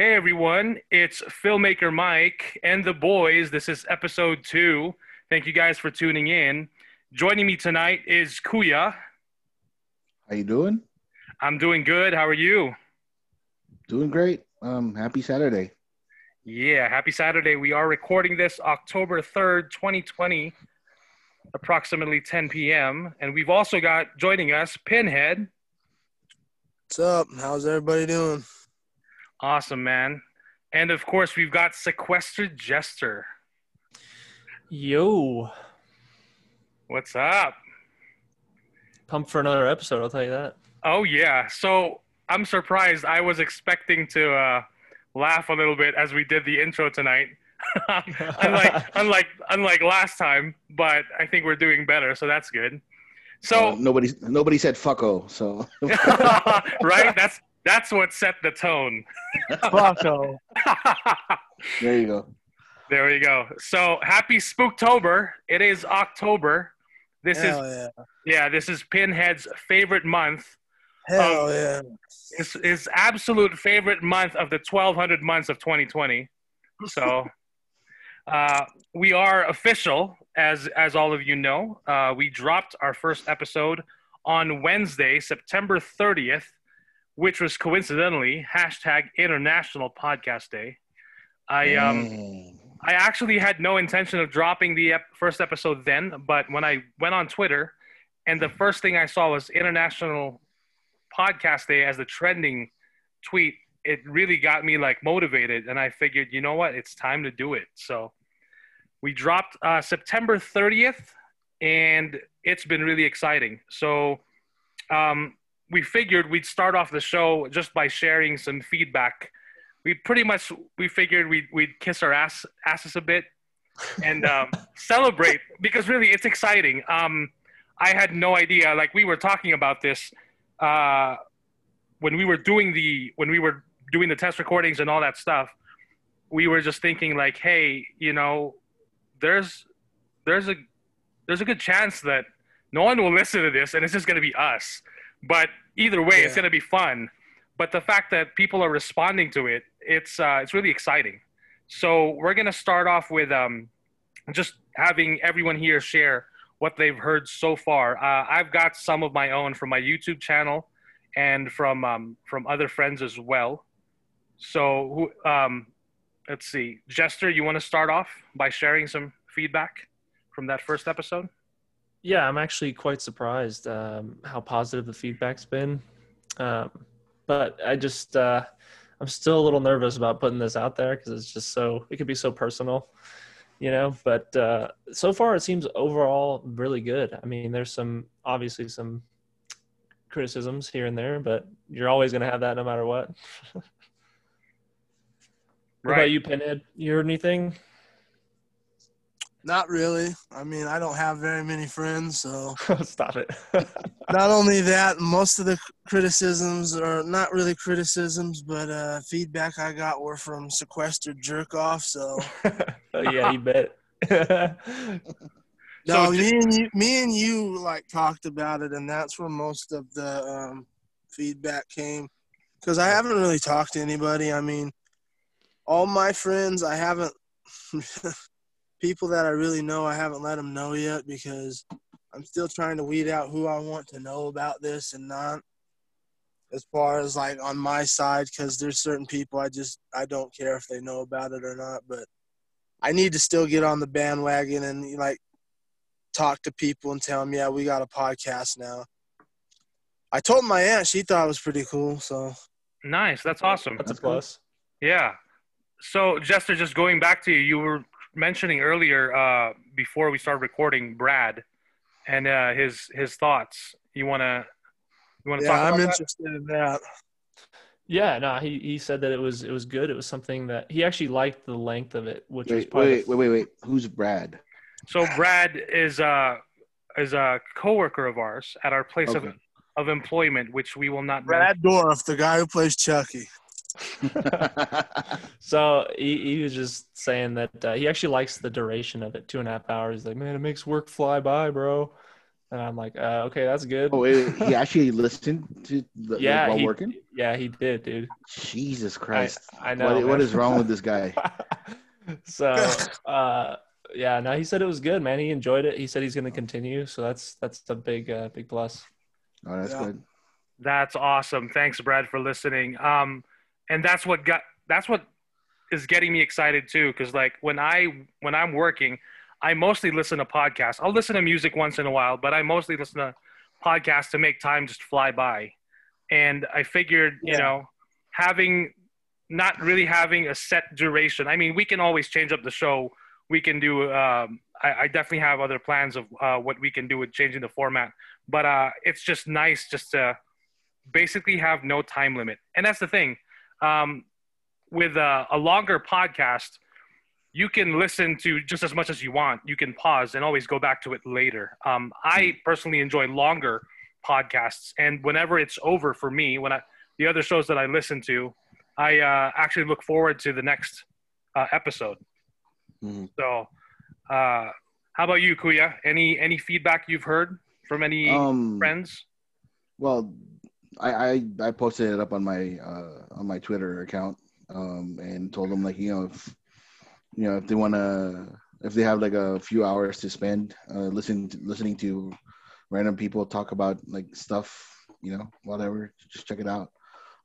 Hey everyone, it's filmmaker Mike and the boys. This is episode two. Thank you guys for tuning in. Joining me tonight is Kuya. How you doing? I'm doing good. How are you? Doing great. Um, happy Saturday. Yeah, happy Saturday. We are recording this October 3rd, 2020, approximately 10 p.m. And we've also got joining us Pinhead. What's up? How's everybody doing? Awesome, man. And of course, we've got Sequestered Jester. Yo, What's up? pumped for another episode. I'll tell you that. Oh yeah. So I'm surprised. I was expecting to uh, laugh a little bit as we did the intro tonight. unlike unlike unlike last time, but I think we're doing better, so that's good. Uh, So nobody nobody said fucko, so right, that's that's what set the tone. Bucko. there you go. there you go. So happy Spooktober! It is October. This Hell is yeah. yeah, this is Pinhead's favorite month. Hell yeah. His, his absolute favorite month of the 1200 months of 2020. So uh, we are official, as as all of you know. Uh, we dropped our first episode on Wednesday, September 30th, which was coincidentally hashtag International Podcast Day. I um, Mm. I actually had no intention of dropping the ep- first episode then, but when I went on Twitter and the first thing I saw was International Podcast Day as the trending tweet, it really got me like motivated. And I figured, you know what? It's time to do it. So we dropped uh, September 30th and it's been really exciting. So um, we figured we'd start off the show just by sharing some feedback. We pretty much we figured we'd, we'd kiss our ass asses a bit and um, celebrate because really it's exciting. Um, i had no idea like we were talking about this uh, when we were doing the when we were doing the test recordings and all that stuff we were just thinking like hey you know there's there's a there's a good chance that no one will listen to this and it's just going to be us. But either way it's going to be fun but the fact that people are responding to it it's uh, it's really exciting. So we're going to start off with um, just having everyone here share what they've heard so far. Uh, i've got some of my own from my youtube channel and from um, from other friends as well. So who um, let's see. Jester you want to start off by sharing some feedback from that first episode Yeah, I'm actually quite surprised um, how positive the feedback's been. Um, but I just, uh, I'm still a little nervous about putting this out there because it's just so, it could be so personal, you know. But uh, so far, it seems overall really good. I mean, there's some, obviously, some criticisms here and there, but you're always going to have that no matter what. right. What about you, Pinhead? You heard anything? Not really. I mean, I don't have very many friends, so Stop it. not only that, most of the criticisms are not really criticisms, but uh, feedback I got were from sequestered jerk off. So oh, yeah, you bet. no, So me and you, me and you like talked about it, and that's where most of the um, feedback came. Because I haven't really talked to anybody. I mean, all my friends, I haven't. People that I really know, I haven't let them know yet because I'm still trying to weed out who I want to know about this and not. As far as like on my side, because there's certain people I just I don't care if they know about it or not, but I need to still get on the bandwagon and like talk to people and tell them, yeah, we got a podcast now. I told my aunt she thought it was pretty cool, so nice that's awesome That's a That's cool. plus. Yeah. So, Jester, just going back to you, you were mentioning earlier uh, before we started recording Brad and uh, his his thoughts. You wanna you wanna talk about that yeah, talk I'm about that? interested in that. Yeah, no, he, he said that it was it was good. It was something that he actually liked the length of it, which was Wait, part wait, of wait, wait, wait. Who's Brad? So, Brad is uh is a coworker of ours at our place of Okay. of employment, which we will not mention. Brad Dourif, the guy who plays Chucky. So he, he was just saying that uh, he actually likes the duration of it, two and a half hours. He's like, man, it makes work fly by, bro. And I'm like, uh, okay, that's good. oh, wait, wait, he actually listened to the, yeah, while he, working. Yeah, he did, dude. Jesus Christ! I know, What, what man. is wrong with this guy? so, uh, yeah, no, he said it was good, man. He enjoyed it. He said he's going to continue, so that's that's a big uh, big plus. Oh, that's Yeah. good. That's awesome. Thanks, Brad, for listening. Um, and that's what got that's what is getting me excited too, because like when I when I'm working, I mostly listen to podcasts. I'll listen to music once in a while, but I mostly listen to podcasts to make time just fly by. And I figured, you know, having not really having a set duration. I mean, we can always change up the show. We can do. Um, I, I definitely have other plans of uh, what we can do with changing the format, but uh, it's just nice just to basically have no time limit. And that's the thing. Um, with a, a longer podcast, you can listen to just as much as you want. You can pause and always go back to it later. Um, I personally enjoy longer podcasts, and whenever it's over for me, when I the other shows that I listen to, I uh, actually look forward to the next uh, episode. Mhm. So, uh, how about you, Kuya? Any any feedback you've heard from any Um, friends? Well, I, I I posted it up on my uh, on my Twitter account um, and told them like you know if you know if they want to if they have like a few hours to spend uh, listening to, listening to random people talk about like stuff you know whatever just check it out.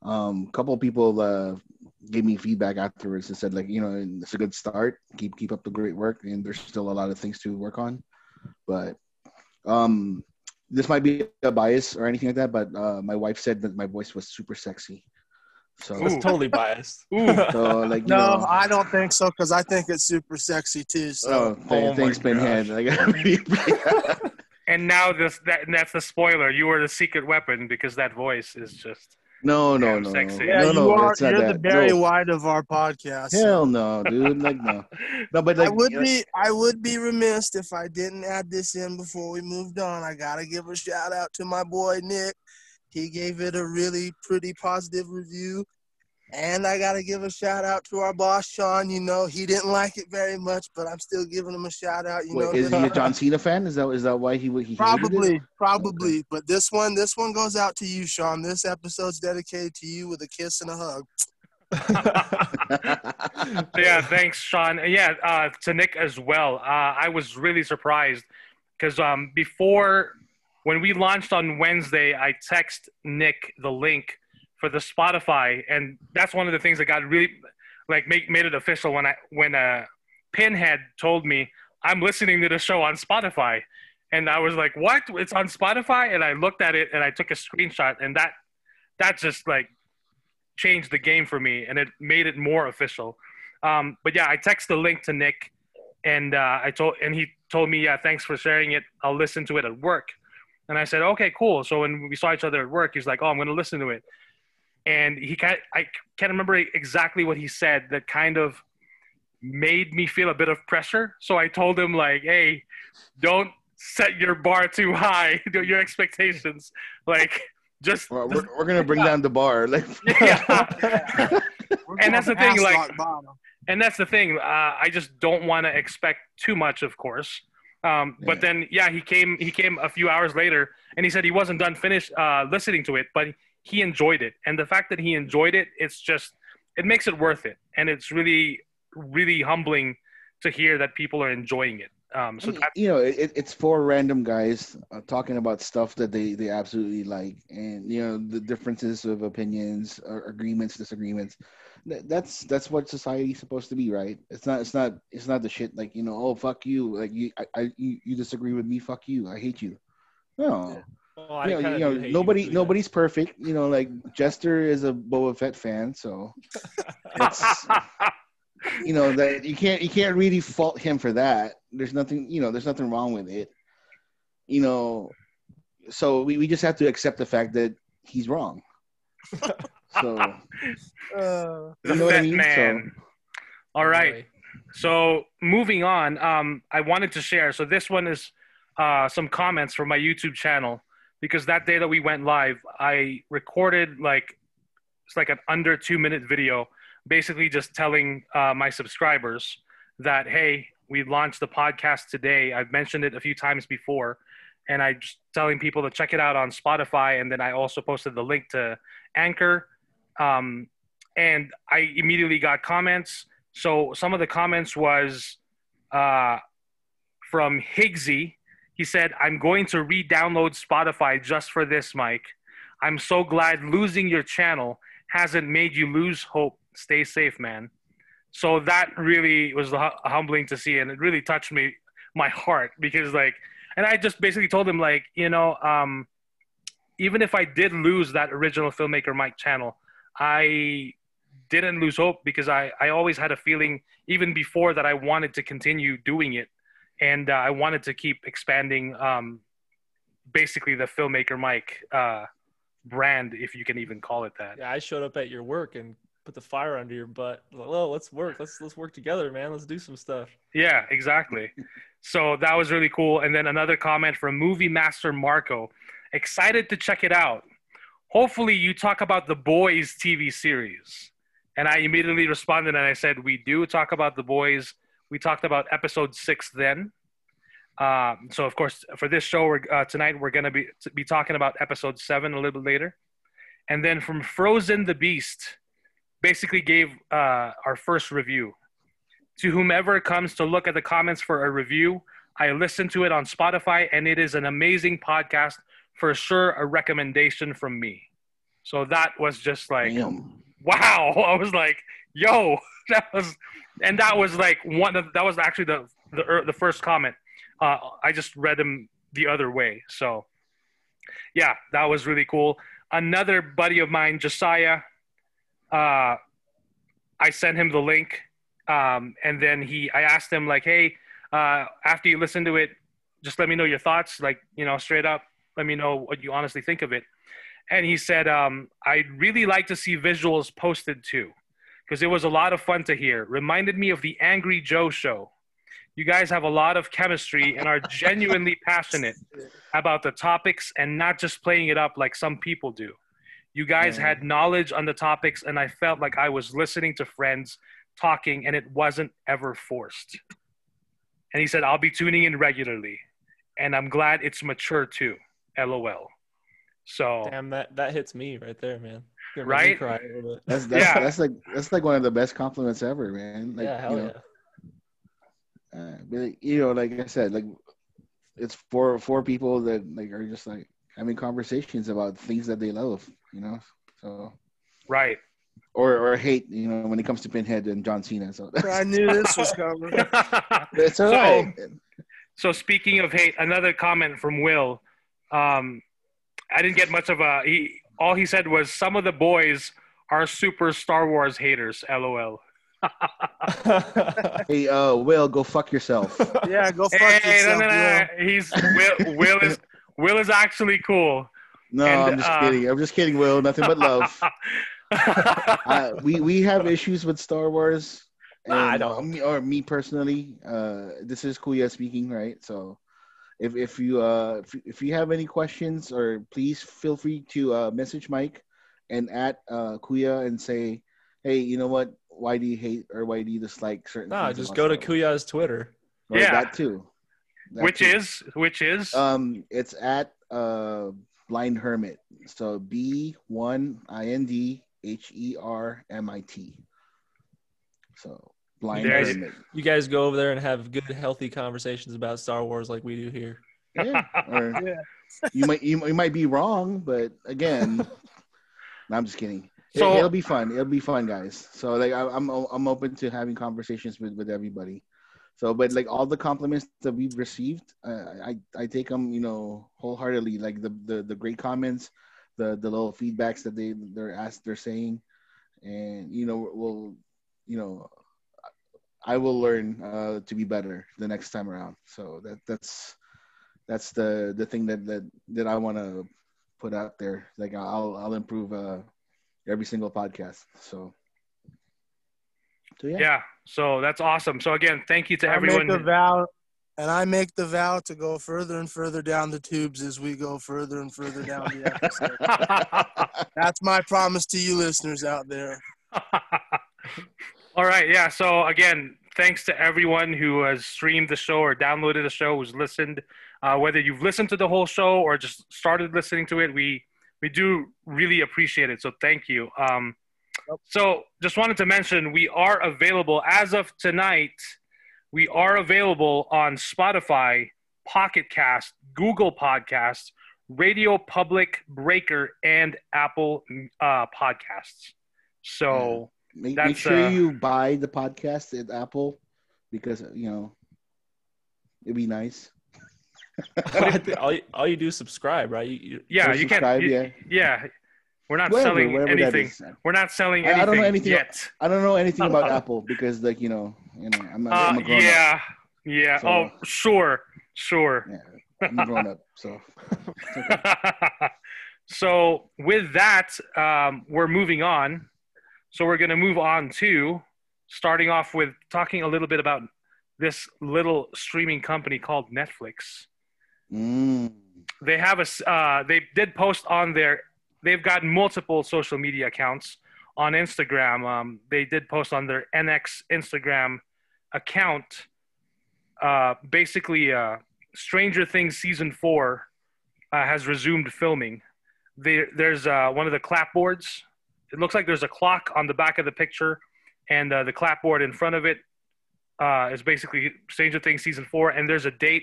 Um, a couple of people uh, gave me feedback afterwards and said like you know it's a good start keep keep up the great work and there's still a lot of things to work on but um this might be a bias or anything like that, but uh, my wife said that my voice was super sexy. So, Ooh. That's totally biased. So like No, know, I don't think so because I think it's super sexy too. So oh, th- Oh my thanks, Pinhead. Like, and now this that and that's the spoiler. You are the secret weapon because that voice is just. No, no, no, sexy. yeah, no, no, you are. that's not You're the that. Barry No. White of our podcast. Hell no, dude. Like no, no, but like I would you be I would be remiss if I didn't add this in before we moved on. I gotta give a shout out to my boy Nick. He gave it a really pretty positive review. And I gotta give a shout out to our boss Sean. You know, he didn't like it very much, but I'm still giving him a shout out. You Wait, know, is he a John Cena fan? Is that is that why he he hated it? probably, probably. But this one, this one goes out to you, Sean. This episode's dedicated to you with a kiss and a hug. yeah, thanks, Sean. Yeah, uh, to Nick as well. Uh, I was really surprised because um, before when we launched on Wednesday, I text Nick the link for the Spotify, and that's one of the things that got really like make made it official when I when uh, Pinhead told me I'm listening to the show on Spotify, and I was like, "What? It's on Spotify?" And I looked at it and I took a screenshot, and that that just like changed the game for me and it made it more official. Um, but yeah, I texted the link to Nick and uh, I told and he told me, yeah, thanks for sharing it. I'll listen to it at work. And I said, okay, cool. So when we saw each other at work, he's like, oh, I'm going to listen to it. And he can't, I can't remember exactly what he said that kind of made me feel a bit of pressure. So I told him like, hey, don't set your bar too high, your expectations. Like just, We're, we're, we're gonna bring down the bar. Like, yeah. We're And that's the thing, like- bottom. and that's the thing. Uh, I just don't want to expect too much, of course. Um, Yeah. But then, yeah, he came. He came a few hours later, and he said he wasn't done finished uh, listening to it, but he enjoyed it. And the fact that he enjoyed it, it's just it makes it worth it, and it's really, really humbling to hear that people are enjoying it. Um, so I you know, it, it's four random guys uh, talking about stuff that they they absolutely like, and you know the differences of opinions, or agreements, disagreements. That, that's that's what society's supposed to be, right? It's not it's not it's not the shit like you know, oh fuck you, like you I, I you, you disagree with me, fuck you, I hate you. No, Well, you know, you know nobody you, yeah. nobody's perfect. You know, like Jester is a Boba Fett fan, so it's you know that you can't you can't really fault him for that. There's nothing you know there's nothing wrong with it. You know, so we, we just have to accept the fact that he's wrong. So Uh, the You know what I mean? man. All right. Boy. So moving on, um, I wanted to share. So this one is uh, some comments from my YouTube channel because that day that we went live, I recorded like it's like an under two minute video, basically just telling uh, my subscribers that hey, we launched the podcast today. I've mentioned it a few times before, and I just telling people to check it out on Spotify, and then I also posted the link to Anchor um, and I immediately got comments. So some of the comments was uh, from Higgsy. He said, "I'm going to re-download Spotify just for this, Mike. I'm so glad losing your channel hasn't made you lose hope. Stay safe, man." So that really was humbling to see, and it really touched me, my heart, because like, and I just basically told him like, you know, um, even if I did lose that original filmmaker Mike channel, I didn't lose hope because I, I always had a feeling even before that I wanted to continue doing it and uh, I wanted to keep expanding um, basically the filmmaker Mike uh, brand if you can even call it that. Yeah, I showed up at your work and put the fire under your butt. Well, let's work. Let's let's work together, man. Let's do some stuff. Yeah, exactly. so that was really cool. And then another comment from Movie Master Marco. Excited to check it out. Hopefully you talk about the boys TV series. And I immediately responded and I said, We do talk about the boys. We talked about episode six then. Um, so, of course, for this show we're, uh, tonight, we're going to be, be talking about episode seven a little bit later. And then from Frozen the Beast, basically gave uh, our first review. To whomever comes to look at the comments for a review, I listened to it on Spotify and it is an amazing podcast. For sure, a recommendation from me. So that was just like, Damn. wow i was like yo that was and that was like one of that was actually the the, the first comment. Uh, i just read them the other way. So yeah that was really cool. Another buddy of mine josiah uh, i sent him the link um, and then he i asked him like hey uh, after you listen to it just let me know your thoughts like you know straight up let me know what you honestly think of it. And he said, um, "I'd really like to see visuals posted too, because it was a lot of fun to hear. Reminded me of the Angry Joe show. You guys have a lot of chemistry and are genuinely passionate about the topics and not just playing it up like some people do. You guys Yeah. had knowledge on the topics, and I felt like I was listening to friends talking, and it wasn't ever forced." And he said, "I'll be tuning in regularly, and I'm glad it's mature too." LOL. So Damn, that that hits me right there, man. Gonna make me Right? Cry a little. That's that's, Yeah. that's like that's like one of the best compliments ever, man. Like yeah, hell you know, yeah. uh, but you know, like I said, like it's for four people that like are just like having conversations about things that they love, you know. So right. or or hate, you know, when it comes to Pinhead and John Cena. So I knew this was coming. it's all So- right. so speaking of hate, another comment from Will. Um, I didn't get much of a. He all he said was some of the boys are super Star Wars haters. LOL. Hey, uh, Will, go fuck yourself. Yeah, go fuck Hey, yourself, no, no, Will. He's Will. Will is Will is actually cool. No, And, I'm just uh, kidding. I'm just kidding, Will. Nothing but love. uh, we we have issues with Star Wars. Nah, I don't. or me personally, uh, this is Kuya speaking, right? So, if if you uh if, if you have any questions, or please feel free to uh, message Mike and at uh, Kuya and say, hey, you know what? Why do you hate or why do you dislike certain? nah, things just go to Kuya's Twitter. Or Yeah. that too. That which too. is which is Um, it's at uh Blind Hermit. So B one I N D H E R M I T. So Blind There you- Hermit. You guys go over there and have good, healthy conversations about Star Wars like we do here. Yeah. Or Yeah. you might you, you might be wrong, but again, no, I'm just kidding. It, So- it'll be fun. It'll be fun, guys. So like I, I'm I'm open to having conversations with with everybody. So, but like all the compliments that we've received, uh, I I take them you know wholeheartedly. Like the the, the great comments, the the little feedbacks that they they're asked they're saying, and you know we'll you know I will learn uh, to be better the next time around. So that that's that's the the thing that that that I want to put out there. Like I'll I'll improve uh, every single podcast. So. So yeah. yeah. So that's awesome. So again, thank you to I everyone. make a vow, and I make the vow to go further and further down the tubes as we go further and further down the episode. That's my promise to you listeners out there. All right, yeah. So again, thanks to everyone who has streamed the show or downloaded the show, who's listened. Uh, whether you've listened to the whole show or just started listening to it, we we do really appreciate it. So thank you. Um, so just wanted to mention we are available as of tonight. We are available on Spotify, Pocket Cast, Google Podcasts, Radio Public, Breaker, and Apple uh, Podcasts. So Make, make sure uh, you buy the podcast at Apple because you know it'd be nice. I all, you, all you do is subscribe, right? You, you, yeah, you can. subscribe, you- yeah. yeah. We're not Whatever, selling whatever anything. We're not selling I- I anything, don't know anything yet. I don't know anything about Apple because, like, you know, you know, I'm, not, I'm Uh, a grown up. yeah, yeah. So- oh, sure, sure. Yeah, I'm grown up. So so with that, um, we're moving on. So we're going to move on to starting off with talking a little bit about this little streaming company called Netflix. mm, They have a uh, they did post on their, they've got multiple social media accounts on Instagram. Um, they did post on their NX Instagram account. Uh, basically, uh, Stranger Things season four uh, has resumed filming. There, there's uh, one of the clapboards. It looks like there's a clock on the back of the picture, and uh, the clapboard in front of it uh, is basically Stranger Things season four. And there's a date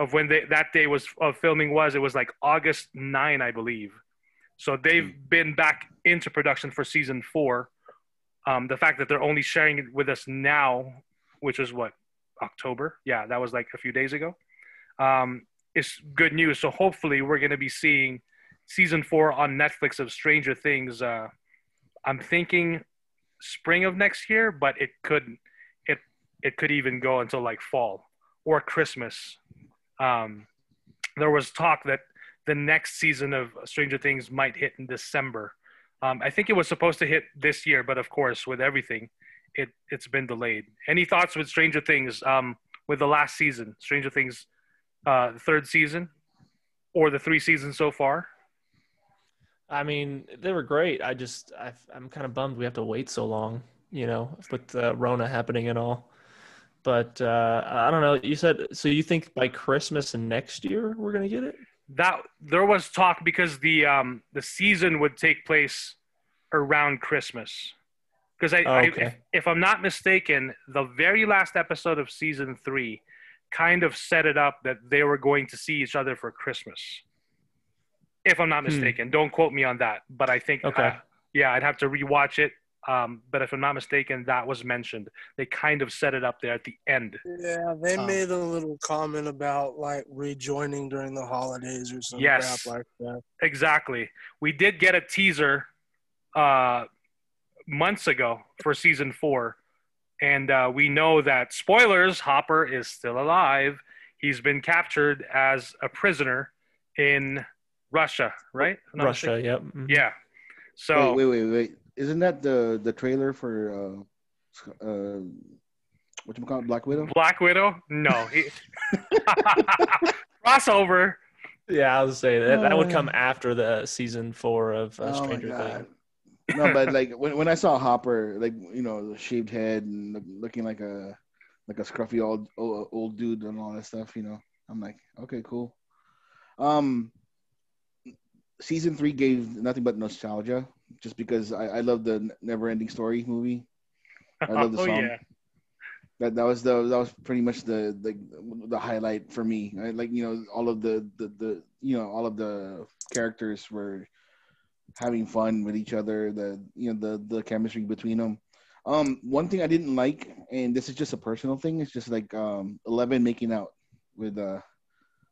of when they, that day was of filming was. It was like August 9, I believe. So they've been back into production for season four. Um, the fact that they're only sharing it with us now, which was what October, yeah, that was like a few days ago, um, is good news. So hopefully we're going to be seeing season four on Netflix of Stranger Things. Uh, I'm thinking spring of next year, but it could it it could even go until like fall or Christmas. Um, there was talk that the next season of Stranger Things might hit in December. Um, I think it was supposed to hit this year, but of course, with everything, it it's been delayed. Any thoughts with Stranger Things? Um, with the last season, Stranger Things, uh, third season, or the three seasons so far? I mean, they were great. I just, i I'm kind of bummed we have to wait so long, you know, with the Rona happening and all. But uh, I don't know. You said so. You think by Christmas next year we're gonna get it? that there was talk because the um the season would take place around Christmas. Because I, Oh, I if, if I'm not mistaken, the very last episode of season three kind of set it up that they were going to see each other for Christmas. If I'm not Hmm. mistaken, don't quote me on that, but I think Okay. uh, yeah, I'd have to rewatch it. Um, but if I'm not mistaken, that was mentioned. They kind of set it up there at the end. Yeah, they Um, made a little comment about like rejoining during the holidays or something. Yes. crap like that. Exactly. We did get a teaser uh, months ago for season four, and uh, we know that spoilers. Hopper is still alive. He's been captured as a prisoner in Russia, right? Not Russia. mistaken. Yep. mhm. Yeah. So wait, wait, wait, wait. Isn't that the the trailer for uh, uh, what you call it, Black Widow? Black Widow? No. He- Crossover. Yeah, I was saying that that would come Uh. after the season four of uh, Oh Stranger God. Things. no, but like when, when I saw Hopper, like you know, the shaved head and looking like a like a scruffy old, old old dude and all that stuff, you know, I'm like, okay, cool. Um, season three gave nothing but nostalgia, just because I, I love the Never Ending Story movie. I love the oh song. yeah. That that was the that was pretty much the the the highlight for me. I, like you know all of the, the the you know all of the characters were having fun with each other. The you know the the chemistry between them. Um, one thing I didn't like, and this is just a personal thing, it's just like um Eleven making out with uh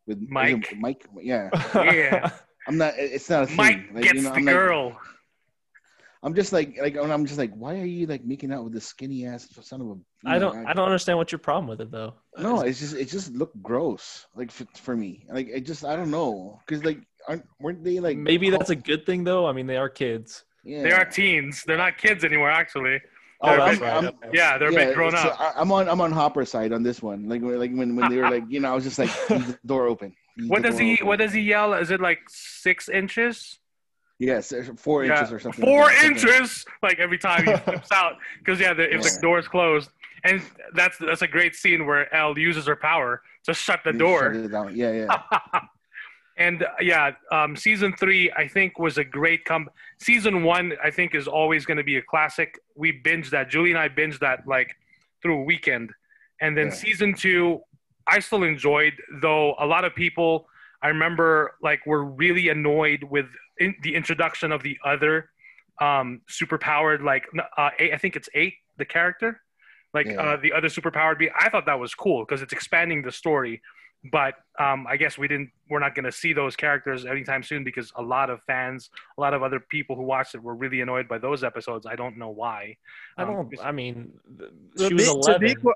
with Mike. Mike, yeah. Yeah. I'm not. It's not a thing. Mike Like, gets you know, the I'm like- girl. I'm just like like I'm just like, why are you like making out with this skinny ass son of a? you I know, don't. I don't understand what your problem with it though. No, Is- it's just it just looked gross. Like for, for me, like it just I don't know because like aren't weren't they like maybe that's a good thing though. I mean, they are kids. yeah. They are teens. They're not kids anymore, actually. Oh, They're that's right. I'm- Yeah, they're a bit grown so up. I, I'm on I'm on Hopper's side on this one. Like when- like when when they were like you know I was just like the door open. Leave What does he? open. What does he yell? Is it like six inches? Yes, four Yeah, inches or something. Four like inches, like every time he flips out, because yeah, the, if the door is closed, and that's that's a great scene where El uses her power to shut the You door. shut it down. Yeah, yeah. And uh, yeah, um, season three I think was a great come. Season one I think is always going to be a classic. We binged that. Julie and I binged that like through a weekend, and then Yeah. season two I still enjoyed. Though a lot of people I remember like were really annoyed with in, the introduction of the other um, superpowered like uh, eight, I think it's eight the character like Yeah. uh, the other superpowered being. I thought that was cool because it's expanding the story. But um, I guess we didn't. We're not going to see those characters anytime soon because a lot of fans, a lot of other people who watched it were really annoyed by those episodes. I don't know why. I Um, don't. I mean, she was be- eleven. be qu-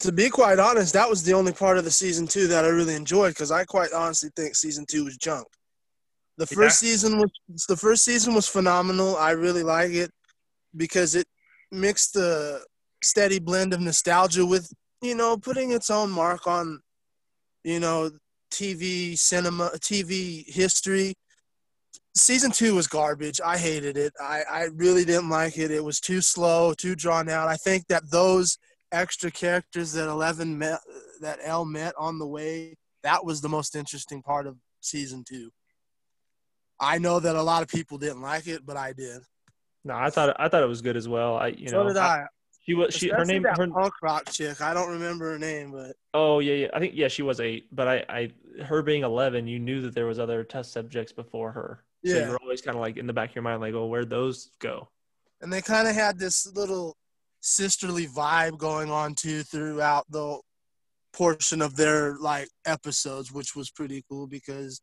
To be quite honest, that was the only part of the season two that I really enjoyed because I quite honestly think season two was junk. The Yeah. first season was the first season was phenomenal. I really like it because it mixed the steady blend of nostalgia with you know putting its own mark on you know TV cinema TV history. Season two was garbage. I hated it. I, I really didn't like it. It was too slow, too drawn out. I think that those extra characters that Eleven met, that El met on the way, that was the most interesting part of season two. I know that a lot of people didn't like it, but I did. no, I thought I thought it was good as well. I you so know did I. she was she her name that her punk rock chick. I don't remember her name, but oh yeah yeah I think yeah she was eight but I I her being eleven you knew that there was other test subjects before her Yeah. so you're always kind of like in the back of your mind like oh where'd those go and they kind of had this little sisterly vibe going on too throughout the portion of their like episodes, which was pretty cool because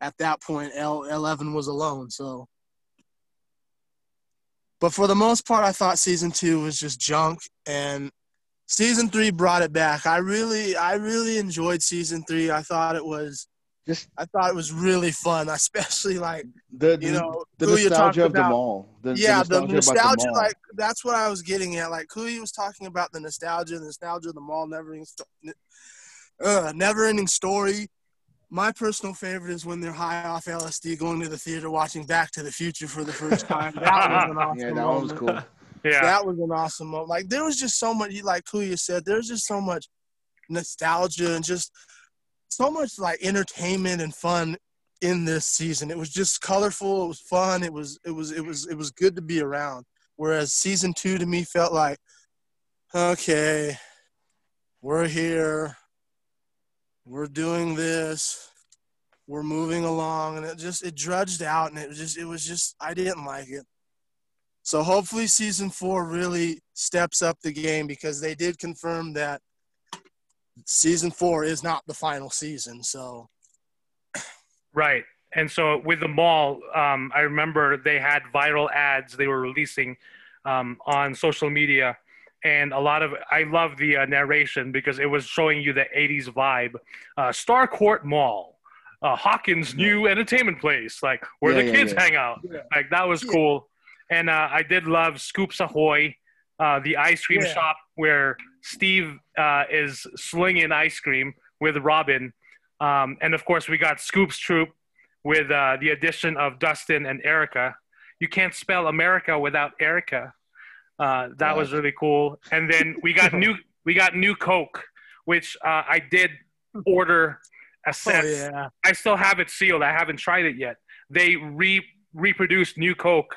at that point El Eleven was alone. So, but for the most part, I thought season two was just junk, and season three brought it back. I really, I really enjoyed season three. I thought it was, Just I thought it was really fun, especially like the you know the who you talked nostalgia of the about. mall. The, yeah, the about nostalgia, mall. like that's what I was getting at. Like Kuya was talking about the nostalgia, the nostalgia of the mall, never ending, uh, never ending story. My personal favorite is when they're high off LSD, going to the theater, watching Back to the Future for the first time. That was an awesome yeah, that one was cool. Yeah. That was an awesome moment. Like there was just so much, like Kuya said, there's just so much nostalgia and just so much like entertainment and fun in this season. It was just colorful. It was fun. It was it was it was it was good to be around. Whereas season two to me felt like, okay, we're here, we're doing this, we're moving along, and it just it drudged out, and it was just it was just I didn't like it. So hopefully season four really steps up the game because they did confirm that season four is not the final season. So Right. And so with the mall, um, I remember they had viral ads they were releasing um, on social media. And a lot of, I love the uh, narration because it was showing you the 80s vibe. Uh, Starcourt Mall, uh, Hawkins' new entertainment place, like where Yeah, the yeah, kids yeah. hang out. Yeah. Like that was Yeah. cool. And uh, I did love Scoops Ahoy, uh, the ice cream Yeah. shop where Steve uh, is slinging ice cream with Robin. Um, and of course, we got Scoops Troop with uh, the addition of Dustin and Erica. You can't spell America without Erica. Uh, that was really cool. And then we got new we got new Coke, which uh, I did order a oh yeah, I still have it sealed. I haven't tried it yet. They re reproduced new Coke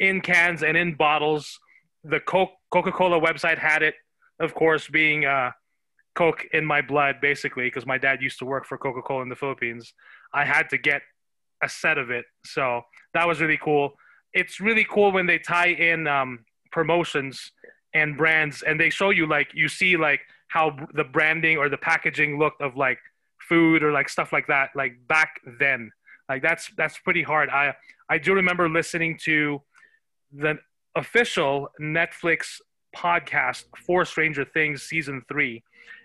in cans and in bottles. The Coke Coca Cola website had it, of course, being uh, Coke in my blood, basically, because my dad used to work for Coca Cola in the Philippines. I had to get a set of it, so that was really cool. It's really cool when they tie in um, promotions and brands, and they show you like you see like how the branding or the packaging looked of like food or like stuff like that, like back then. Like that's that's pretty hard. I I do remember listening to the official Netflix podcast for Stranger Things season three,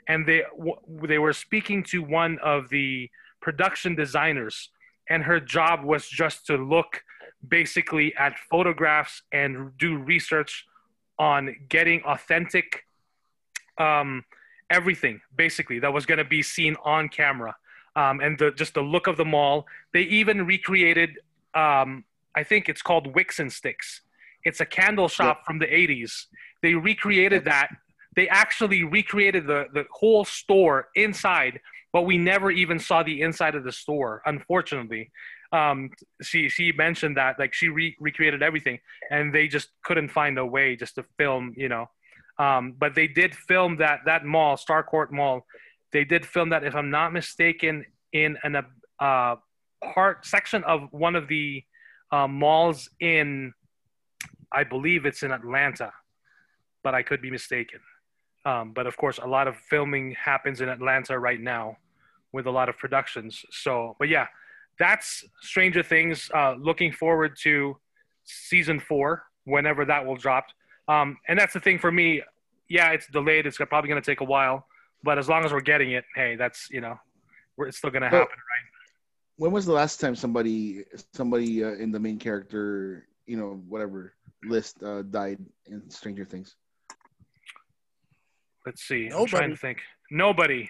and they w- they were speaking to one of the production designers, and her job was just to look basically at photographs and do research on getting authentic um, everything basically that was going to be seen on camera um, and the, just the look of the mall they even recreated um, i think it's called wicks and sticks it's a candle shop from the 80s they recreated that they actually recreated the, the whole store inside but we never even saw the inside of the store. Unfortunately, um, she she mentioned that like she re- recreated everything, and they just couldn't find a way just to film, you know. Um, but they did film that that mall, Starcourt Mall. They did film that, if I'm not mistaken, in an uh, part section of one of the uh, malls in, I believe it's in Atlanta, but I could be mistaken. Um, but of course, a lot of filming happens in Atlanta right now with a lot of productions. So, but yeah, that's Stranger Things. Uh, looking forward to season four, whenever that will drop. Um, and that's the thing for me. Yeah, it's delayed. It's probably going to take a while, but as long as we're getting it, hey, that's you know, it's still going to happen, right? When was the last time somebody somebody uh, in the main character, you know, whatever list uh, died in Stranger Things? Let's see. I'm trying to think. Nobody.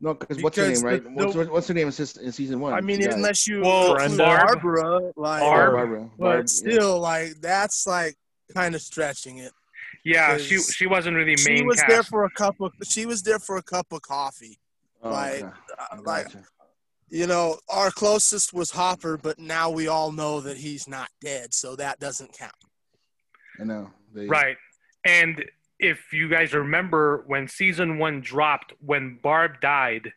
No, because what's her name, right? the- what's, no- what's her name in, sis- in season one? I mean, She died. unless you Well, include Barb- Barbara, like, Barb- Barbara. but Barb, yeah. still, like that's like kind of stretching it. Yeah, she she wasn't really main She was cast. there for a cup of. She was there for a cup of coffee. Oh, like, okay. Uh, like Gotcha. you know, our closest was Hopper, but now we all know that he's not dead, so that doesn't count. I know. They, Right. And if you guys remember when season one dropped, when Barb died,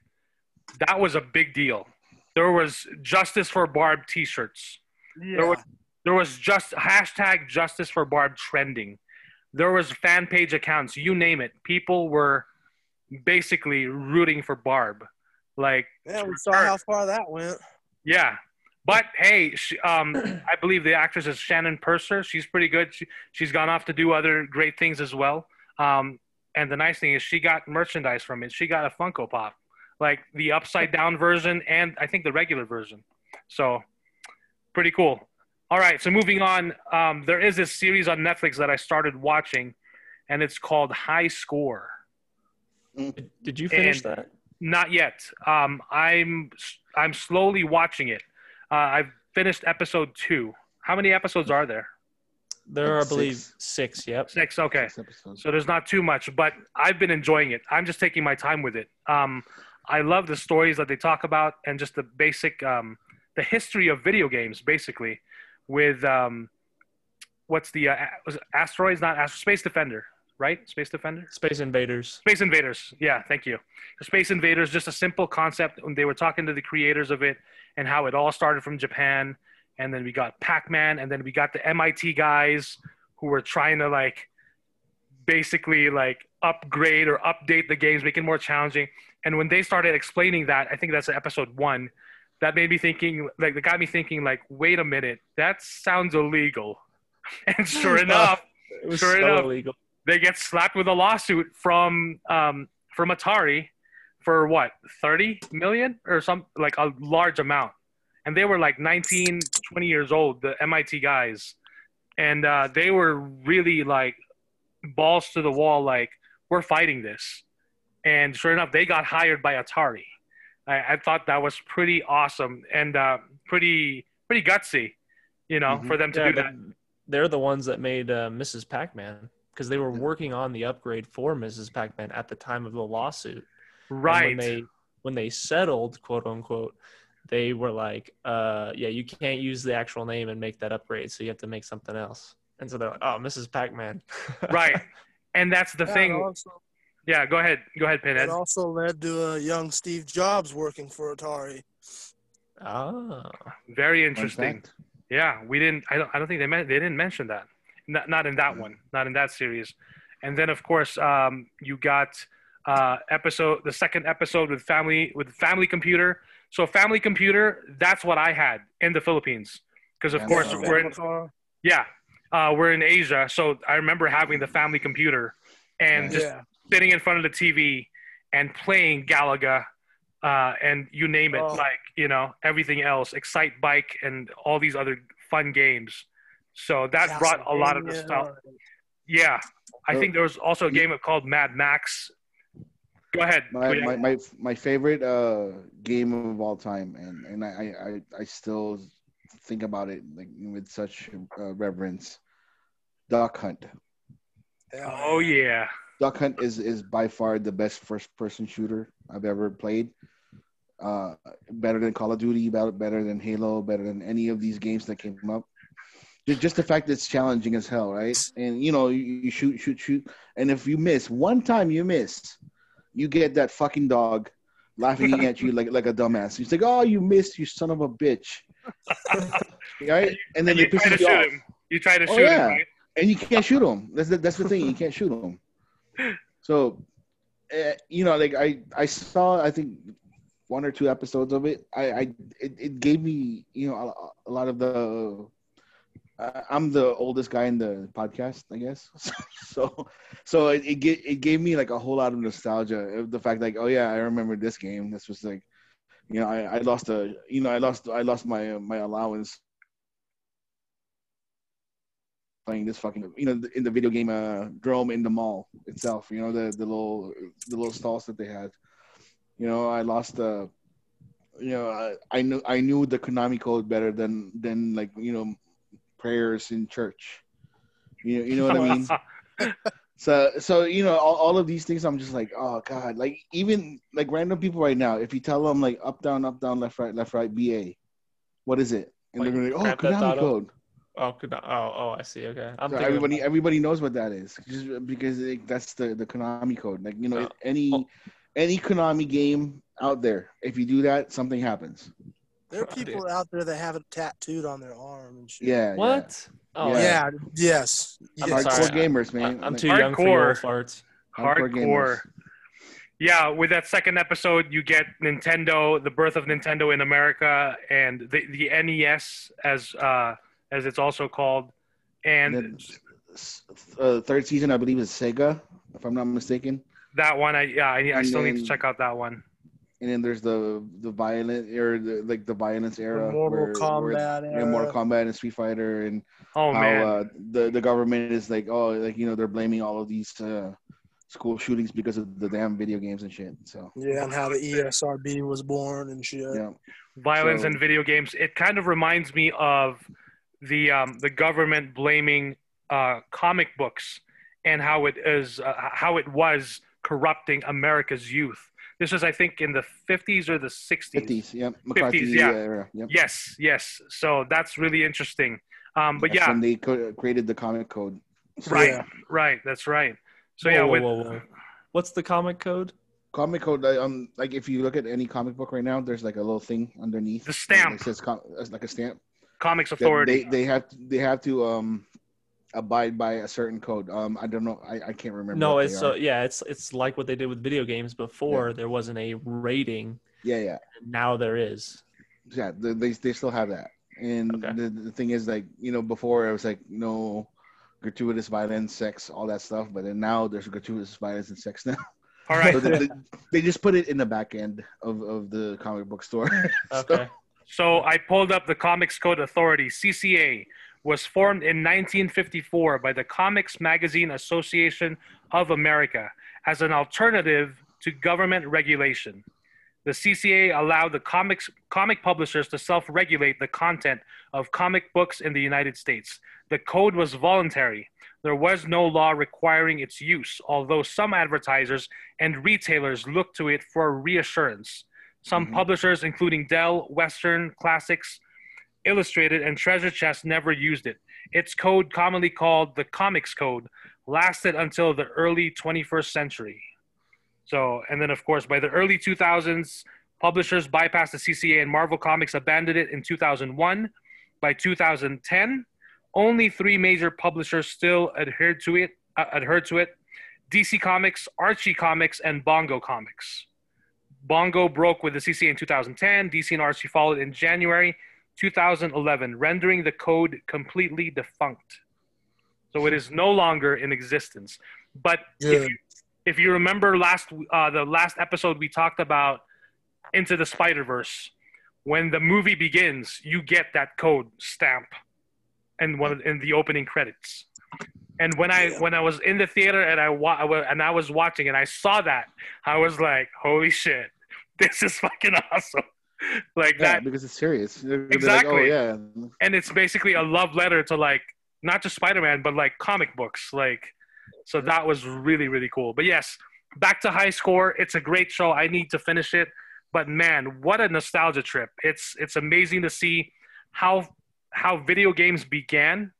that was a big deal. There was justice for Barb t-shirts. There was there was just hashtag justice for Barb trending. There was fan page accounts, you name it. People were basically rooting for Barb. Like Yeah, we saw how far that went. Yeah. But hey, she, um, I believe the actress is Shannon Purser. She's pretty good. She, she's gone off to do other great things as well. Um, and the nice thing is she got merchandise from it. She got a Funko Pop, like the upside down version and I think the regular version. So pretty cool. All right. So moving on, um, there is this series on Netflix that I started watching, and it's called High Score. Did, did you finish And- that? Not yet. Um, I'm I'm slowly watching it. Uh, I've finished episode two. How many episodes are there? There are, I believe, six. six. Yep. Six. Okay. Six. So there's not too much, but I've been enjoying it. I'm just taking my time with it. Um, I love the stories that they talk about and just the basic, um, the history of video games, basically, with um, what's the uh, was it asteroids? Not Astro- Space Defender, right? Space Defender. Space Invaders. Space Invaders. Yeah, thank you. Space Invaders, just a simple concept. When they were talking to the creators of it and how it all started from Japan. And then we got Pac Man, and then we got the MIT guys who were trying to like basically like upgrade or update the games, make it more challenging. And when they started explaining that, I think that's episode one, that made me thinking, like, that got me thinking, like, wait a minute, that sounds illegal. And sure enough, It was Sure so enough. illegal. they get slapped with a lawsuit from um, from Atari for what 30 million or some like a large amount and they were like 19 20 years old the MIT guys and uh, they were really like balls to the wall like we're fighting this and sure enough they got hired by Atari I, I thought that was pretty awesome and uh, pretty pretty gutsy you know Mhm. for them to Yeah, do that They're the ones that made uh, Mrs. Pac-Man because they were working on the upgrade for Mrs. Pac-Man at the time of the lawsuit. And right when they when they settled, quote unquote, they were like, uh, "Yeah, you can't use the actual name and make that upgrade, so you have to make something else." And so they're like, "Oh, Mrs. Pac-Man." right and that's the Yeah, thing also, yeah go ahead go ahead pinhead it also led to a young Steve Jobs working for Atari. ah, Very interesting. Yeah, we didn't. I don't. I don't think they meant. They didn't mention that. Not, not in that one. Not in that series. And then of course, um, you got uh, episode the second episode with family with family computer. So family computer. That's what I had in the Philippines because of Yeah, course so- we're in, yeah uh, we're in Asia. So I remember having the family computer and just yeah. sitting in front of the TV and playing Galaga uh, and you name it, Oh. like you know everything else, Excite Bike and all these other fun games. So that brought a lot of the stuff. Yeah, I think there was also a game called Mad Max. Go ahead. My, my, my, my favorite uh, game of all time, and, and I, I, I still think about it like with such uh, reverence. Duck Hunt. Oh yeah, Duck Hunt is, is by far the best first person shooter I've ever played. uh, better than Call of Duty, better better than Halo, better than any of these games that came up. Just, just the fact that it's challenging as hell, right? And you know, you, you shoot, shoot, shoot, and if you miss one time, you miss, you get that fucking dog laughing at you like like a dumbass. He's like, "Oh, you missed, you son of a bitch!" right? And then you they try to you shoot off, him. You try to Oh, shoot yeah. him, right? and you can't shoot him. That's the, that's the thing. You can't shoot him. So, uh, you know, like I I saw I think one or two episodes of it. I I it, it gave me you know a, a lot of the. I'm the oldest guy in the podcast, I guess. So, so it it, it gave me like a whole lot of nostalgia the fact like, oh yeah, I remember this game. This was like, you know, I, I lost a, you know, I lost I lost my my allowance playing this fucking, you know, in the video game uh, Drome in the mall itself. You know, the the little the little stalls that they had. You know, I lost uh you know, I, I knew I knew the Konami code better than than like you know prayers in church. You know, you know what I mean. So so you know all, all of these things I'm just like oh god like even like random people right now if you tell them like up down up down left right left right BA, what is it? And Like, they're gonna be, oh, oh Konami code. Oh, oh, oh, I see. Okay, I'm So everybody about- everybody knows what that is just because like, that's the the Konami code. Like you know Oh. any Oh. any Konami game out there, if you do that, something happens. There are Oh, dude. people out there that have it tattooed on their arm and shit. Yeah. what? Oh, Yeah. Yeah. Yes. I'm Yeah. yes. Hardcore sorry. gamers, man. I, am Like, too young for you Hardcore. farts. hardcore Hardcore. Yeah, with that second episode, you get Nintendo, the birth of Nintendo in America, and the, the NES as uh, as it's also called, and And then, s- uh, third season, I believe, is Sega, if I'm not mistaken. that one, I yeah, I, I And still need to check out that one. And then there's the the violent or the, like the violence The era, Mortal where, where- Kombat yeah, era. Mortal Kombat and Street Fighter, and Oh how man, uh, the the government is like, oh, like you know, they're blaming all of these uh, school shootings because of the damn video games and shit. So Yeah, and how the ESRB was born and shit. yeah, violence so- in video games. It kind of reminds me of the um, the government blaming uh, comic books and how it is uh, how it was corrupting America's youth. This was, I think, in the 50s or the 60s. fifties, yep, McCarthy 50s, yeah. era, yep. Yes, yes. So that's really interesting. Um, but That's yeah, when they co- created the comic code. right, Yeah. right. That's right. So Whoa, yeah, whoa, with, whoa, whoa. What's the comic code? Comic code, uh, um, like if you look at any comic book right now, there's like a little thing underneath. The stamp. It says com- it's like a stamp. Comics Authority. They they have to, they have to um abide by a certain code. Um, I don't know. I, I can't remember. No, it's so are. yeah, it's it's like what they did with video games before. There wasn't a rating. yeah, yeah, Now there is. yeah. They they, still have that. And Okay. the, the thing is, like you know, before it was like no gratuitous violence, sex, all that stuff. But then now there's gratuitous violence and sex now. All right. So they, they, they just put it in the back end of, of the comic book store. So- Okay. So I pulled up the Comics Code Authority, CCA, was formed in 1954 by the Comics Magazine Association of America as an alternative to government regulation. The CCA allowed the comics comic publishers to self-regulate the content of comic books in the United States. The code was voluntary. There was no law requiring its use, although some advertisers and retailers looked to it for reassurance. Some Mhm. publishers, including Dell, Western, Classics, Illustrated, and Treasure Chest, never used it. Its code, commonly called the Comics Code, lasted until the early 21st century. So, and then of course, by the early 2000s, publishers bypassed the CCA and Marvel Comics abandoned it in 2001. By 2010, only three major publishers still adhered to it. Uh, adhered to it: DC Comics, Archie Comics, and Bongo Comics. Bongo broke with the CCA in 2010. DC and Archie followed in January 2011, rendering the code completely defunct. So it is no longer in existence. But if you, if you remember last uh, the last episode we talked about Into the Spider Verse, when the movie begins, you get that code stamp, and one of- in the opening credits. And when I Yeah. when I was in the theater and I I wa- and I was watching and I saw that, I was like, "Holy shit, this is fucking awesome!" Like yeah, that, because it's serious. They're- they're like, Exactly. oh yeah, and it's basically a love letter to like not just Spider-Man, but like comic books. Like, so that was really really cool. But yes, back to High Score. It's a great show. I need to finish it. but man, what a nostalgia trip! It's it's amazing to see how how video games began,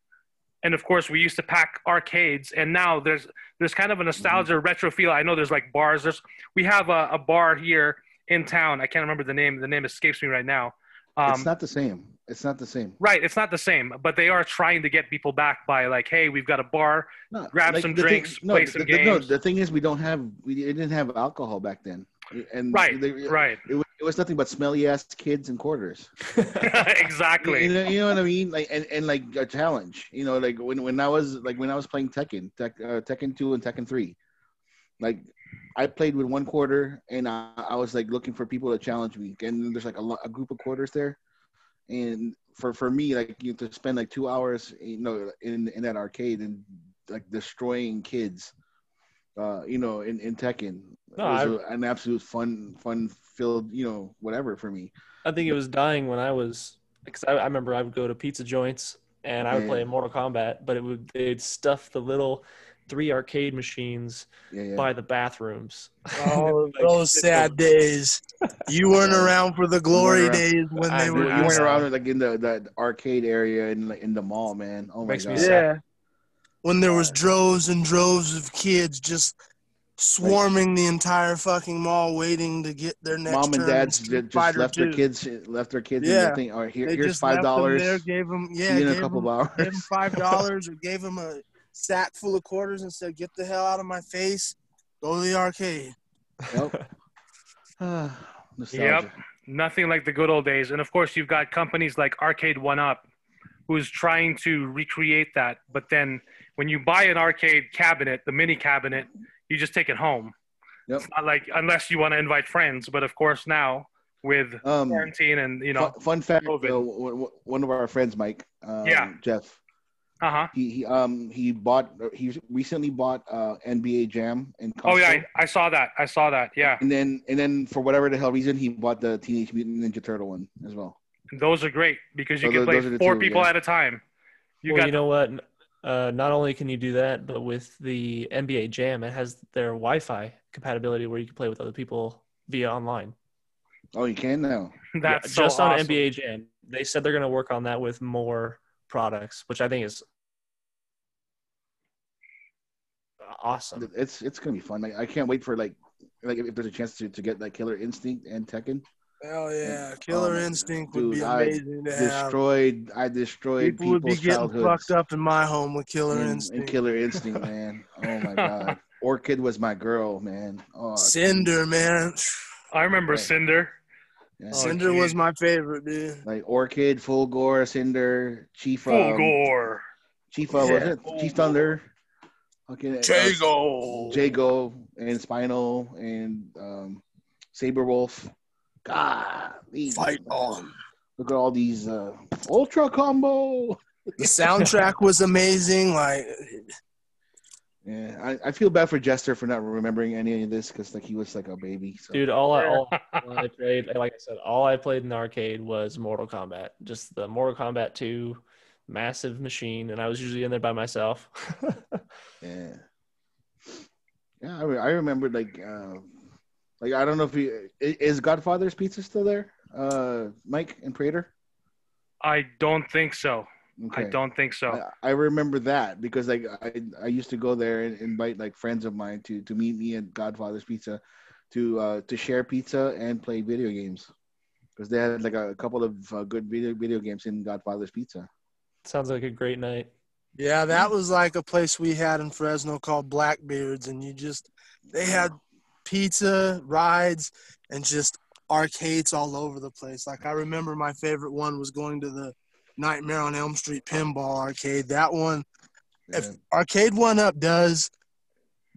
and of course we used to pack arcades, and now there's there's kind of a nostalgia Mm-hmm. retro feel. I know there's like bars. There's we have a, a bar here in town. I can't remember the name. The name escapes me right now. Um, it's not the same. It's not the same. Right, it's not the same, but they are trying to get people back by like, hey, we've got a bar. No, Grab some the drinks, no, play the- some the, no, the thing is, we don't have we didn't have alcohol back then, and Right, they- right, It was, it was nothing but smelly ass kids and quarters. exactly. You know, you know what I mean? Like and, and like a challenge. You know, like when, when I was like when I was playing Tekken, Tek, uh, Tekken two and Tekken three, like I played with one quarter and I, I was like looking for people to challenge me. And there's like a, a group of quarters there, and for for me like you to spend like two hours, you know, in in that arcade and like destroying kids. Uh, you know, in, in Tekken, No, it was an absolute fun, fun filled, you know, whatever for me. I think it was dying when I was because I, I remember I would go to pizza joints and I would play Mortal Kombat, but it would they'd stuff the little three arcade machines Yeah, yeah. by the bathrooms. Oh, Like, those sad days. You weren't around for the glory around. days when I they were. You I went saw. around like in the that arcade area in like in the mall, man. Oh my Makes me god. sad. Yeah. When there was droves and droves of kids just swarming the entire fucking mall, waiting to get their next. Mom and turn in dads just Fighter left their kids left their kids in Yeah. the thing. All right, here, They here's five dollars. there, gave them yeah, See you in a gave couple them, of gave them five dollars or gave them a sack full of quarters and said, "Get the hell out of my face, go to the arcade." Yep. Nostalgia. Nothing like the good old days. And of course, you've got companies like Arcade1Up, who's trying to recreate that. But then when you buy an arcade cabinet, the mini cabinet, you just take it home. Yep. It's not like unless you want to invite friends. But of course, now with Um, quarantine and you know, fun, fun fact: COVID. though, w- w- one of our friends, Mike, um, Yeah. Jeff, uh huh. he, he um he bought he recently bought uh NBA Jam and Oh yeah, I, I saw that. I saw that. Yeah, and then and then for whatever the hell reason he bought the Teenage Mutant Ninja Turtle one as well. those are great because you Oh, can tho- play those four two, people yeah. at a time. You well, got you know what? Uh, not only can you do that, but with the NBA Jam, it has their Wi-Fi compatibility where you can play with other people via online. Oh, you can now. that's Yeah, so just on. NBA Jam. They said they're going to work on that with more products, which I think is awesome. It's it's gonna be fun. Like, I can't wait for like like if there's a chance to, to get like Killer Instinct and Tekken. Hell yeah, Killer Oh my Instinct God. would be Dude, I amazing to have. Destroyed. I destroyed People would be getting fucked up in my home with Killer and, and Killer Instinct, man. Oh my god. Orchid was my girl, man. Oh, Cinder, man. I remember Right. Cinder. yeah. Oh, Cinder was my favorite, dude. like Orchid, Fulgore, Cinder, Chief, Full um, gore. Chief, uh, was it Chief Thunder? Okay, uh, Jago. Jago and Spinal and um, Sabrewulf. God, Fight on. Look at all these uh, Ultra combo. The soundtrack was amazing. Like, Yeah, I, I feel bad for Jester for not remembering any of this because like he was like a baby. So. Dude, all I, all I played, like I said, all I played in the arcade was Mortal Kombat. Just the Mortal Kombat 2 massive machine, and I was usually in there by myself. Yeah. Yeah, I, re- I remember like uh, like I don't know if he i- is Godfather's Pizza still there, uh, Mike and Prater. I don't think so. Okay. I don't think so. I, I remember that because like I, I used to go there and invite like friends of mine to to meet me at Godfather's Pizza to uh, to share pizza and play video games because they had like a couple of uh, good video video games in Godfather's Pizza. Sounds like a great night. yeah, that was like a place we had in Fresno called Blackbeards, and you just they had pizza, rides, and just arcades all over the place. Like I remember my favorite one was going to the Nightmare on Elm Street pinball arcade. That one if Arcade1Up does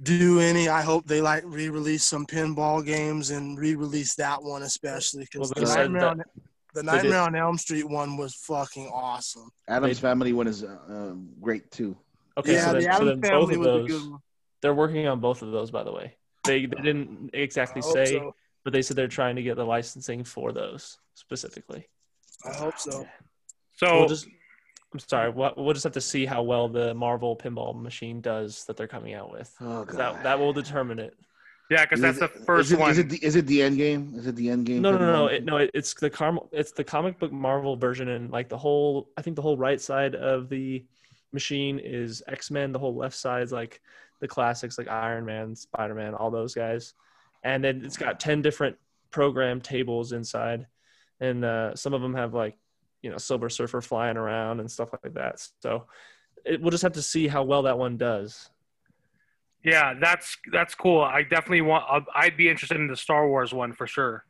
do any, I hope they like re-release some pinball games and re-release that one especially because Well, the, Nightmare that on, the Nightmare on Elm Street one was fucking awesome. Adam's They- Family one is uh, uh, great too. Okay, yeah, so, the so then both Family of was a those, good one. they're working on both of those, by the way. They, they didn't exactly say, so. but they said they're trying to get the licensing for those specifically. I hope so. So We'll just, I'm sorry, we'll, we'll just have to see how well the Marvel pinball machine does that they're coming out with. Oh 'Cause god. That, that will determine it. Yeah, because that's Is the first is it, one. Is it, the, is it the end game? Is it the end game? No, no, no, no. It, no, it, it's the car- It's the comic book Marvel version, and like the whole. I think the whole right side of the machine is X Men. The whole left side is like the classics, like Iron Man, Spider Man, all those guys. And then it's got ten different program tables inside, and uh, some of them have like you know Silver Surfer flying around and stuff like that. So it, we'll just have to see how well that one does. Yeah, that's that's cool. I definitely want. I'd- be interested in the Star Wars one for sure.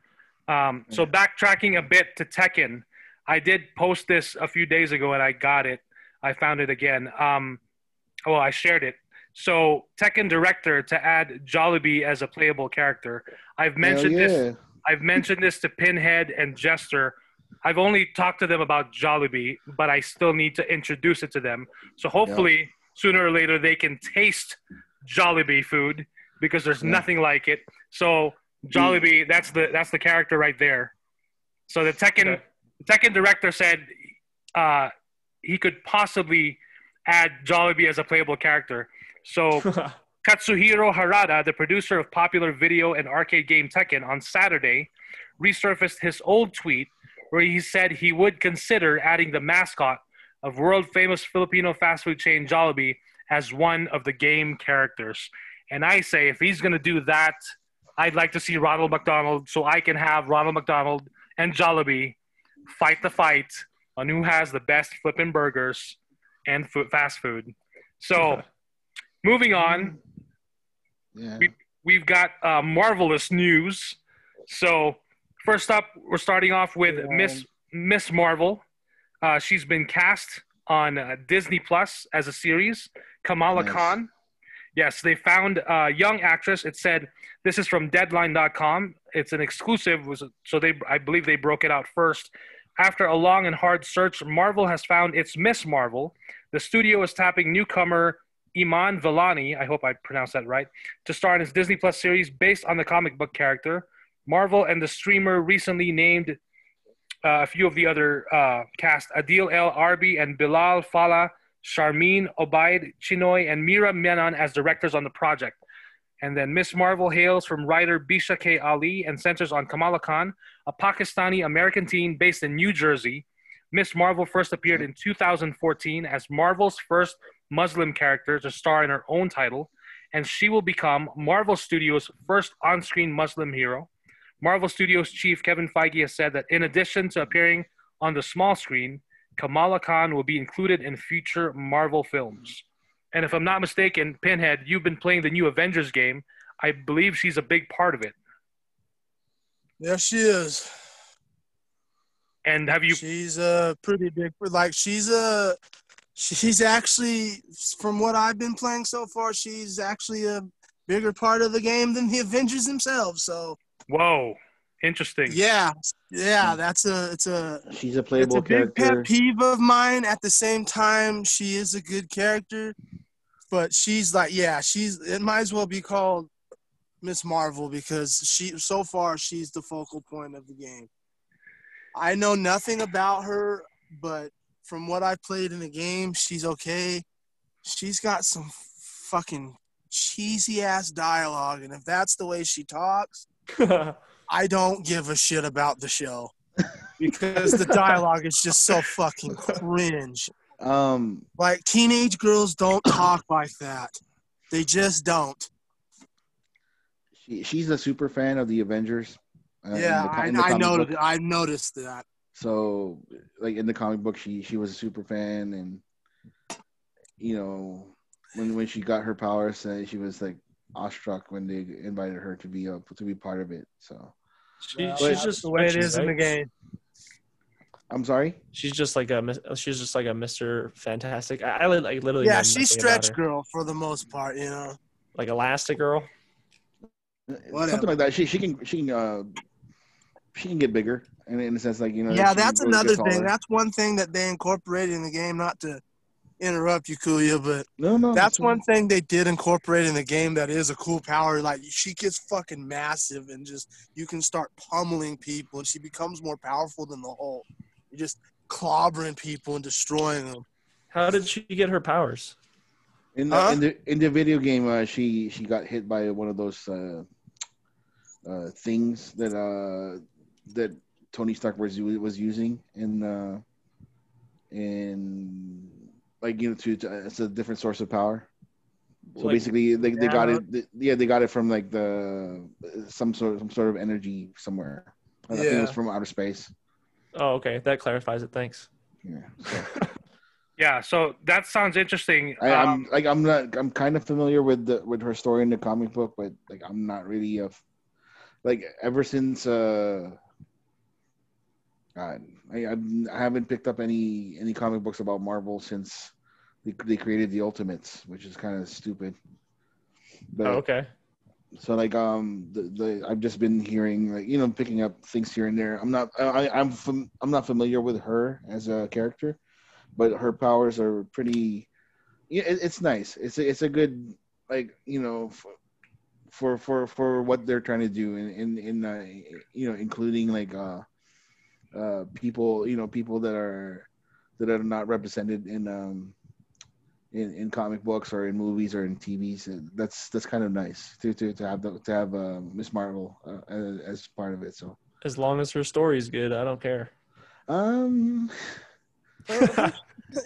Um, so backtracking a bit to Tekken, I did post this a few days ago and I got it. I found it again. Um, well, I shared it. So Tekken director to add Jollibee as a playable character. I've mentioned yeah. this. I've mentioned this to Pinhead and Jester. I've only talked to them about Jollibee, but I still need to introduce it to them. So hopefully, sooner or later, they can taste Jollibee food because there's Yeah. nothing like it. So Jollibee, that's the that's the character right there. So the Tekken Okay. Tekken director said uh, he could possibly add Jollibee as a playable character. So Katsuhiro Harada, the producer of popular video and arcade game Tekken, on Saturday resurfaced his old tweet where he said he would consider adding the mascot of world famous Filipino fast food chain Jollibee as one of the game characters. And I say, if he's going to do that, I'd like to see Ronald McDonald so I can have Ronald McDonald and Jollibee fight the fight on who has the best flipping burgers and food, fast food. So, moving on, Yeah. We- we've got uh, marvelous news. So first up, we're starting off with Yeah. Miss Miss Marvel. Uh, she's been cast on uh, Disney Plus as a series. Kamala Nice. Khan. Yes, they found a young actress. It said this is from Deadline.com. It's an exclusive, was so they I believe they broke it out first. After a long and hard search, Marvel has found its Miss Marvel. The studio is tapping newcomer Iman Vellani. I hope I pronounced that right to star in his Disney Plus series based on the comic book character. Marvel and the streamer recently named uh, a few of the other uh, cast Adil El Arbi and Bilall Fallah, Sharmeen Obaid Chinoy, and Mira Menon as directors on the project. And then Miss Marvel hails from writer Bisha K. Ali and centers on Kamala Khan, a Pakistani American teen based in New Jersey. Miss Marvel first appeared in 2014 as Marvel's first Muslim character to star in her own title, and she will become Marvel Studios' first on screen Muslim hero. Marvel Studios chief Kevin Feige has said that in addition to appearing on the small screen, Kamala Khan will be included in future Marvel films. And if I'm not mistaken, Pinhead, you've been playing the new Avengers game. I believe she's a big part of it. There she is. And have you? She's a pretty big. Like she's a. She's actually, from what I've been playing so far, she's actually a bigger part of the game than the Avengers themselves. So Whoa, interesting. yeah, yeah, hmm. that's a. It's a. She's a playable It's playable a big character. pet peeve of mine. At the same time, she is a good character, but she's like, yeah, she's. It might as well be called Miss Marvel because she. So far, she's the focal point of the game. I know nothing about her, but from what I played in the game, she's okay. She's got some fucking cheesy ass dialogue, and if that's the way she talks, I don't give a shit about the show because the dialogue is just so fucking cringe. Um, Like teenage girls don't talk like that. They just don't. she, she's a super fan of the Avengers. uh, yeah, the I, I noticed. book. I noticed that. So, like in the comic book, she she was a super fan, and you know, when when she got her powers, uh, she was like awestruck when they invited her to be a, to be part of it. So, She, Well, she's that's just the way it is she's is in the game. I'm sorry. She's just like a mis- she's just like a Mr. Fantastic. I, I like literally Yeah, she's stretch girl for the most part. You know. like Elastic Girl. Whatever. Something like that. She she can she can uh she can get bigger, and in a sense, like you know. Yeah, that's another thing. That's one thing that they incorporated in the game. Not to interrupt you, Kuya, but no, no. that's it's- one thing they did incorporate in the game that is a cool power. Like she gets fucking massive and just you can start pummeling people, and she becomes more powerful than the Hulk. You're just clobbering people and destroying them. How did she get her powers? In the, Huh? in the in the video game, uh, she she got hit by one of those uh, uh, things that uh, that Tony Stark was was using in uh, in like you know to, to it's a different source of power. So Like- basically, they, they Yeah. got it. they- yeah, they got it from like the some sort some sort of energy somewhere. I think it was from outer space. Oh, okay. That clarifies it. Thanks. Yeah. So Yeah, so that sounds interesting. I, Um, I'm like I'm not I'm kind of familiar with the with her story in the comic book, but like I'm not really a f- like ever since uh God, I I haven't picked up any any comic books about Marvel since they, they created the Ultimates, which is kind of stupid. But Oh, okay. so like um the, the I've just been hearing like you know picking up things here and there. I'm not I I'm fam- I'm not familiar with her as a character, but her powers are pretty. Yeah, it, it's nice. It's a, it's a good like you know for, for for for what they're trying to do in in in uh, you know including like uh uh people you know people that are that are not represented in um in, in comic books or in movies or in TVs. And That's that's kind of nice to to, to have the, to have uh, Miss Marvel uh, as, as part of it. So As long as her story's good, I don't care. um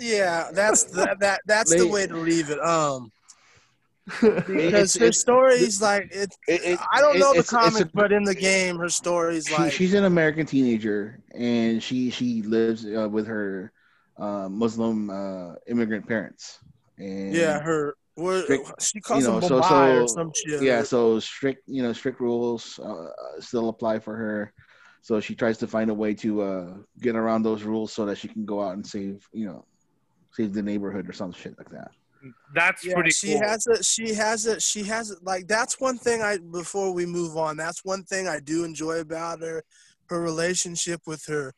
yeah, that's the, that that's the way to leave it. Um, it's- because her it's- story's like it. it, it, I don't know the it's- it's comic, a- but in the game, her story's she, like she's an American teenager and she she lives uh, with her uh, Muslim uh, immigrant parents. And yeah, her. Where, strict- she calls you know, them so- Bombay or some shit. yeah so strict you know strict rules uh, still apply for her so she tries to find a way to uh, get around those rules so that she can go out and save you know save the neighborhood or some shit like that that's Yeah, pretty she cool. has it. She has it. She has it. Like that's one thing I. Before we move on, that's one thing I do enjoy about her. Her relationship with her,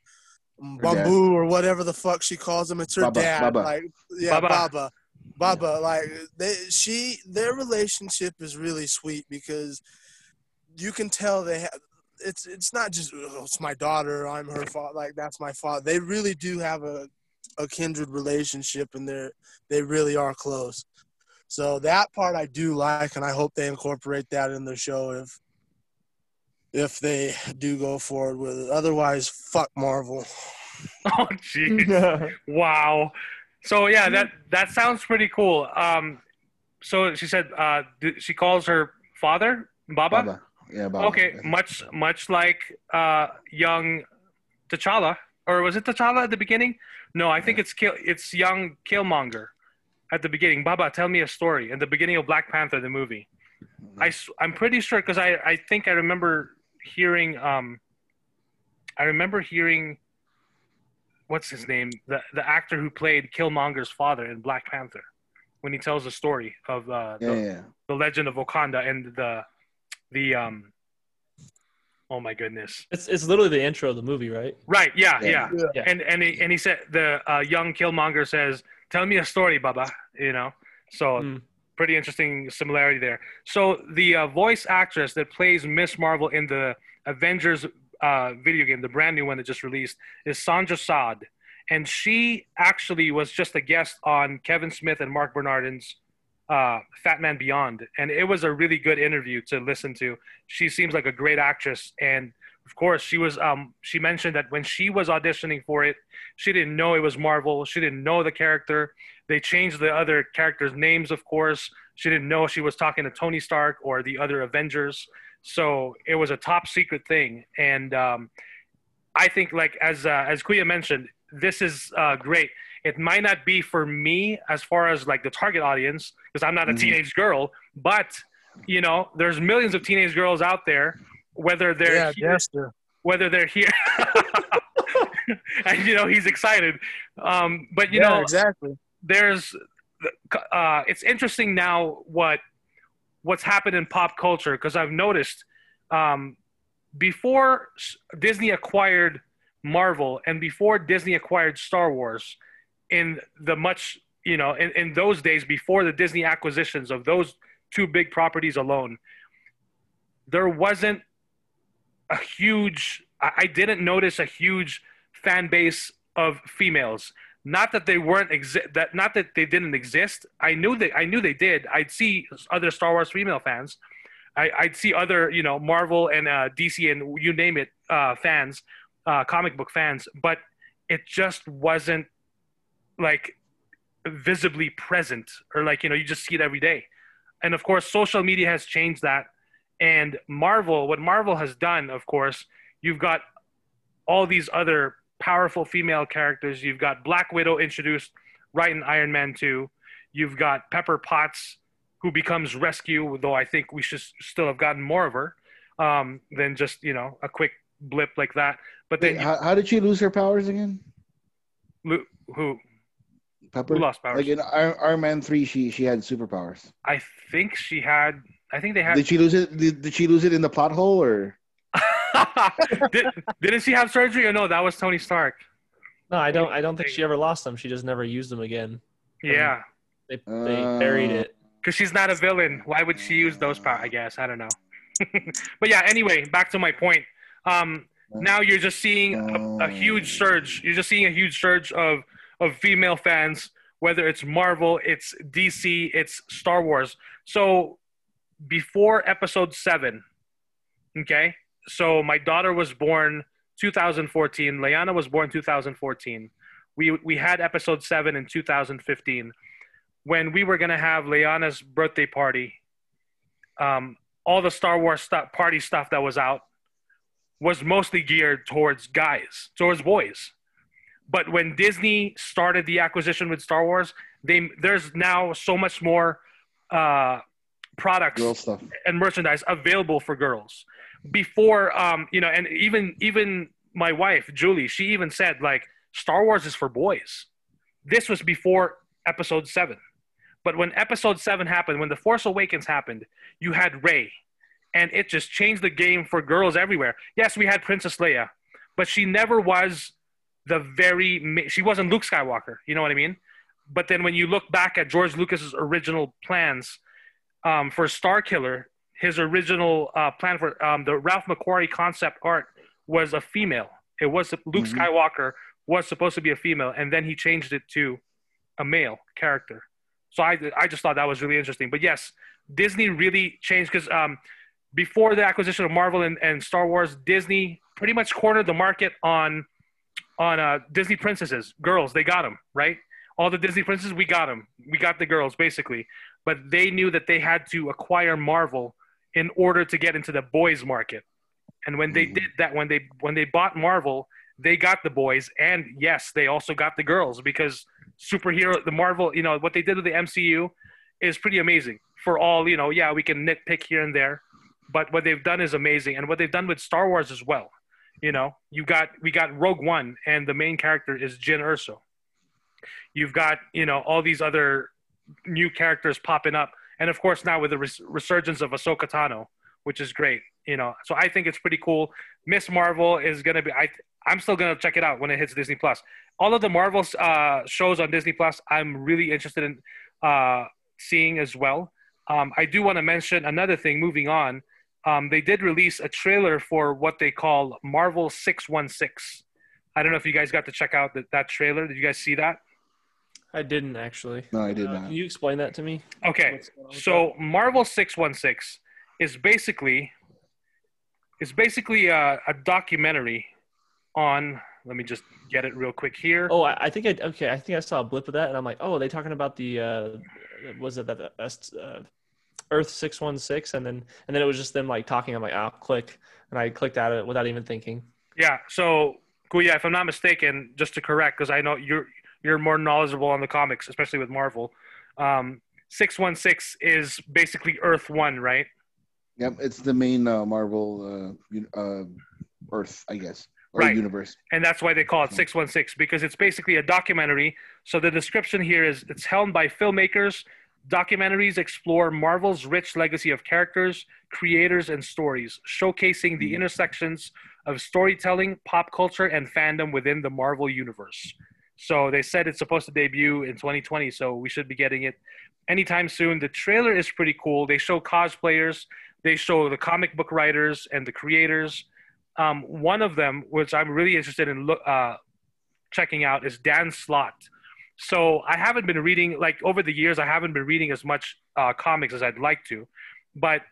Her dad. bamboo or whatever the fuck she calls him. It's her Baba, dad. Baba. Like yeah, Baba. Baba, Baba. Like they, she, their relationship is really sweet because you can tell they have. It's it's not just oh, it's my daughter. I'm her father. Like that's my father. They really do have a a kindred relationship, and they're they really are close. So that part I do like, and I hope they incorporate that in the show if if they do go forward with it. Otherwise, fuck Marvel. oh, jeez. wow. So yeah, that that sounds pretty cool. Um, so she said uh, she calls her father Baba. Baba. yeah Baba. Okay, much much like uh, young T'Challa, or was it T'Challa at the beginning? No, I think it's Kill, it's young Killmonger at the beginning. Baba, tell me a story. In the beginning of Black Panther, the movie, I I'm pretty sure because I I think I remember hearing um I remember hearing what's his name the the actor who played Killmonger's father in Black Panther when he tells the story of uh, the, yeah, yeah. the legend of Wakanda and the the um oh my goodness It's it's literally the intro of the movie, right? right yeah Yeah. yeah, Yeah. and and he, and he said the uh, young Killmonger says tell me a story Baba you know so Mm. pretty interesting similarity there so the uh, voice actress that plays Miss Marvel in the Avengers uh, video game the brand new one that just released is Sandra Saad and she actually was just a guest on Kevin Smith and Mark Bernardin's uh, Fat Man Beyond, and it was a really good interview to listen to. She seems like a great actress, and of course, she was. Um, she mentioned that when she was auditioning for it, she didn't know it was Marvel. She didn't know the character. They changed the other characters' names, of course. She didn't know she was talking to Tony Stark or the other Avengers. So it was a top secret thing, and um, I think, like as uh, as Kuya mentioned, this is uh, great. It might not be for me as far as like the target audience because I'm not a Mhm. teenage girl, but you know, there's millions of teenage girls out there, whether they're yeah, here, Jester. whether they're here, and you know, he's excited. Um, but you yeah, know, exactly. there's uh, it's interesting now what what's happened in pop culture because I've noticed um, before Disney acquired Marvel and before Disney acquired Star Wars in the much you know in, in those days before the Disney acquisitions of those two big properties alone there wasn't a huge I, didn't notice a huge fan base of females. Not that they weren't exi- that not that they didn't exist. I knew that i knew they did. I'd see other star wars female fans. I, I'd see other, you know, Marvel and uh, DC and you name it, uh, fans, uh, comic book fans, but it just wasn't like visibly present or like, you know, you just see it every day. And of course, social media has changed that. And Marvel, what Marvel has done, of course, you've got all these other powerful female characters. You've got Black Widow introduced right in Iron Man 2. You've got Pepper Potts, who becomes Rescue, though I think we should still have gotten more of her um, than just, you know, a quick blip like that. But then, Wait, how, how did she lose her powers again? you, who, Pepper. who lost powers? Like in Iron, Iron Man three, she she had superpowers. I think she had, I think they had. Did she lose it? Did, did she lose it in the plot hole or? Did, didn't she have surgery or no? That was Tony Stark. No, I don't. I don't think she ever lost them. She just never used them again. Yeah. They they buried Uh, it. because she's not a villain. Why would she use those powers? I guess I don't know. but yeah, anyway, back to my point. Um, now you're just seeing a, a huge surge. You're just seeing a huge surge of of female fans, whether it's Marvel, it's DC, it's Star Wars. So before Episode Seven, okay. So my daughter was born 2014. Leanna was born 2014. We we had Episode Seven in 2015 when we were gonna have Leanna's birthday party, um, all the Star Wars stuff, party stuff that was out was mostly geared towards guys, towards boys. But when Disney started the acquisition with Star Wars, they there's now so much more uh, products and merchandise available for girls. Before um you know and even even my wife julie she even said like star wars is for boys. This was before episode 7 but when episode 7 happened when the force awakens happened you had Rey and it just changed the game for girls everywhere. Yes we had princess leia but she never was the very she wasn't luke skywalker you know what i mean but then when you look back at george lucas's original plans um, for Star Killer, his original uh, plan for um, the Ralph McQuarrie concept art was a female. It was Luke Mhm. Skywalker was supposed to be a female, and then he changed it to a male character. So I, I just thought that was really interesting. But yes, Disney really changed because um, before the acquisition of Marvel and, and Star Wars, Disney pretty much cornered the market on on uh, Disney princesses, girls. They got them right. All the Disney princesses, we got them. We got the girls basically but they knew that they had to acquire Marvel in order to get into the boys market. And when they Mhm. did that, when they when they bought Marvel, they got the boys, and yes, they also got the girls because superhero, the Marvel, you know, what they did with the MCU is pretty amazing. For all you know, yeah, we can nitpick here and there, but what they've done is amazing, and what they've done with Star Wars as well. You know, you got we got Rogue One, and the main character is Jyn Erso. You've got you know all these other new characters popping up, and of course now with the res- resurgence of Ahsoka Tano, which is great. You know, so I think it's pretty cool. Miss Marvel is gonna be. I I'm still gonna check it out when it hits Disney Plus. All of the Marvel uh, shows on Disney Plus, I'm really interested in uh, seeing as well. Um, I do want to mention another thing. Moving on, um, they did release a trailer for what they call Marvel 616. I don't know if you guys got to check out that, that trailer. Did you guys see that? I didn't actually. No, I did Uh, not. Can you explain that to me? Okay, What's going on with so Marvel 616 is basically is basically a, a documentary on. Let me just get it real quick here. Oh, I, I think I okay. I think I saw a blip of that, and I'm like, oh, are they talking about the uh, was it that the best uh, Earth six one six, and then and then it was just them like talking. I'm like, oh, click, and I clicked at it without even thinking. Yeah. So, Kuya, if I'm not mistaken, just to correct, because I know you're you're more knowledgeable on the comics, especially with Marvel. Um, Six one six is basically Earth One, right? Yep, it's the main uh, Marvel uh, uh, Earth, I guess, or Right. universe. and that's why they call it 616 because it's basically a documentary so the description here is it's helmed by filmmakers documentaries explore marvel's rich legacy of characters creators and stories showcasing the intersections of storytelling pop culture and fandom within the marvel universe. So they said it's supposed to debut in 2020 so we should be getting it anytime soon. The trailer is pretty cool. They show cosplayers they show the comic book writers and the creators. Um, one of them, which I'm really interested in look, uh, checking out, is Dan Slott. So I haven't been reading like over the years. I haven't been reading as much uh, comics as I'd like to, but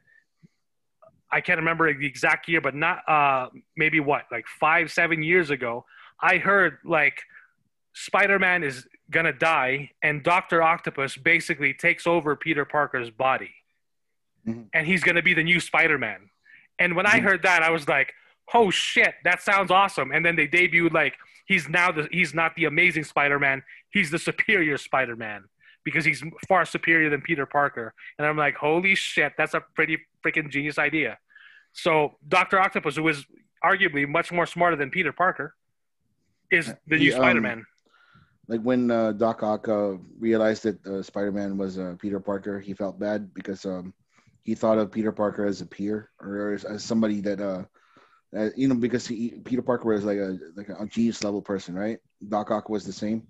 I can't remember the exact year, but not uh, maybe what like five, seven years ago. I heard like Spider-Man is gonna die, and Doctor Octopus basically takes over Peter Parker's body, Mhm. and he's gonna be the new Spider-Man. And when I Mhm. heard that, I was like, "Oh shit, that sounds awesome!" And then they debuted like he's now the he's not the Amazing Spider-Man, he's the superior Spider-Man because he's far superior than Peter Parker. And I'm like, "Holy shit, that's a pretty freaking genius idea." So Doctor Octopus, who is arguably much more smarter than Peter Parker, is the new um, Spider-Man. Like when uh, Doc Ock uh, realized that uh, Spider-Man was uh, Peter Parker, he felt bad because um, he thought of Peter Parker as a peer or as, as somebody that uh, uh, you know because he, Peter Parker was like a like a genius level person, right? Doc Ock was the same,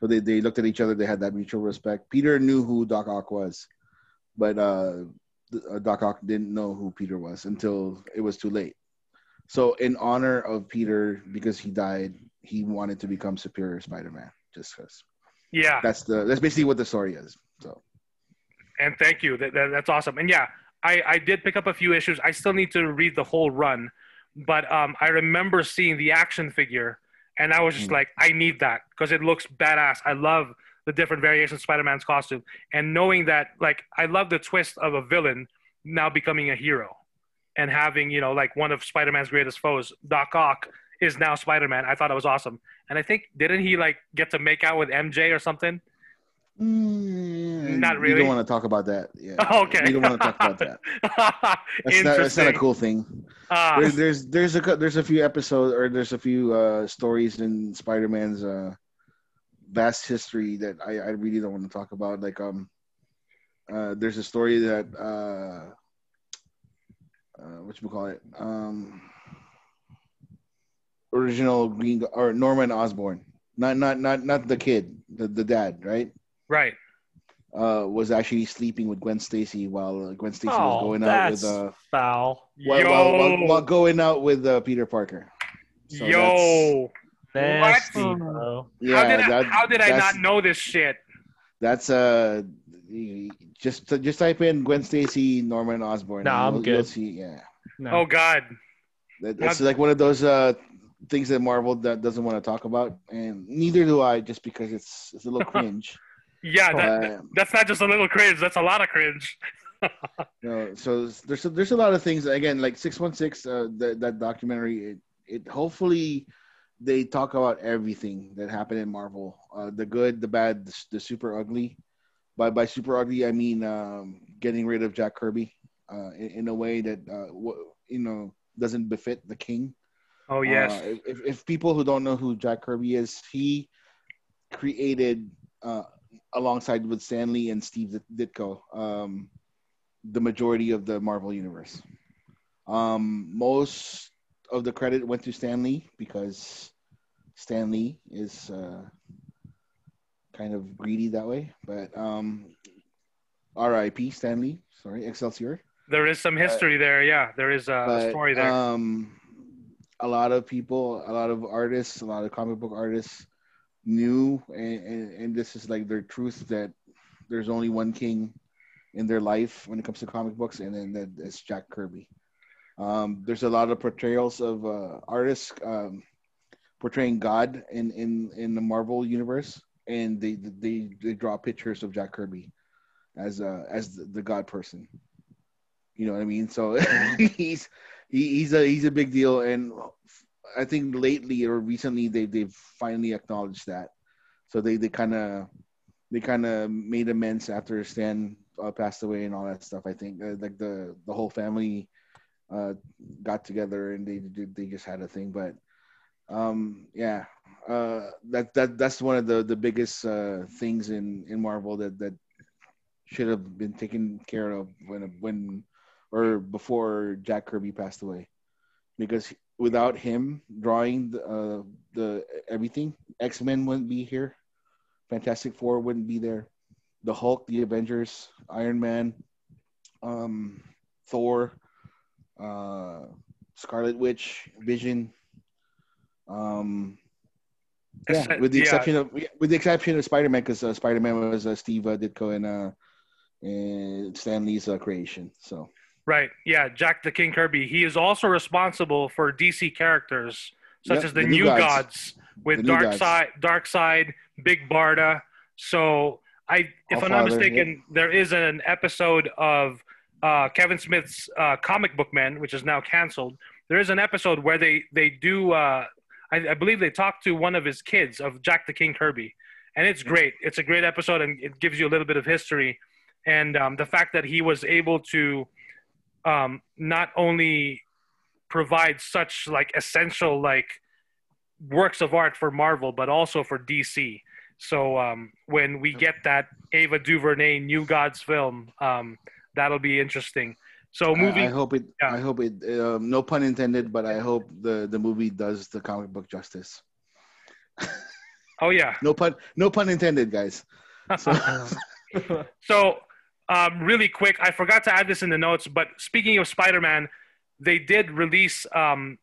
so they, they looked at each other. They had that mutual respect. Peter knew who Doc Ock was, but uh, uh, Doc Ock didn't know who Peter was until it was too late. So in honor of Peter, because he died, he wanted to become Superior Spider-Man. Just because Yeah, that's the that's basically what the story is. So and thank you. That, that- that's awesome. And yeah, I, I did pick up a few issues. I still need to read the whole run, but um, I remember seeing the action figure, and I was just Mm. like, I need that because it looks badass. I love the different variations of Spider-Man's costume, and knowing that, like, I love the twist of a villain now becoming a hero, and having you know like one of Spider-Man's greatest foes, Doc Ock, is now Spider-Man. I thought it was awesome, and I think didn't he like get to make out with MJ or something? Not We really. don't want to talk about that. Yeah. Okay. We don't want to talk about that. That's not, that's not a cool thing. Ah, There's there's there's a there's a few episodes or there's a few uh, stories in Spider-Man's uh, vast history that I, I really don't want to talk about. Like um, uh, there's a story that uh, uh, what you call it um, original Green or Norman Osborn, not not not not the kid, the the dad, right? Right. Uh, was actually sleeping with Gwen Stacy while uh, Gwen Stacy was Oh, going out that's with uh, foul. while, Yo, while, while, while going out with uh, Peter Parker. So yo. Nasty, What? bro. Yeah, how did I, that- how did I that's- not know this shit? That's uh, just just type in Gwen Stacy, Norman Osborn. Nah, and I'm you'll- you'll good. see, yeah, No. Oh God. that, that's like one of those uh things that Marvel that doesn't want to talk about, and neither do I, just because it's it's a little cringe. Yeah, that, Uh, that's not just a little cringe. That's a lot of cringe. so there's a, there's a lot of things again like 616 uh that, that documentary it, it hopefully they talk about everything that happened in marvel uh the good the bad the, the super ugly by by super ugly i mean um getting rid of jack kirby uh in, in a way that uh w- you know doesn't befit the king Oh yes. uh, if, if people who don't know who Jack Kirby is, he created, uh, alongside with Stan Lee and Steve Ditko, um, the majority of the Marvel universe. Um, most of the credit went to Stan Lee because Stan Lee is uh, kind of greedy that way. But um, R.I.P. Stan Lee. Sorry, Excelsior there is some history there. Yeah, there is a but, story there. Um, a lot of people, a lot of artists, a lot of comic book artists knew, and, and, and this is like their truth that there's only one king in their life when it comes to comic books, and then that is Jack Kirby. Um, there's a lot of portrayals of uh, artists um, portraying God in, in, in the Marvel universe, and they, they they draw pictures of Jack Kirby as uh, as the, the God person. You know what I mean? So he's he, he's a he's a big deal, and I think lately or recently they they've finally acknowledged that. So they they kind of they kind of made amends after Stan uh, passed away and all that stuff. I think uh, like the the whole family uh, got together and they they just had a thing. But um, yeah, uh, that that that's one of the the biggest uh, things in in Marvel that that should have been taken care of when when or before Jack Kirby passed away, because without him drawing the, uh, the everything, X Men wouldn't be here, Fantastic Four wouldn't be there, the Hulk, the Avengers, Iron Man, um, Thor, uh, Scarlet Witch, Vision. Um, yeah, with the yeah. exception of with the exception of Spider Man, because uh, Spider Man was uh, Steve uh, Ditko and uh, and Stan Lee's uh, creation. So Right. Yeah, Jack the King Kirby. He is also responsible for DC characters such Yep, as the, the New Gods, Gods. with New Dark Gods. Side, Darkseid, Big Barda. So I, if All I'm not mistaken, there is an episode of uh, Kevin Smith's uh, Comic Book Men, which is now canceled. There is an episode where they they do. Uh, I, I believe they talk to one of his kids of Jack the King Kirby, and it's great. It's a great episode, and it gives you a little bit of history, and um, the fact that he was able to um, not only provide such like essential like works of art for Marvel, but also for DC. So um, when we get that Ava DuVernay New Gods film, um, that'll be interesting. So I, moving, I hope it. yeah. I hope it. Um, no pun intended, but I hope the the movie does the comic book justice. oh yeah. No pun. No pun intended, guys. So, um, really quick, I forgot to add this in the notes, but speaking of Spider Man, they did release um,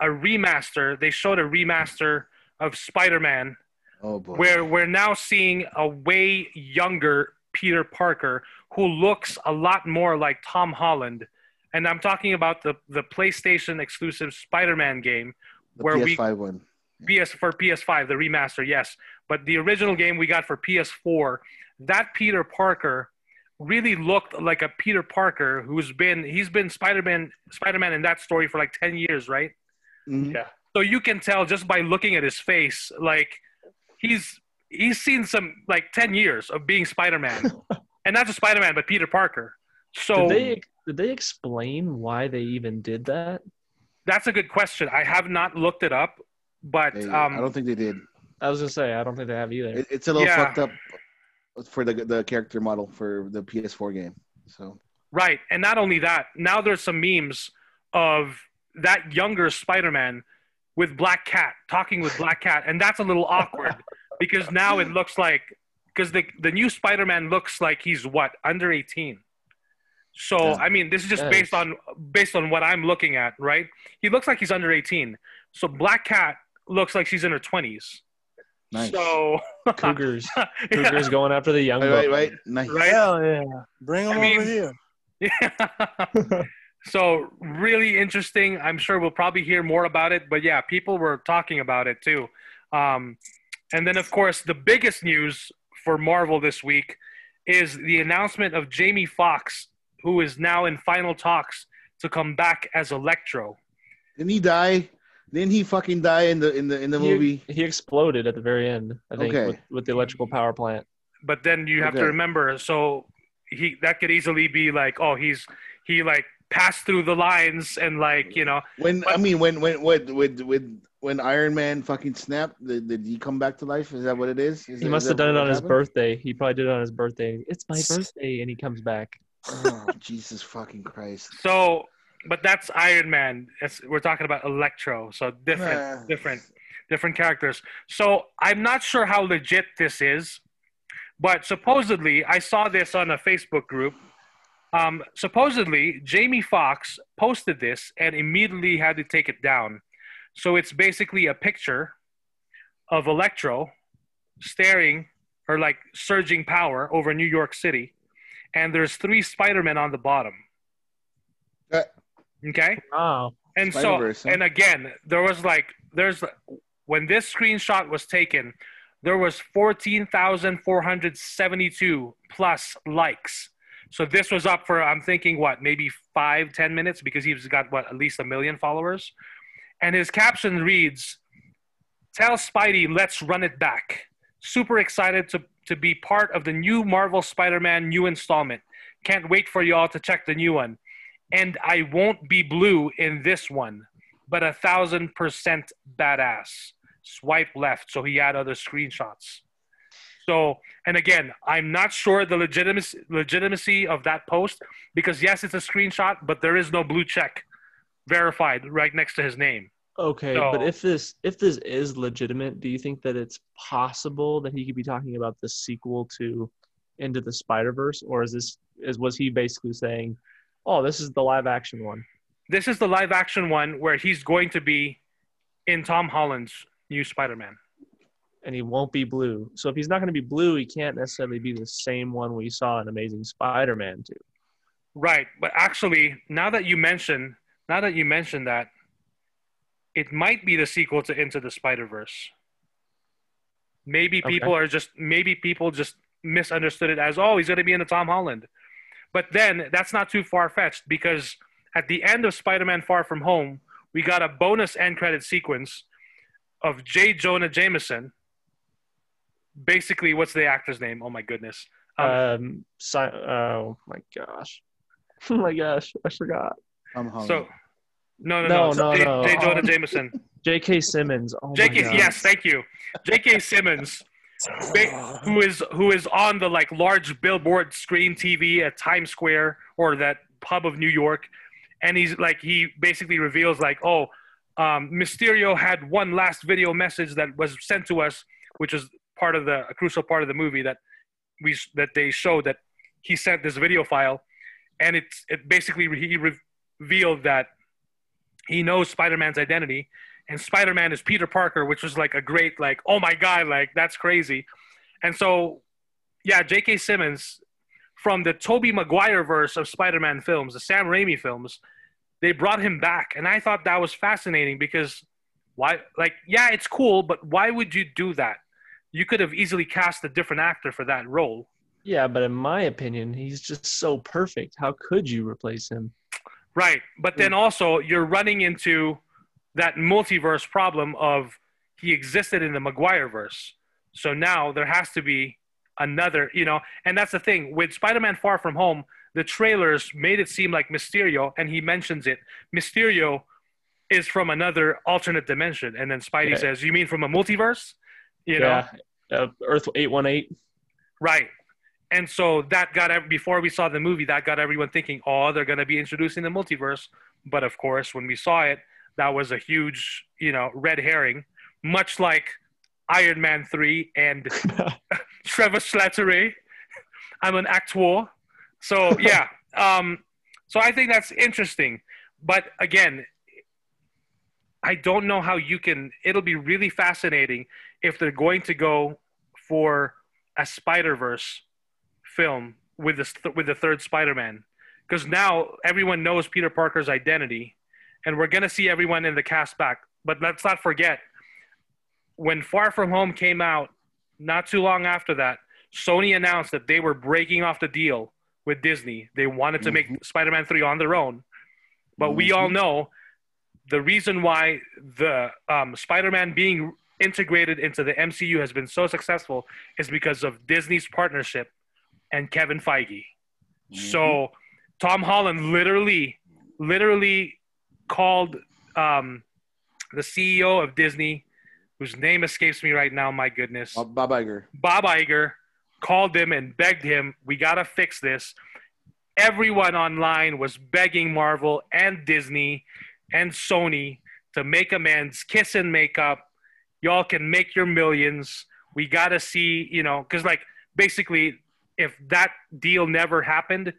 a remaster. They showed a remaster of Spider Man Oh boy. where we're now seeing a way younger Peter Parker who looks a lot more like Tom Holland. And I'm talking about the, the PlayStation exclusive Spider Man game the where we- PS5 one. PS for PS5, the remaster, yes. But the original game we got for PS4, that Peter Parker really looked like a Peter Parker who's been he's been Spider-Man Spider-Man in that story for like 10 years, right? Mhm. Yeah. So you can tell just by looking at his face, like he's he's seen some like 10 years of being Spider-Man. and not just Spider-Man, but Peter Parker. So did they did they explain why they even did that? that's a good question. I have not looked it up, but They- um I don't think they did. I was gonna say I don't think they have either. It, it's a little Yeah. fucked up for the the character model for the PS4 game. So Right. And not only that, now there's some memes of that younger Spider Man with Black Cat, talking with Black Cat. And that's a little awkward because now it looks like, because the, the new Spider Man looks like he's what, under 18. So, Yeah. I mean, this is just Yes. based on based on what I'm looking at, right? He looks like he's under 18. So Black Cat looks like she's in her 20s. Nice. So, Cougars, yeah. Cougars going after the young right, right, buck. right. Nice. Right. Hell yeah. Bring them I mean- over here. Yeah. so really interesting. I'm sure we'll probably hear more about it, but yeah, people were talking about it too. Um, and then of course the biggest news for Marvel this week is the announcement of Jamie Foxx, who is now in final talks to come back as Electro. Didn't he die? Didn't he fucking die in the in the in the he, movie? he exploded at the very end. I think Okay. with, with the electrical power plant. But then you have to remember, so he that could easily be like, oh, he's he like passed through the lines and like you know When But- I mean when when with with with when Iron Man fucking snapped, did, did he come back to life? Is that what it is? Is He that- must is have done it what on his happened? birthday. He probably did it on his birthday. It's my birthday, and he comes back. Oh Jesus fucking Christ! So, but that's Iron Man. It's, we're talking about Electro, so different, Nah. different, different characters. So I'm not sure how legit this is, but supposedly I saw this on a Facebook group. Um, supposedly Jamie Foxx posted this and immediately had to take it down. So it's basically a picture of Electro staring or like surging power over New York City, and there's three Spider-Men on the bottom. Uh, Okay. Wow. And so, huh? and again, there was like, there's when this screenshot was taken, there was 14,472 plus likes. So this was up for, I'm thinking, what, maybe five, ten minutes because he's got what, at least a million followers. And his caption reads, Tell Spidey, let's run it back. Super excited to, to be part of the new Marvel Spider Man new installment. Can't wait for y'all to check the new one and I won't be blue in this one, but a thousand percent badass. Swipe left, so he had other screenshots. So, and again, I'm not sure the legitimacy legitimacy of that post because yes, it's a screenshot, but there is no blue check verified right next to his name. Okay, So- but if this if this is legitimate, do you think that it's possible that he could be talking about the sequel to Into the Spider Verse, or is this is was he basically saying, "Oh, this is the live action one"? This is the live action one where he's going to be in Tom Holland's new Spider-Man. and he won't be blue. So if he's not going to be blue, he can't necessarily be the same one we saw in Amazing Spider-Man 2. Right, but actually, now that you mention, now that you mention that, it might be the sequel to Into the Spider Verse. Maybe Okay. people are just maybe people just misunderstood it as oh he's going to be in the Tom Holland, but then that's not too far fetched because at the end of Spider-Man: Far From Home, we got a bonus end credit sequence of J. Jonah Jameson. Basically, what's the actor's name? Oh my goodness. Um, Um, si- oh my gosh. Oh my gosh, I forgot. Tom Holland. So, no, no, No, no, no, J, no. J. Jonah Jameson. J.K. Simmons. Oh my J.K. gosh. Yes, thank you. J.K. Simmons, ba- who is who is on the like large billboard screen TV at Times Square or that pub of New York, and he's like he basically reveals like oh, um, Mysterio had one last video message that was sent to us, which is part of the a crucial part of the movie that we that they showed that he sent this video file, and it's it basically he re- revealed that he knows Spider-Man's identity and Spider-Man is Peter Parker, which was like a great like oh my god like that's crazy, and so yeah, J.K. Simmons from the Tobey Maguire verse of Spider-Man films, the Sam Raimi films, they brought him back, and I thought that was fascinating because why like yeah it's cool, but why would you do that? You could have easily cast a different actor for that role. Yeah, but in my opinion, he's just so perfect. How could you replace him? Right. But then mm. also you're running into that multiverse problem of he existed in the Maguire verse. So now there has to be another, you know, and that's the thing with Spider-Man Far From Home, the trailers made it seem like Mysterio and he mentions it. Mysterio is from another alternate dimension and then Spidey Yeah. says, "You mean from a multiverse?" You know. uh, Earth eight one eight. Right. And so that got before we saw the movie, that got everyone thinking, oh, they're going to be introducing the multiverse. But of course, when we saw it, that was a huge, you know, red herring, much like Iron Man three and Trevor Slattery. I'm an actor. So yeah. um, so I think that's interesting. But again, I don't know how you can. It'll be really fascinating if they're going to go for a Spider Verse film with this with the third Spider-Man, because now everyone knows Peter Parker's identity, and we're gonna see everyone in the cast back. But let's not forget when Far From Home came out, not too long after that, Sony announced that they were breaking off the deal with Disney. They wanted to make mm-hmm. Spider-Man three on their own, but we all mm-hmm. know the reason why the um, Spider-Man being integrated into the MCU has been so successful is because of Disney's partnership and Kevin Feige. So mm-hmm. Tom Holland literally, literally called um, the CEO of Disney, whose name escapes me right now. My goodness, Bob, Iger. Bob Iger called him and begged him, "We gotta fix this." Everyone online was begging Marvel and Disney and Sony to make amends, kiss and make up. Y'all can make your millions. We gotta see, you know, because like basically, if that deal never happened,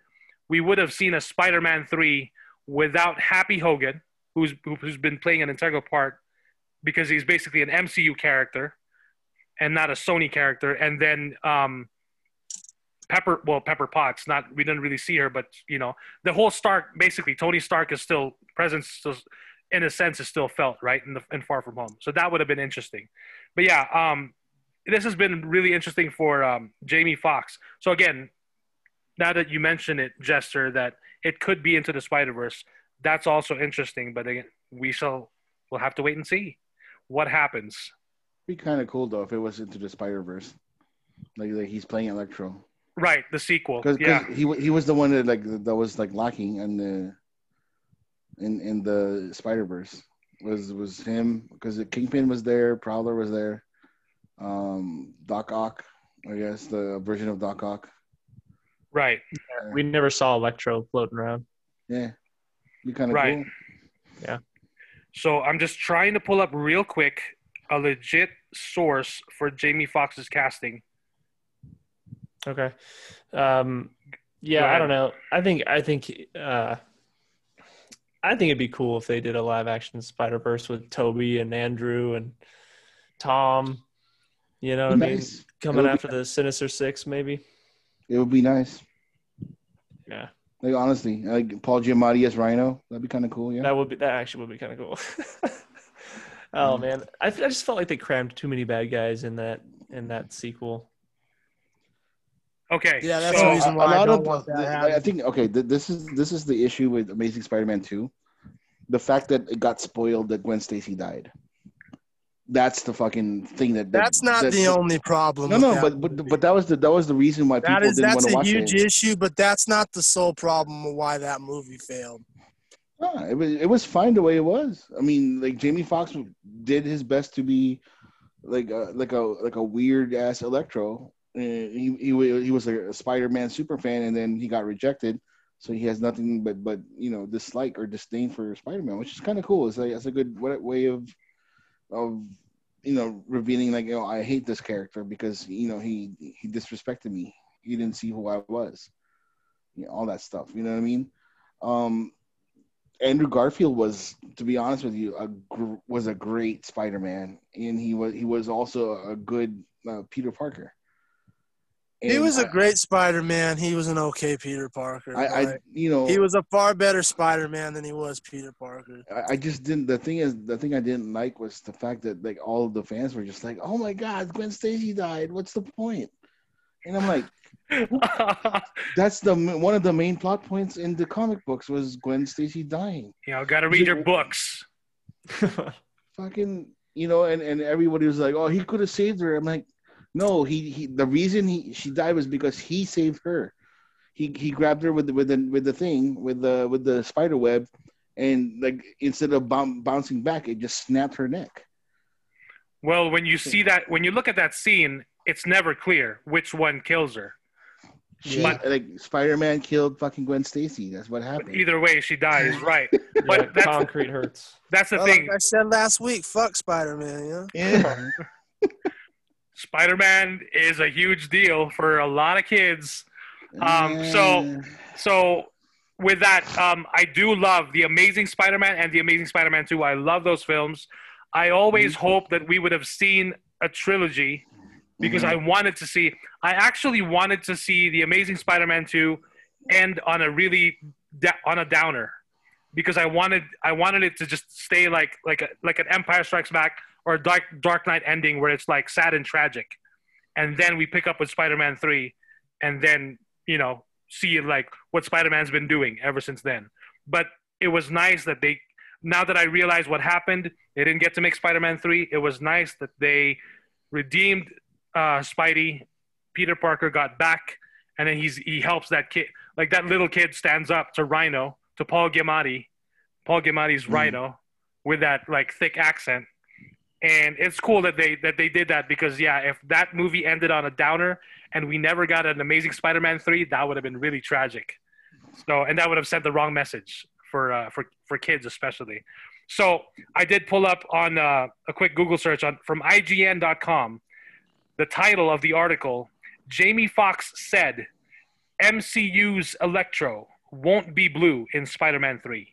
we would have seen a Spider-Man three without Happy Hogan, who's who's been playing an integral part because he's basically an MCU character and not a Sony character. And then um, Pepper, well, Pepper Potts, not we didn't really see her, but you know, the whole Stark, basically, Tony Stark is still presence, still, in a sense, is still felt right in the in Far From Home. So that would have been interesting. But yeah, um, this has been really interesting for um, Jamie Fox. So again, now that you mention it, Jester, that it could be into the Spider Verse, that's also interesting. But again, we shall we'll have to wait and see what happens. Be kind of cool though if it was into the Spider Verse, like, like he's playing Electro, Right, the sequel. because yeah, he he was the one that like that was like lacking in the in in the Spider Verse was was him because the Kingpin was there, Prowler was there, um, Doc Ock, I guess the version of Doc Ock. Right. We never saw Electro floating around. Yeah, be kind of Right. cool. So I'm just trying to pull up real quick a legit source for Jamie Foxx's casting. Okay. Um, yeah, Go I don't know. I think I think uh, I think it'd be cool if they did a live action Spider Verse with Tobey and Andrew and Tom. You know what I mean? Coming would be after the Sinister Six, maybe. It would be nice. Yeah. Like honestly, like Paul Giamatti as Rhino, that'd be kind of cool. Yeah. That would be that actually would be kind of cool. oh Mm. man, I, I just felt like they crammed too many bad guys in that in that sequel. Okay. Yeah, that's so, the reason why I don't want that I- I think okay. Th- this is this is the issue with Amazing Spider-Man two, the fact that it got spoiled that Gwen Stacy died. That's the fucking thing that. that That's not that- the only problem. No, no, but, but but that was the that was the reason why people that is didn't want to watch it. that's a huge issue, but that's not the sole problem of why that movie failed. No, it was it was fine the way it was. I mean, like Jamie Foxx did his best to be like a, like a like a weird ass Electro. Uh, he he he was a Spider-Man super fan, and then he got rejected, so he has nothing but but you know dislike or disdain for Spider-Man, which is kind of cool. It's like it's a good way of of you know revealing like know I hate this character because you know he he disrespected me. He didn't see who I was, you know, all that stuff. You know what I mean? Um, Andrew Garfield was, to be honest with you, a gr- was a great Spider-Man, and he was he was also a good uh, Peter Parker. He was a I- great Spider-Man. He was an okay Peter Parker. I, I you know he was a far better Spider-Man than he was Peter Parker. I, I just didn't. The thing is, the thing I didn't like was the fact that like all of the fans were just like, "Oh my God, Gwen Stacy died. What's the point?" And I'm like, "That's the one of the main plot points in the comic books was Gwen Stacy dying." you know, got to read your books. fucking you know and and everybody was like oh he could have saved her i'm like no he, he the reason he she died was because he saved her he he grabbed her with the with the with the thing with the with the spider web and like instead of boun bouncing back it just snapped her neck Well, when you see that, when you look at that scene, it's never clear which one kills her. she But- like spider-man killed fucking gwen stacy that's what happened Either way, she dies, right? yeah, But that's concrete hurts. that's the Well, thing. like I said last week, fuck Spider-Man. Yeah. yeah Spider-Man is a huge deal for a lot of kids. Um, so- So with that, um, I do love the Amazing Spider-Man and the Amazing Spider-Man 2. I love those films. I always hope that we would have seen a trilogy because I wanted to see. I actually wanted to see the Amazing Spider-Man 2 end on a really on a downer because I wanted I wanted it to just stay like like a, like an Empire Strikes Back or Dark Dark Knight ending where it's like sad and tragic, and then we pick up with Spider-Man 3, and then you know see like what Spider-Man's been doing ever since then. But it was nice that they now that I realize what happened, they didn't get to make Spider-Man 3. It was nice that they redeemed uh, Spidey. Peter Parker got back, and then he's he helps that kid. Like that little kid stands up to Rhino, to Paul Giamatti. Paul Giamatti's Mhm. Rhino with that like thick accent. And it's cool that they that they did that because yeah, if that movie ended on a downer and we never got an Amazing Spider-Man three, that would have been really tragic. So and that would have sent the wrong message for uh, for for kids especially. So I did pull up on uh, a quick Google search on from IGN.com. The title of the article: Jamie Foxx said, "MCU's Electro won't be blue in Spider-Man 3."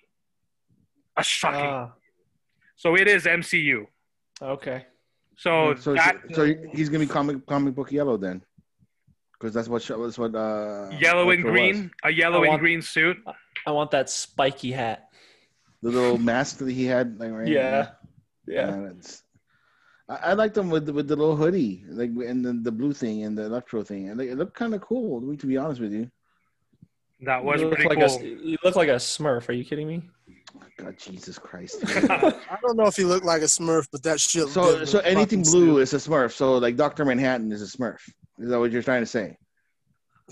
A shocking. Ah, so it is MCU. Okay. So, so, that so he's gonna be comic comic book yellow then because that's what that's what uh yellow and green, was. a yellow I and green suit. I want that spiky hat. the little mask that he had like right Yeah. Yeah. Yeah, it's, I, I like them with the, with the little hoodie, like and the, the blue thing and the electro thing, and they, it looked kind of cool. To be- to be honest with you, That was you pretty like cool. a you look like a Smurf. Are you kidding me? God, Jesus Christ. I don't know if he looked like a Smurf, but that shit. so so anything fucking blue is a Smurf. So like Doctor Manhattan is a Smurf. Is that what you're trying to say?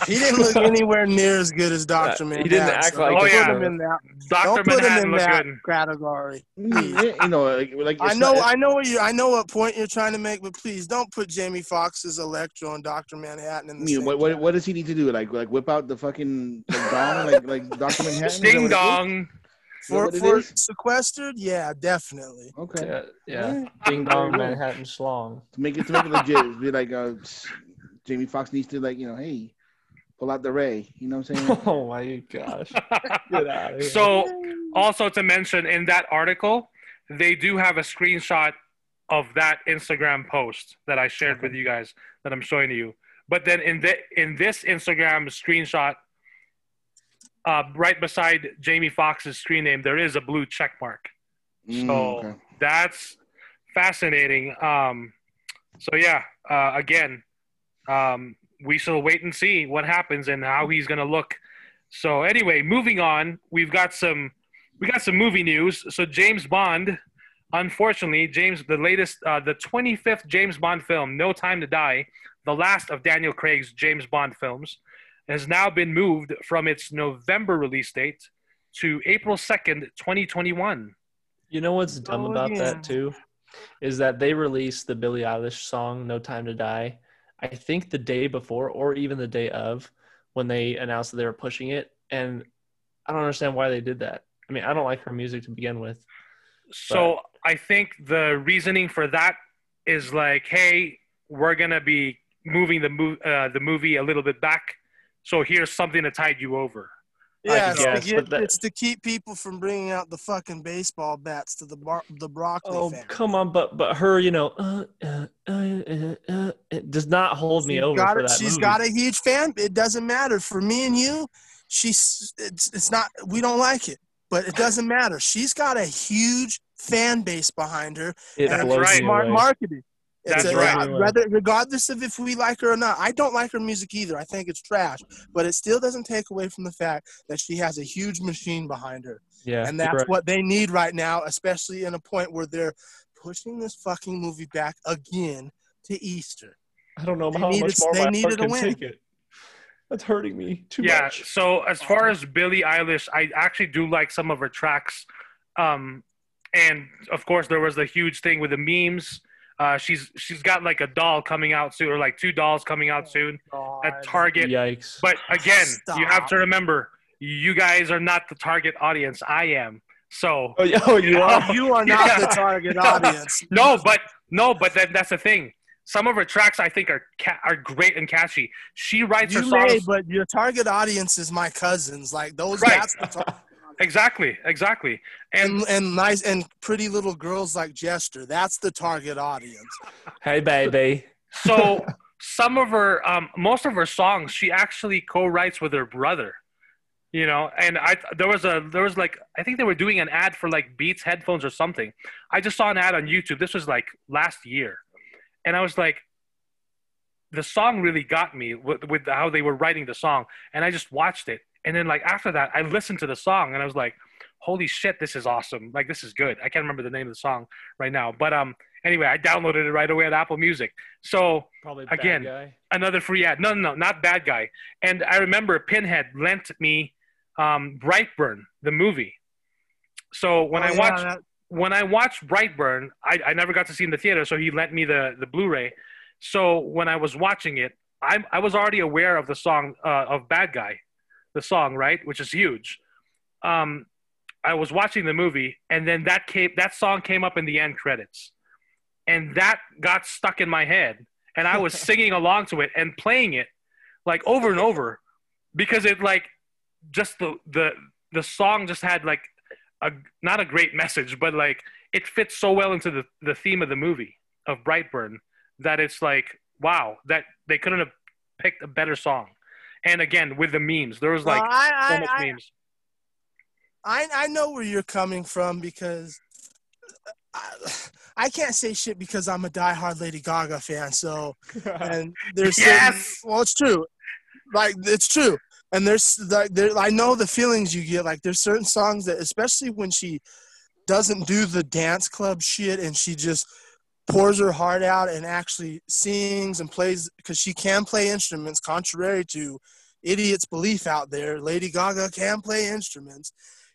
He didn't look anywhere near as good as Doctor Yeah, Manhattan. he didn't act so like don't put Smurf. him in that. Doctor Don't put him Manhattan in looked that good. category. Mm, you know, like, like I know, not- I know what you, I know what point you're trying to make, but please don't put Jamie Foxx's Electro and Doctor Manhattan in I the mean, same. what, what what does he need to do? Like like whip out the fucking like, dong like like Doctor Manhattan? Is Ding what it is? dong. For what it for sequestered, yeah, definitely. Okay. Yeah. Yeah. Alright. Ding dong Manhattan schlong. To make it to make it legit, be like uh, Jamie Foxx needs to like you know, hey, pull out the ray. You know what I'm saying? Oh my gosh. Get out of here. So also to mention in that article, they do have a screenshot of that Instagram post that I shared with you guys that I'm showing you. But then in the in this Instagram screenshot, uh, right beside Jamie Foxx's screen name, there is a blue check mark. Mm, So okay. that's fascinating. Um, so yeah, uh, again, um, we shall wait and see what happens and how he's going to look. So anyway, moving on, we've got some we got some movie news. So James Bond, unfortunately, James the latest uh, the 25th James Bond film, No Time to Die, the last of Daniel Craig's James Bond films, has now been moved from its November release date to April 2nd, 2021. You know what's dumb Oh, about yeah. that too, is that they released the Billie Eilish song "No Time to Die." I think the day before, or even the day of, when they announced that they were pushing it, and I don't understand why they did that. I mean, I don't like her music to begin with. So I think the reasoning for that is like, hey, we're gonna be moving the move uh, the movie a little bit back, so here's something to tide you over. Yeah, it's, guess, to get, that- it's to keep people from bringing out the fucking baseball bats to the bar, the Broccoli Oh family. come on, but but her, you know, uh, uh, uh, uh, uh, it does not hold me She's over got for it- that She's movie. got a huge fan. It doesn't matter for me and you. She's it's it's not. We don't like it, but it doesn't matter. She's got a huge fan base behind her. it That's blows right. me Smart away. marketing. It's That's a- right. Whether, regardless of if we like her or not, I don't like her music either. I think it's trash, but it still doesn't take away from the fact that she has a huge machine behind her, Yeah, and that's right. what they need right now, especially in a point where they're pushing this fucking movie back again to Easter. I don't know They how needed- much more they my needed heart a can win. take it. That's hurting me too yeah. much. Yeah. So as far as Billie Eilish, I actually do like some of her tracks, um, and of course there was the huge thing with the memes. Uh, she's she's got like a doll coming out soon, or like two dolls coming out soon at Target. Yikes! But again, you have to remember, you guys are not the target audience. I am. So Oh, yeah, oh, you are. You are not Yeah. the target audience. no, but no, but that, that's the thing. Some of her tracks I think are ca- are great and catchy. She writes her You songs may, but your target audience is my cousins. Like those, Right. that's the target. Exactly, exactly. And And, and nice and pretty little girls like Jester. That's the target audience. hey, baby. so some of her, um, most of her songs, she actually co-writes with her brother. You know, and I there was a there was like I think they were doing an ad for like Beats headphones or something. I just saw an ad on YouTube. This was like last year, and I was like, the song really got me with, with how they were writing the song, and I just watched it. And then like after that, I listened to the song, and I was like, holy shit, this is awesome! Like this is good. I can't remember the name of the song right now, but um, anyway, I downloaded it right away at Apple Music. So Probably Again. guy. another free ad. No, no, no, not bad guy. And I remember Pinhead lent me um, Brightburn, the movie. So when Oh, I yeah, watched that- when I watched Brightburn, I, I never got to see in the theater, so he lent me the the Blu-ray. So when I was watching it, I I was already aware of the song uh, of Bad Guy, the song right, which is huge. Um, I was watching the movie, and then that came that song came up in the end credits, and that got stuck in my head, and I was singing along to it and playing it like over and over because it like just the the the song just had like a not a great message, but like it fits so well into the the theme of the movie of Brightburn that it's like wow that they couldn't have picked a better song. And again with the memes, there was like Well, I, so I, much I, memes. I, I know where you're coming from because uh, I, I can't say shit because I'm a diehard Lady Gaga fan. So and there's certain- Yes! well, it's true. Like it's true, and there's like there. I know the feelings you get. Like there's certain songs that, especially when she doesn't do the dance club shit and she just pours her heart out and actually sings and plays because she can play instruments, contrary to idiots' belief out there. Lady Gaga can play instruments.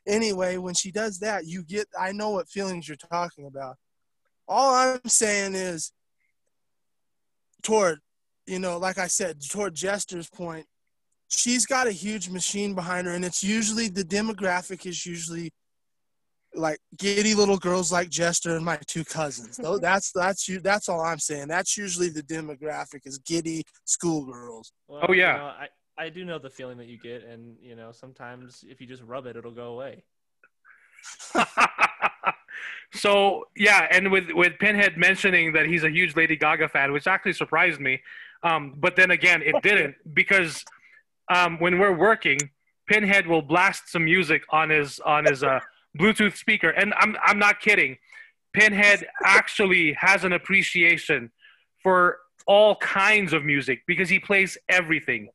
Anyway, when she does that, you get. I know what feelings you're talking about. All I'm saying is, toward, you know, like I said, toward Jester's point, she's got a huge machine behind her, and it's usually the demographic is usually like giddy little girls like Jester and my two cousins. Though that's that's you. That's all I'm saying. That's usually the demographic is giddy schoolgirls. Well, Oh, yeah. you know, I I do know the feeling that you get, and you know sometimes if you just rub it, it'll go away. so yeah, and with with Pinhead mentioning that he's a huge Lady Gaga fan, which actually surprised me. Um, but then again, it didn't because um, when we're working, Pinhead will blast some music on his on his uh, Bluetooth speaker, and I'm I'm not kidding. Pinhead actually has an appreciation for all kinds of music because he plays everything.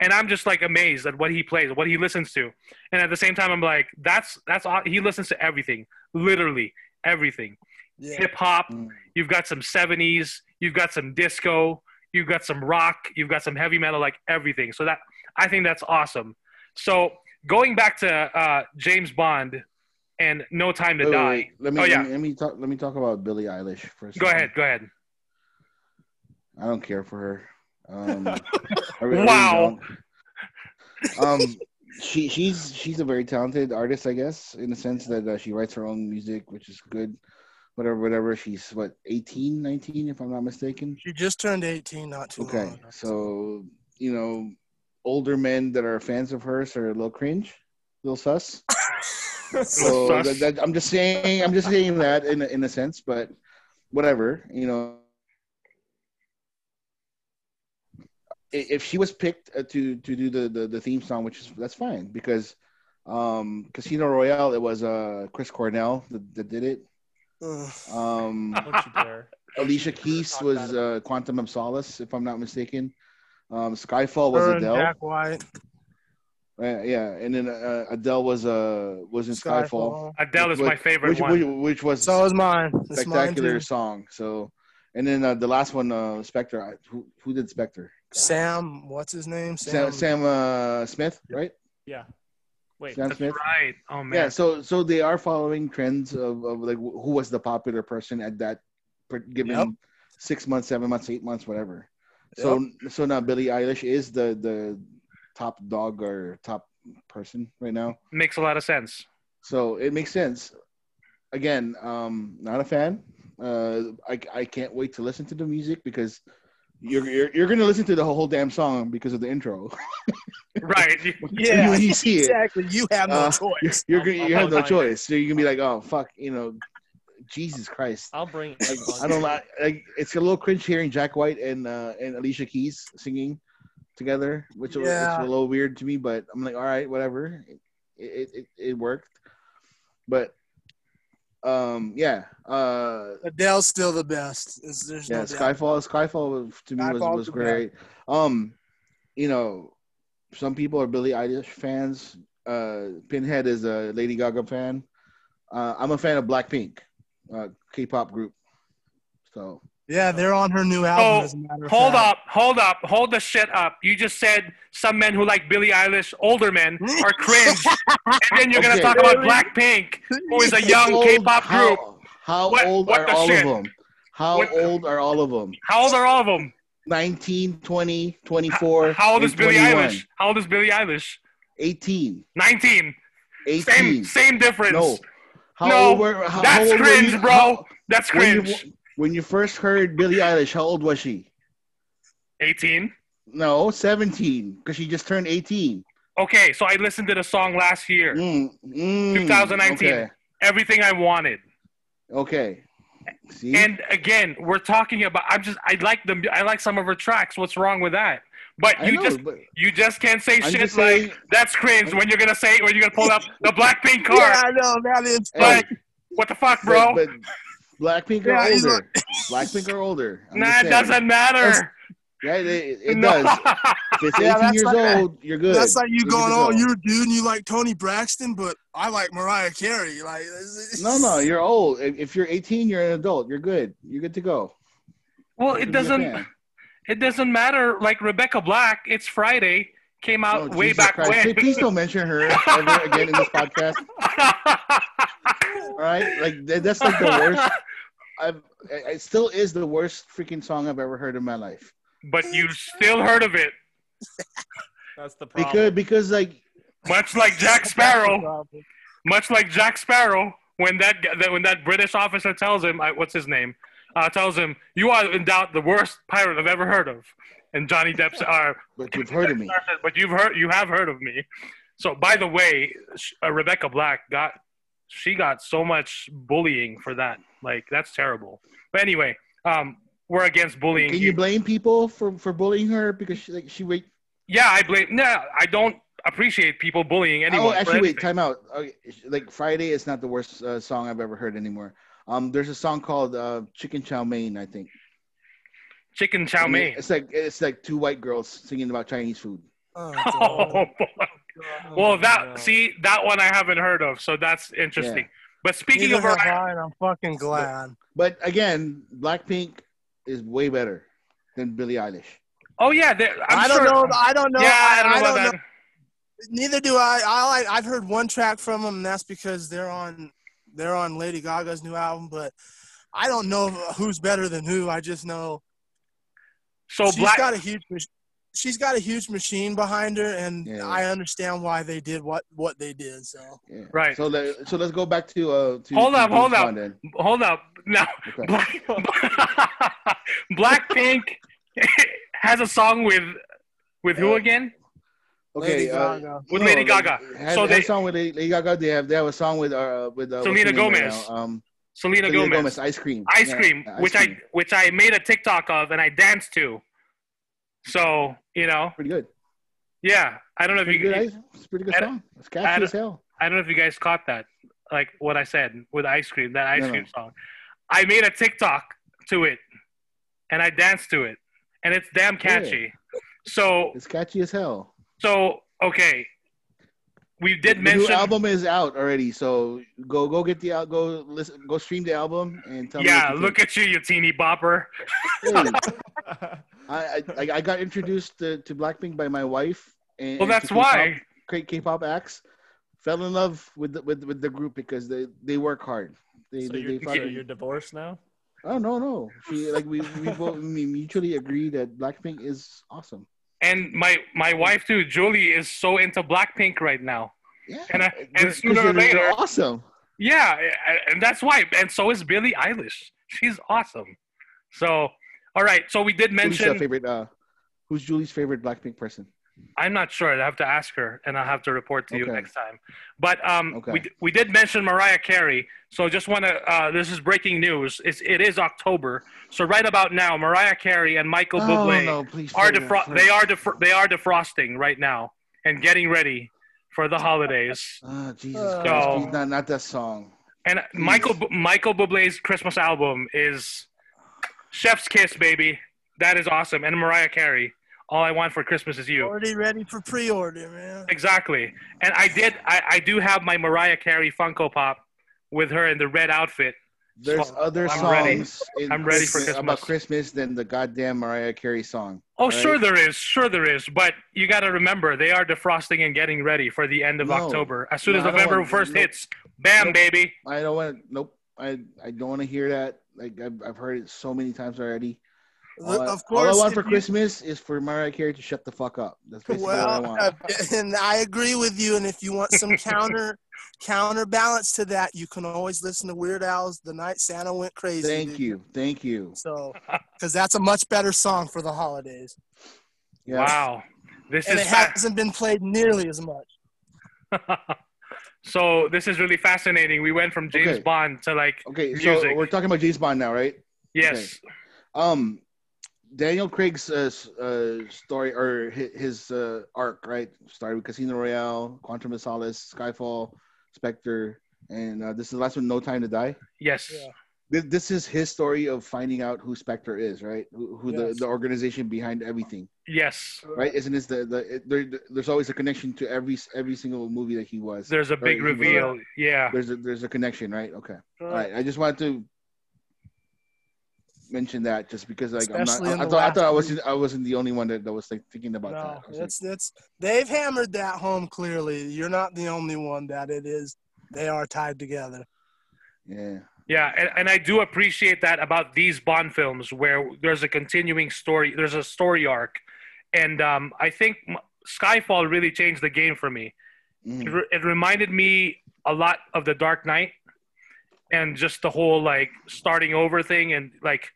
And I'm just like amazed at what he plays, what he listens to. And at the same time, I'm like, that's that's he listens to everything, literally everything. Yeah. Hip hop, Mm. you've got some 70s, you've got some disco, you've got some rock, you've got some heavy metal, like everything. So that I think that's awesome. So going back to uh, James Bond and No Time to Wait, wait, Die. wait. Let me, Oh, yeah. let me let me talk. Let me talk about Billie Eilish first. Go ahead, go ahead. I don't care for her. Um, I really- I really Wow. don't. Um, she she's she's a very talented artist, I guess, in the sense that uh, she writes her own music, which is good. Whatever, whatever. She's what 18, 19, if I'm not mistaken. She just turned 18 not too Okay, long ago. so you know, older men that are fans of hers are a little cringe, a little sus. So that, that, I'm just saying, I'm just saying that in a, in a sense, but whatever, you know. If she was picked uh, to to do the, the, the theme song, which is that's fine because um, Casino Royale, it was uh, Chris Cornell that, that did it. Ugh. Um, Don't you dare. Alicia Keys was uh, Quantum of Solace, if I'm not mistaken. Um, Skyfall was Her Adele. Jack White. Uh, yeah, and then uh, Adele was uh was in Skyfall, Skyfall. Adele is which- my favorite which, one. which which was So is mine. It's mine spectacular too. song. So, and then uh, the last one, uh, Spectre. I, who who did Spectre? Sam, what's his name? Sam Sam uh, Smith, right? Yeah. Wait. Sam That's Smith. right. Oh man. Yeah. So so they are following trends of, of like who was the popular person at that given Yep. six months, seven months, eight months, whatever. So so now Billie Eilish is the the top dog or top person right now. Makes a lot of sense. So it makes sense. Again, um, not a fan. Uh, I I can't wait to listen to the music because you're you're, you're gonna listen to the whole damn song because of the intro. Right. Yeah, when you see it, exactly. You have no Uh, choice. you're gonna you have no I'll- I'll- choice. So you're gonna be like, oh fuck, you know, Jesus Christ. I'll bring. Like, I don't like, like. It's a little cringe hearing Jack White and uh, and Alicia Keys singing together, which was Yeah. it's a little weird to me. But I'm like, all right, whatever. It it, it, it worked. But um, yeah, uh, Adele's still the best. It's- there's yeah, no doubt. Skyfall. Skyfall to me was, was the great. Um, you know, some people are Billie Eilish fans. Uh, Pinhead is a Lady Gaga fan. Uh, I'm a fan of Blackpink, uh, K-pop group. So Yeah, they're on her new album. Oh, as a matter of Hold fact. up, hold up, hold the shit up. You just said some men who like Billie Eilish, older men, are cringe. and then you're gonna Okay. talk about Blackpink, who is a young Old- K-pop group. How What- old what are all shit? of them? How What- old are all of them? How old are all of them? 19, 20, 24. How old is Billie 21. Eilish? How old is Billie Eilish? 18. 19. 18. Same same difference. No. How No, old were, how, how That's old were cringe, you- bro. how- That's when cringe. When you first heard Billie Eilish, how old was she? 18. No, 17, because she just turned 18. Okay, so I listened to the song last year. Mm, mm, 2019. Okay. Everything I wanted. okay. See? And again, we're talking about. I'm just. I like the. I like some of her tracks. What's wrong with that? But I you know, just. but You just can't say I'm shit just like saying- that's cringe when you're gonna say when you're gonna pull up the Blackpink car. Yeah, I know that is. Hey, Like, what the fuck, bro? But Blackpink are Yeah, he's older. Blackpink are older. I'm nah, it doesn't matter. Yeah, it, it No. does. If it's 18 that's years like- old, you're good. That's like you You're going, oh, you're a dude and you like Toni Braxton, but I like Mariah Carey. Like, it's- No, no, you're old. If if you're 18, you're an adult. You're good. You're good to go. well, You it can be a doesn't. It doesn't matter. Like Rebecca Black, it's Friday. Came out Oh, way Jesus back Christ. Hey, when. Please don't mention her ever again in this podcast. All right, like that's like the worst. I've. It it still is the worst freaking song I've ever heard in my life. but you still heard of it, That's the problem. Because because like much like Jack Sparrow. much like Jack Sparrow, when that that- when that British officer tells him, I, what's his name, uh, tells him, "You are in doubt the worst pirate I've ever heard of," and Johnny Depp's are, but you've heard of me. but you've heard, you have heard of me. So, by the way, uh, Rebecca Black got, she got so much bullying for that. Like that's terrible. But anyway, um, we're against bullying. Can you blame people for for bullying her because she like she wait? Yeah, I blame. No, I don't. appreciate people bullying anyone. oh, actually, wait, time out. Okay, like Friday is not the worst uh, song I've ever heard anymore. Um, there's a song called uh, "Chicken Chow Mein," I think. Chicken chow And mein. It's like it's like two white girls singing about Chinese food. Oh, Oh, God. boy. Oh, God. well, oh, that no. see that one I haven't heard of, so that's interesting. But speaking Neither of have I, I'm fucking glad. But again, Blackpink is way better than Billie Eilish. oh yeah, I'm I don't sure. know. I don't know. yeah, I I, don't know I don't know. Neither do I. I like, I've heard one track from them, and that's because they're on they're on Lady Gaga's new album. But I don't know who's better than who. I just know So she's black. got a huge she's got a huge machine behind her, and Yeah. I understand why they did what what they did. So Yeah. Right. So let, so let's go back to uh to Hold to up, hold up. Then. Hold up. Now, Okay. Black, Blackpink has a song with with who Uh, again? Okay, Lady uh, Gaga. With no, Lady Gaga. Has, So has they- song with Lady Lady Gaga. They have they have a song with uh with uh, Selena her name right Gomez. Um, Selena, Selena Gomez. Gomez, Ice Cream. Ice Yeah, cream, Ice which Cream. I which I made a TikTok of and I danced to. So you know, pretty good. yeah. I don't know if you. good. It's pretty good song. It's catchy as hell. I don't know if you guys caught that, like what I said with ice cream, that ice No, no. cream song. I made a TikTok to it, and I danced to it, and it's damn catchy. Yeah. So It's catchy as hell. so okay, we did the mention. new album is out already, so go go get the al- go listen go stream the album and tell yeah, me. Yeah, look at you, you teeny bopper. Hey, I, I I got introduced to, to Blackpink by my wife. And, Well, that's to K-pop- why. great K-pop acts. Fell in love with the, with with the group because they they work hard. They so they, you're, they follow- so you're divorced now? Oh no no. She like we we both we mutually agree that Blackpink is awesome. And my my wife too, Julie, is so into Blackpink right now. Yeah. And I- and sooner or later- awesome. Yeah, and that's why. And so is Billie Eilish. She's awesome. So, all right. So we did mention. favorite uh who's Julie's favorite Blackpink person? I'm not sure. I have to ask her, and I'll have to report to you next time. But um, Okay. we we did mention Mariah Carey. So just want to. Uh, this is breaking news. It's it is October. So right about now, Mariah Carey and Michael Oh Bublé no, please. are defro- they are defro- they are defrosting right now and getting ready for the holidays. Oh Jesus Uh, Christ! So- not not that song. And Michael Bu- Michael Bublé's Christmas album is Chef's Kiss, baby. That is awesome. And Mariah Carey, All I Want for Christmas Is You. Already ready for pre-order, man. Exactly. And I did. I, I do have my Mariah Carey Funko Pop with her in the red outfit. There's So, other I'm songs ready. in I'm ready for Christmas- about Christmas. Christmas than the goddamn Mariah Carey song. Oh, Right. sure there is. Sure there is. But you got to remember, they are defrosting and getting ready for the end of No. October. As soon No, as I November want- first nope. hits, bam, Nope. baby. I don't want. Nope. I I don't want to hear that. Like I've, I've heard it so many times already. All I, of course, all I want for you- Christmas is for Mariah Carey to shut the fuck up. That's basically Well, what I want. and I agree with you. And if you want some counter counterbalance to that, you can always listen to Weird Al's "The Night Santa Went Crazy." Thank dude. you. Thank you. So, because that's a much better song for the holidays, Yeah. Wow. This and is it fa- hasn't been played nearly as much. so this is really fascinating. We went from James Okay. Bond to like Okay, so we're talking about James Bond now, right? yes, Um, Daniel Craig's uh, uh, story or his, his uh, arc, right? Started with Casino Royale, Quantum of Solace, Skyfall, Spectre, and uh, this is the last one, No Time to Die. yes, Yeah. This, this is his story of finding out who Spectre is, right? Who, who the, Yes. the organization behind everything, yes. right? Isn't this the the it, there, there's always a connection to every every single movie that he was. There's a big he was- reveal. Yeah. There's a there's a connection, right? Okay. All right. I just wanted to mention that just because like Especially I'm not. I, I thought I thought I wasn't I wasn't the only one that, that was like thinking about that. No, I was like, it's it's they've hammered that home clearly. You're not the only one that it is. They are tied together. yeah. Yeah, and, and I do appreciate that about these Bond films where there's a continuing story, there's a story arc, and um, I think Skyfall really changed the game for me. It, Mhm. re- it reminded me a lot of The Dark Knight, and just the whole like starting over thing, and like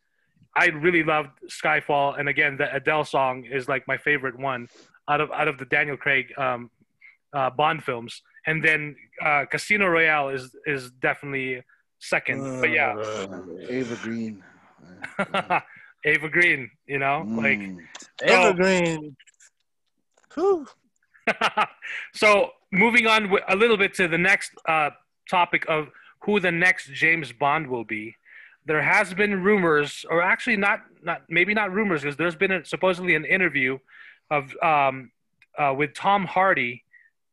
I really loved Skyfall, and again the Adele song is like my favorite one out of out of the Daniel Craig um, uh, Bond films, and then uh, Casino Royale is is definitely second. but yeah. Uh, Eva Green. Uh, Eva Green, you know, like mm. Evergreen. Whew. so moving on a little bit to the next uh, topic of who the next James Bond will be. There has been rumors, or actually not, not maybe not rumors, because there's been a, supposedly an interview of um, uh, with Tom Hardy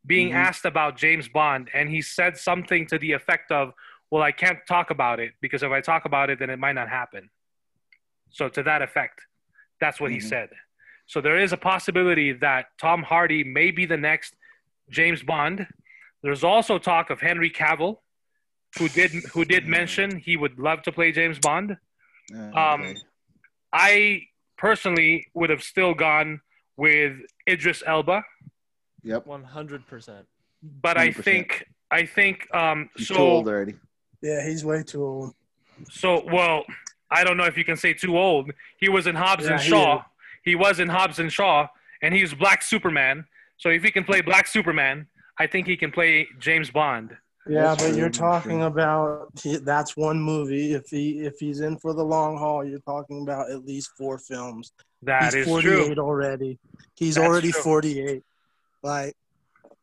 being Mhm. asked about James Bond, and he said something to the effect of, "Well, I can't talk about it because if I talk about it, then it might not happen." So to that effect, that's what he Mhm. said. So there is a possibility that Tom Hardy may be the next James Bond. There's also talk of Henry Cavill, who did who did mention he would love to play James Bond. Uh, Um, okay. I personally would have still gone with Idris Elba, Yep. One hundred percent. but I 100%. think I think um, He's too so. old already. Yeah, he's way too old. So well, I don't know if you can say too old. He was in Hobbs Yeah, and Shaw. is. He was in Hobbs and Shaw, and he's Black Superman. So if he can play Black Superman, I think he can play James Bond. Yeah, That's but true, you're talking true. about that's one movie. If he if he's in for the long haul, you're talking about at least four films. That he's is 48 true. already. He's That's already true. 48. Like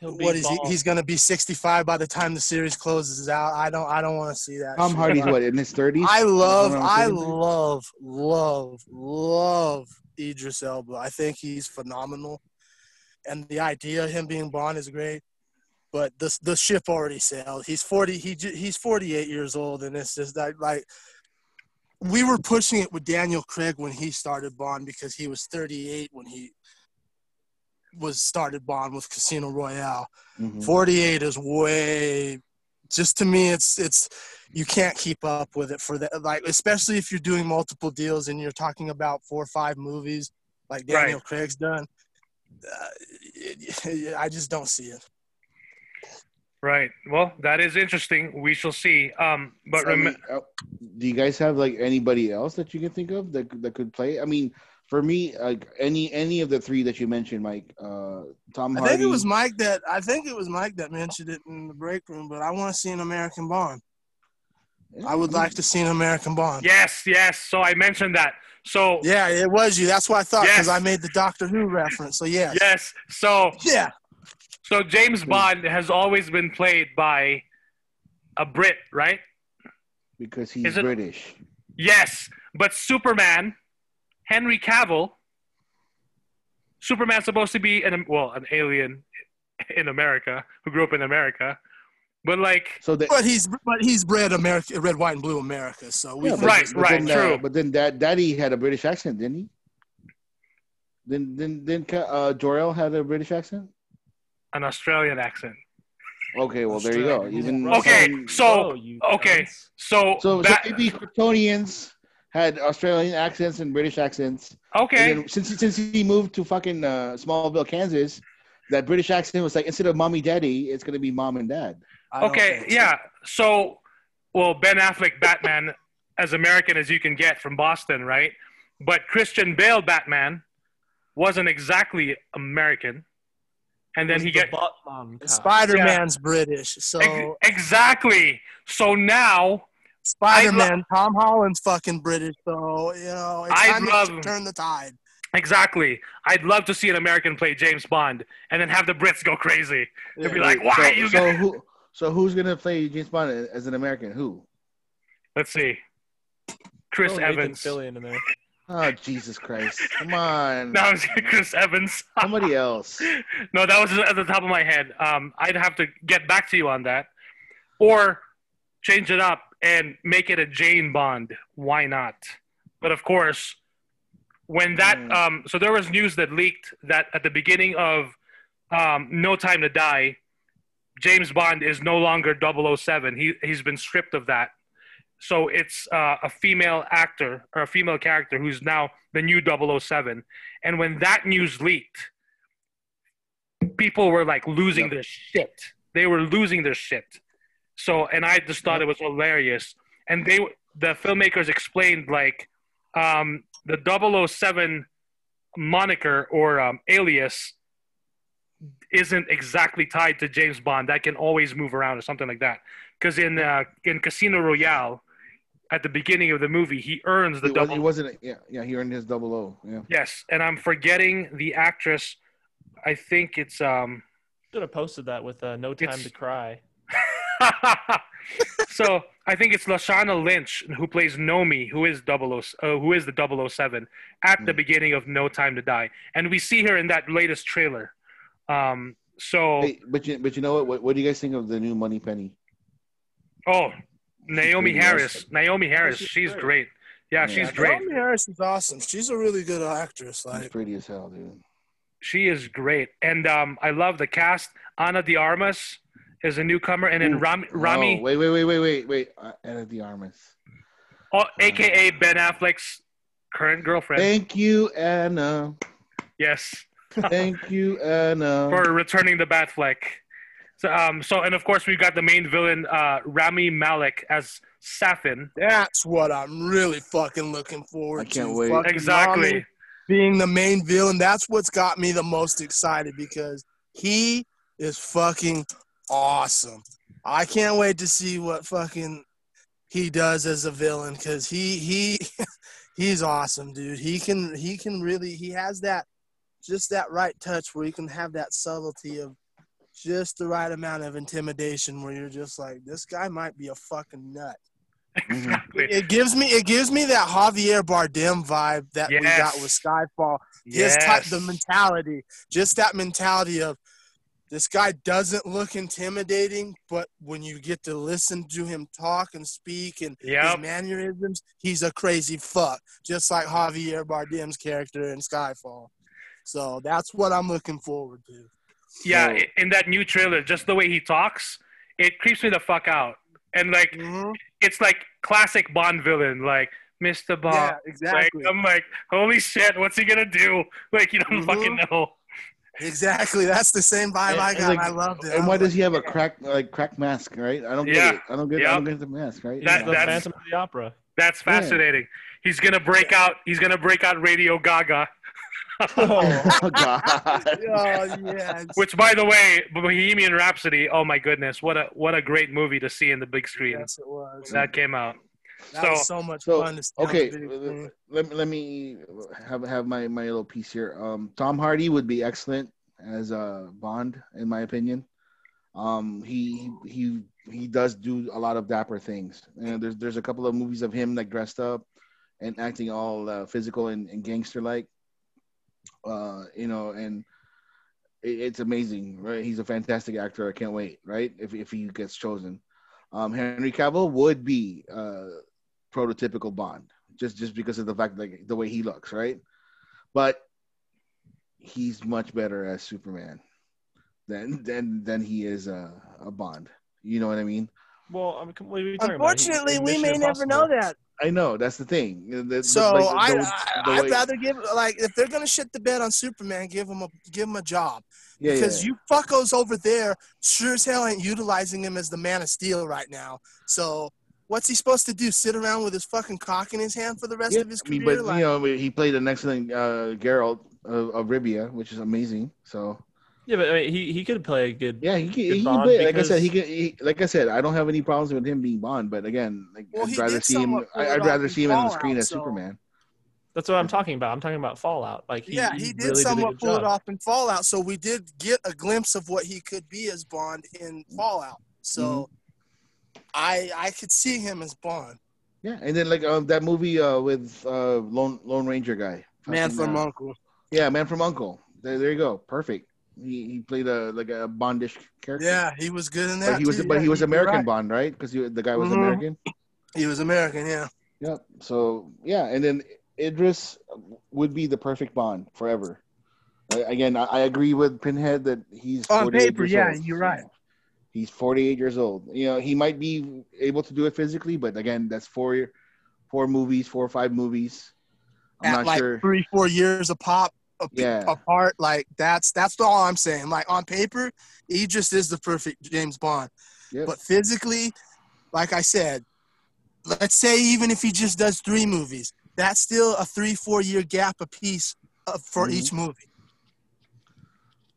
He'll be what is he? He's gonna be 65 by the time the series closes out. I don't I don't want to see that. Tom shit. Hardy's what in his thirties? I love I I love love love Idris Elba. I think he's phenomenal, and the idea of him being Bond is great. But the the ship already sailed. He's 40. He he's 48 years old, and it's just that like we were pushing it with Daniel Craig when he started Bond because he was 38 when he was started Bond with Casino Royale. Mhm. 48 is way just to me it's it's you can't keep up with it for that like especially if you're doing multiple deals and you're talking about four or five movies like Daniel Craig's done uh, it- I just don't see it. Right. Well, that is interesting. We shall see. Um, but I rem- mean, uh, do you guys have like anybody else that you can think of that that could play? I mean, for me, like any any of the three that you mentioned, Mike, uh, Tom I Hardy. think it was Mike that I think it was Mike that mentioned it in the break room, but I want to see an American Bond. I would like to see an American Bond. yes, yes. So I mentioned that. So Yeah, it was you. That's why I thought because Yes. I made the Doctor Who reference. So yes. yes. So Yeah. So James Bond has always been played by a Brit, right? because he's Is it- British. Yes, but Superman, Henry Cavill, Superman's supposed to be an well, an alien in America who grew up in America, but like So that But he's but he's bred America, red, white, and blue America. So we yeah, Right, it's- but right, then, uh, true. but then that Daddy had a British accent, didn't he? Then then then uh, Jor-El had a British accent. An Australian accent. Okay, well there you go. Even Okay, so okay. cunts. So, so, so that, maybe Kryptonians had Australian accents and British accents. okay, And since since he moved to fucking uh, Smallville, Kansas, that British accent was like instead of mommy daddy, it's gonna be mom and dad. I okay, yeah. So, well, Ben Affleck Batman, as American as you can get from Boston, right? But Christian Bale Batman wasn't exactly American, and then he the get Batman. Spider Man's British. So Ex- exactly. So now, Spider Man, Tom Holland's fucking British. So you know, it's I'd time love- to turn the tide. exactly, I'd love to see an American play James Bond, and then have the Brits go crazy. They'd be like, "Why so, you?" so guys-" who so who's gonna play James Bond as an American? Who? Let's see. Chris Throw Nathan Evans. Fillion in there. Oh Jesus Christ! Come on, No, it's Chris Evans. somebody else. no, that was at the top of my head. Um, I'd have to get back to you on that, or change it up and make it a Jane Bond. Why not? But of course, when that Mm. um, so there was news that leaked that at the beginning of um, No Time to Die, James Bond is no longer 007. He he's been stripped of that. So it's uh, a female actor or a female character who's now the new 007. And when that news leaked, people were like losing Yep. their shit. They were losing their shit. So, and I just thought it was hilarious. And they, the filmmakers explained like um, the 007 moniker or um, alias isn't exactly tied to James Bond. That can always move around or something like that. Because in uh, in Casino Royale, at the beginning of the movie, he earns the He, was, double. he wasn't. Yeah, yeah. He earned his double O. Yeah. Yes, and I'm forgetting the actress I think it's um. Should have posted that with uh, "No Time to Cry." so I think it's Lashana Lynch who plays Nomi, who is 00, uh, who is the 007 at the Mm. beginning of No Time to Die, and we see her in that latest trailer. Um, so Hey, but you but you know what? what? What do you guys think of the new Moneypenny? oh, Naomie Harris, awesome. Naomie Harris, she's she's great. great. Yeah, Yeah. she's great. Naomie Harris is awesome. She's a really good actress. She's Like, pretty as hell, dude. She is great, and um, I love the cast. Ana de Armas is a newcomer, and then Ooh. Ram, Rami, Oh, wait, wait, wait, wait, wait, wait. Uh, Ana de Armas. oh, aka Ben Affleck's current girlfriend. Thank you, Anna. yes. Thank you, Anna. for returning the Batfleck. So, um, so and of course we've got the main villain, uh, Rami Malek as Safin. that's what I'm really fucking looking forward I can't to. wait. Fucking Exactly. Rami being the main villain. That's what's got me the most excited because he is fucking awesome. I can't wait to see what fucking he does as a villain because he he he's awesome, dude. He can he can really he has that just that right touch where he can have that subtlety of just the right amount of intimidation where you're just like this guy might be a fucking nut. Exactly. It gives me it gives me that Javier Bardem vibe that we got with Skyfall. His Yes. type, the mentality, just that mentality of this guy doesn't look intimidating, but when you get to listen to him talk and speak and Yep. his mannerisms, he's a crazy fuck, just like Javier Bardem's character in Skyfall. So that's what I'm looking forward to. Yeah, So- i- in that new trailer, just the way he talks, it creeps me the fuck out. And like, Mhm. it's like classic Bond villain, like Mr. Bond. Yeah, Like, exactly. I'm like, holy shit, what's he gonna do? Like, you don't Mhm. fucking know. Exactly. That's the same vibe And- I got. like- I loved it. And I'm why like, does he have a crack like crack mask, right? I don't get it. I don't get. I don't get the mask, right? That- He's the that's- Phantom of the Opera. That's Yeah. fascinating. He's gonna break out. He's gonna break out Radio Ga Ga. Oh, oh God. oh yes. Which, by the way, Bohemian Rhapsody. Oh my goodness, what a what a great movie to see in the big screen. yes, it was. That came out. That so- was so much So fun to see. okay, the big screen. let, let me have have my my little piece here. Um, Tom Hardy would be excellent as a Bond, in my opinion. Um, he he he does do a lot of dapper things, and there's there's a couple of movies of him like dressed up and acting all uh, physical and, and gangster like. Uh, you know, and it, it's amazing, right? He's a fantastic actor. I can't wait, right? If if he gets chosen, um, Henry Cavill would be uh prototypical Bond, just just because of the fact like the way he looks, right? But he's much better as Superman than than than he is a, a Bond. You know what I mean? well, I mean, what are you talking about? He- Unfortunately, we Mission may never know that. I know that's the thing. The- So like, I, the- I the I'd rather give like if they're gonna shit the bed on Superman, give him a give him a job yeah, because yeah. you fuckos over there sure as hell ain't utilizing him as the Man of Steel right now. So what's he supposed to do? Sit around with his fucking cock in his hand for the rest Yeah, of his I mean, career? but Like, you know, he played an excellent uh, Geralt of, of Rivia, which is amazing. So Yeah, but I mean, he he could play a good. yeah, he can. Good He can Bond play. Like I said, he can. He, like I said, I don't have any problems with him being Bond. But again, like, Well, I'd rather see him. I- it I'd rather see him on the Fallout, screen as so- Superman. That's what I'm talking about. I'm talking about Fallout. Like he, yeah, he, did really somewhat a good pull it off in Fallout. So we did get a glimpse of what he could be as Bond in Fallout. So Mm-hmm. I I could see him as Bond. Yeah, and then like um, that movie uh, with uh, Lone Lone Ranger guy, Man from uh, Uncle. Yeah, Man from Uncle. There, there you go. Perfect. He, he played a like a Bondish character. Yeah, he was good in that. but he was too. but Yeah, he was American right. Bond, right? Because the guy was Mhm. American. He was American. Yeah. Yep. So yeah, and then Idris would be the perfect Bond forever. Again, I, I agree with Pinhead that he's On 48 paper, years yeah, old. you're right. He's 48 years old. You know, he might be able to do it physically, but again, that's four four movies, four or five movies. I'm At not like sure. three, four years a pop, a, Yeah. apart. Like that's that's all I'm saying. Like on paper, he just is the perfect James Bond. Yep. But physically, like I said, let's say even if he just does three movies, that's still a three, four year gap a piece uh, for Mhm. each movie.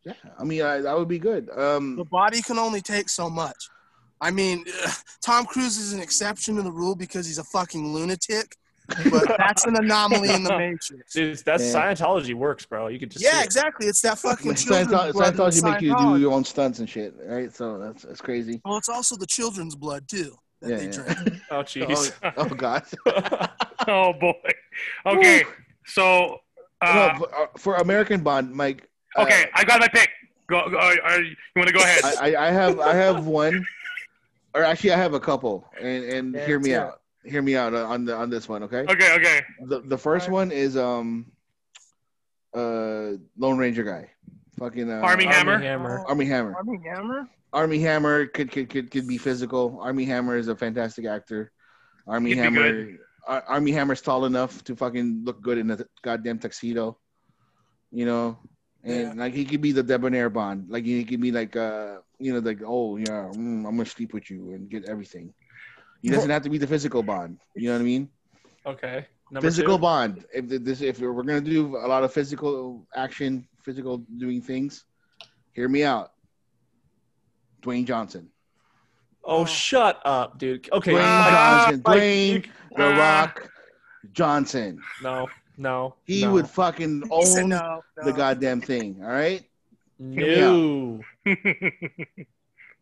Yeah, I mean, I, that would be good. Um, The body can only take so much. I mean, Tom Cruise is an exception to the rule because he's a fucking lunatic. But that's an anomaly in the matrix. Dude, that's Yeah. Scientology works, bro. You could just Yeah, see it. exactly. It's that fucking Like, children's Scientology, blood Scientology make you do your own stunts and shit, right? So that's that's crazy. Well, it's also the children's blood too that Yeah, they yeah. drink. Oh, Oh, jeez. oh god. Oh boy. Okay. So. Uh, no, but, uh, for American Bond, Mike. uh, okay, I got my pick. Go. go are, are, you want to go ahead? I, I, I have I have one, or actually I have a couple, and and Yeah, hear me yeah. out. Hear me out on the on this one, okay? okay. Okay. The the first one is um, uh, Lone Ranger guy, fucking uh, Armie Hammer? Hammer. Armie Hammer. Armie Hammer. Armie Hammer could could could, could be physical. Armie Hammer is a fantastic actor. Army He'd Hammer. Ar- Army Hammer's tall enough to fucking look good in a goddamn tuxedo. You know, and Yeah. like he could be the debonair Bond. Like he could be like uh, you know, like oh yeah, mm, I'm gonna sleep with you and get everything. He doesn't have to be the physical Bond. You know what I mean? Okay. Number physical two. Bond. If this, if we're gonna do a lot of physical action, physical doing things, hear me out. Dwayne Johnson. Oh, shut up, dude. Okay. Dwayne Ah, Johnson. Mike, Dwayne The Ah. Rock Johnson. No, no. He no. would fucking own no, the goddamn thing. All right. No.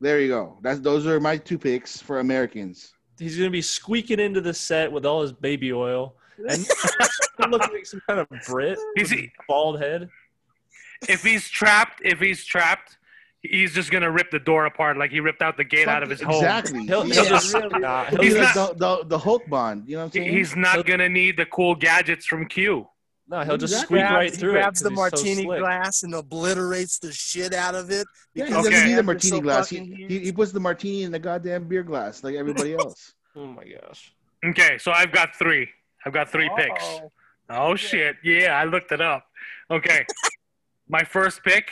There you go. That's those are my two picks for Americans. He's gonna be squeaking into the set with all his baby oil and looking like some kind of Brit He's- with his bald head. if he's trapped, if he's trapped, he's just gonna rip the door apart like he ripped out the gate out of his home. exactly. He'll, He's, he'll Yeah, just nah, he'll he's He's not- the, the the Hulk Bond. You know what I'm saying? He's not gonna need the cool gadgets from Q. no, he'll just Exactly. squeak grabs, right he through grabs it. the 'cause he's so martini slick. glass and obliterates the shit out of it. yeah, he doesn't Okay. need a martini so glass. He, he, he puts the martini in the goddamn beer glass like everybody else. Oh my gosh. Okay, so I've got three. I've got three picks. Uh-oh. Oh shit! Yeah, I looked it up. Okay, my first pick.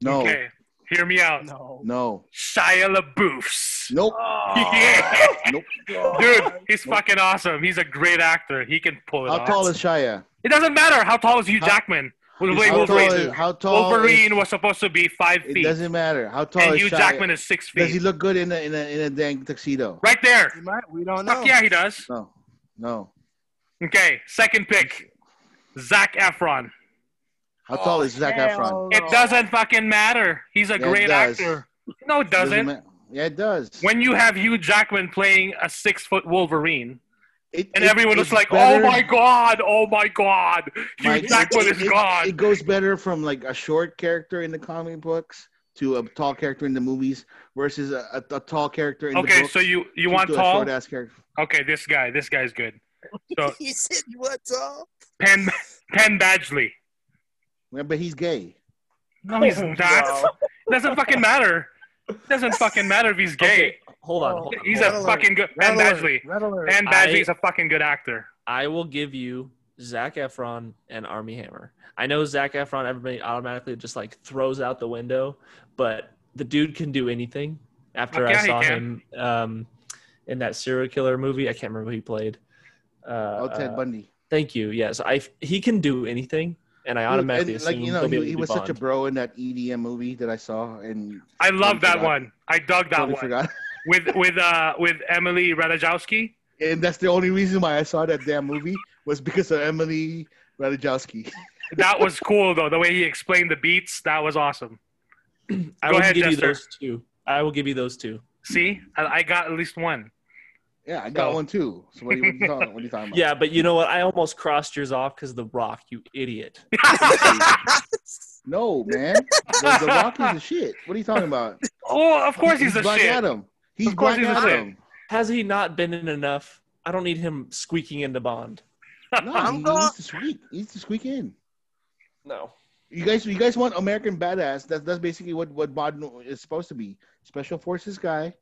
No, Okay, hear me out. No. no, Shia LaBeouf's. nope, oh. Yeah. nope. Oh Dude, he's fucking awesome. He's a great actor. He can pull it How off. tall is Shia? It doesn't matter how tall is Hugh How- Jackman. Well, wait, How tall Wolverine. is, how tall Wolverine is- was supposed to be five feet. it doesn't matter. How tall and is Hugh Shia? Jackman is six feet. Does he look good in a in a in a dang tuxedo? Right there. He might. We don't know. Fuck yeah, he does. No, no. Okay, second pick. Zac Efron. How tall is Zac oh, Efron? Hell It doesn't fucking matter. He's a Yeah, great actor. No, it doesn't. ma- Yeah, it does. when you have Hugh Jackman playing a six foot Wolverine, It- and it- everyone was like, oh better- "Oh my god, oh my god, Hugh Mike, Jackman it, is it- gone." It goes better from like a short character in the comic books to a tall character in the movies versus a, a, a tall character in the okay, so you you want to a tall? short ass character. Okay, this guy, this guy's good. So he said what tall? Penn Penn Badgley. Yeah, but he's gay. No, he's Oh, not. Doesn't fucking matter. Doesn't fucking matter if he's gay. Okay, hold on. Hold on He's hold a on. Fucking good Penn Red Badgley. alert, red alert. Badgley's a fucking good actor. I will give you Zac Efron and Armie Hammer. I know Zac Efron, everybody automatically just like throws out the window, but the dude can do anything. After Fuck yeah, I saw him um, in that serial killer movie, I can't remember who he played. Uh, Oh, Ted uh, Bundy. thank you. Yes, I he can do anything, and I automatically And, assume like you know, he'll be able he, to he was such a bro in that EDM movie that I saw, and I love that forgot. one. I dug that totally one forgot. With with uh with Emily Ratajkowski. And that's the only reason why I saw that damn movie was because of Emily Ratajkowski. That was cool though. The way he explained the beats, that was awesome. I Go will ahead, give you those two. I will give you those two. See, I, I got at least one. Yeah, I got So- one too. So what are you, what are you talking, what are you talking about? Yeah, but you know what? I almost crossed yours off because of The Rock, you idiot. No, man. The, the Rock is the shit. What are you talking about? oh, of course he's, a Black shit. Adam. He's Of course Black he's a. Adam. Has he not been in enough? I don't need him squeaking into Bond. No, I'm he, he needs to squeak. He needs to squeak in. No. You guys, you guys want American badass? That's that's basically what what Bond is supposed to be. Special forces guy,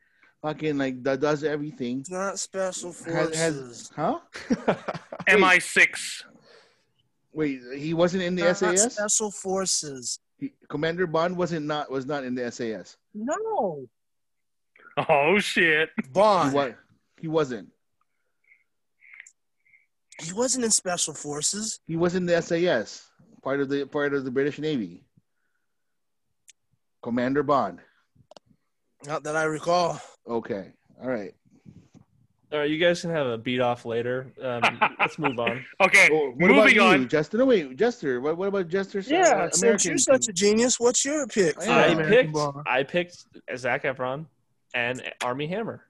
fucking like that does everything. It's not special Has, forces. has huh? MI6. Wait, he wasn't in the Not SAS. special forces. He- Commander Bond wasn't not was not in the SAS. No. Oh shit. He Bond. was. He wasn't. He wasn't in special forces. He was in the SAS, part of the part of the British Navy. Commander Bond. Not that I recall. Okay. All right. All right, you guys can have a beat off later. Um, let's move on. Okay, Well, what about moving you, on. Jester? No, wait, Jester. What, what about Jester's uh, Yeah, since American? you're such a genius, what's your pick? for Yeah. I picked. Bond? I picked Zac Efron and Armie Hammer.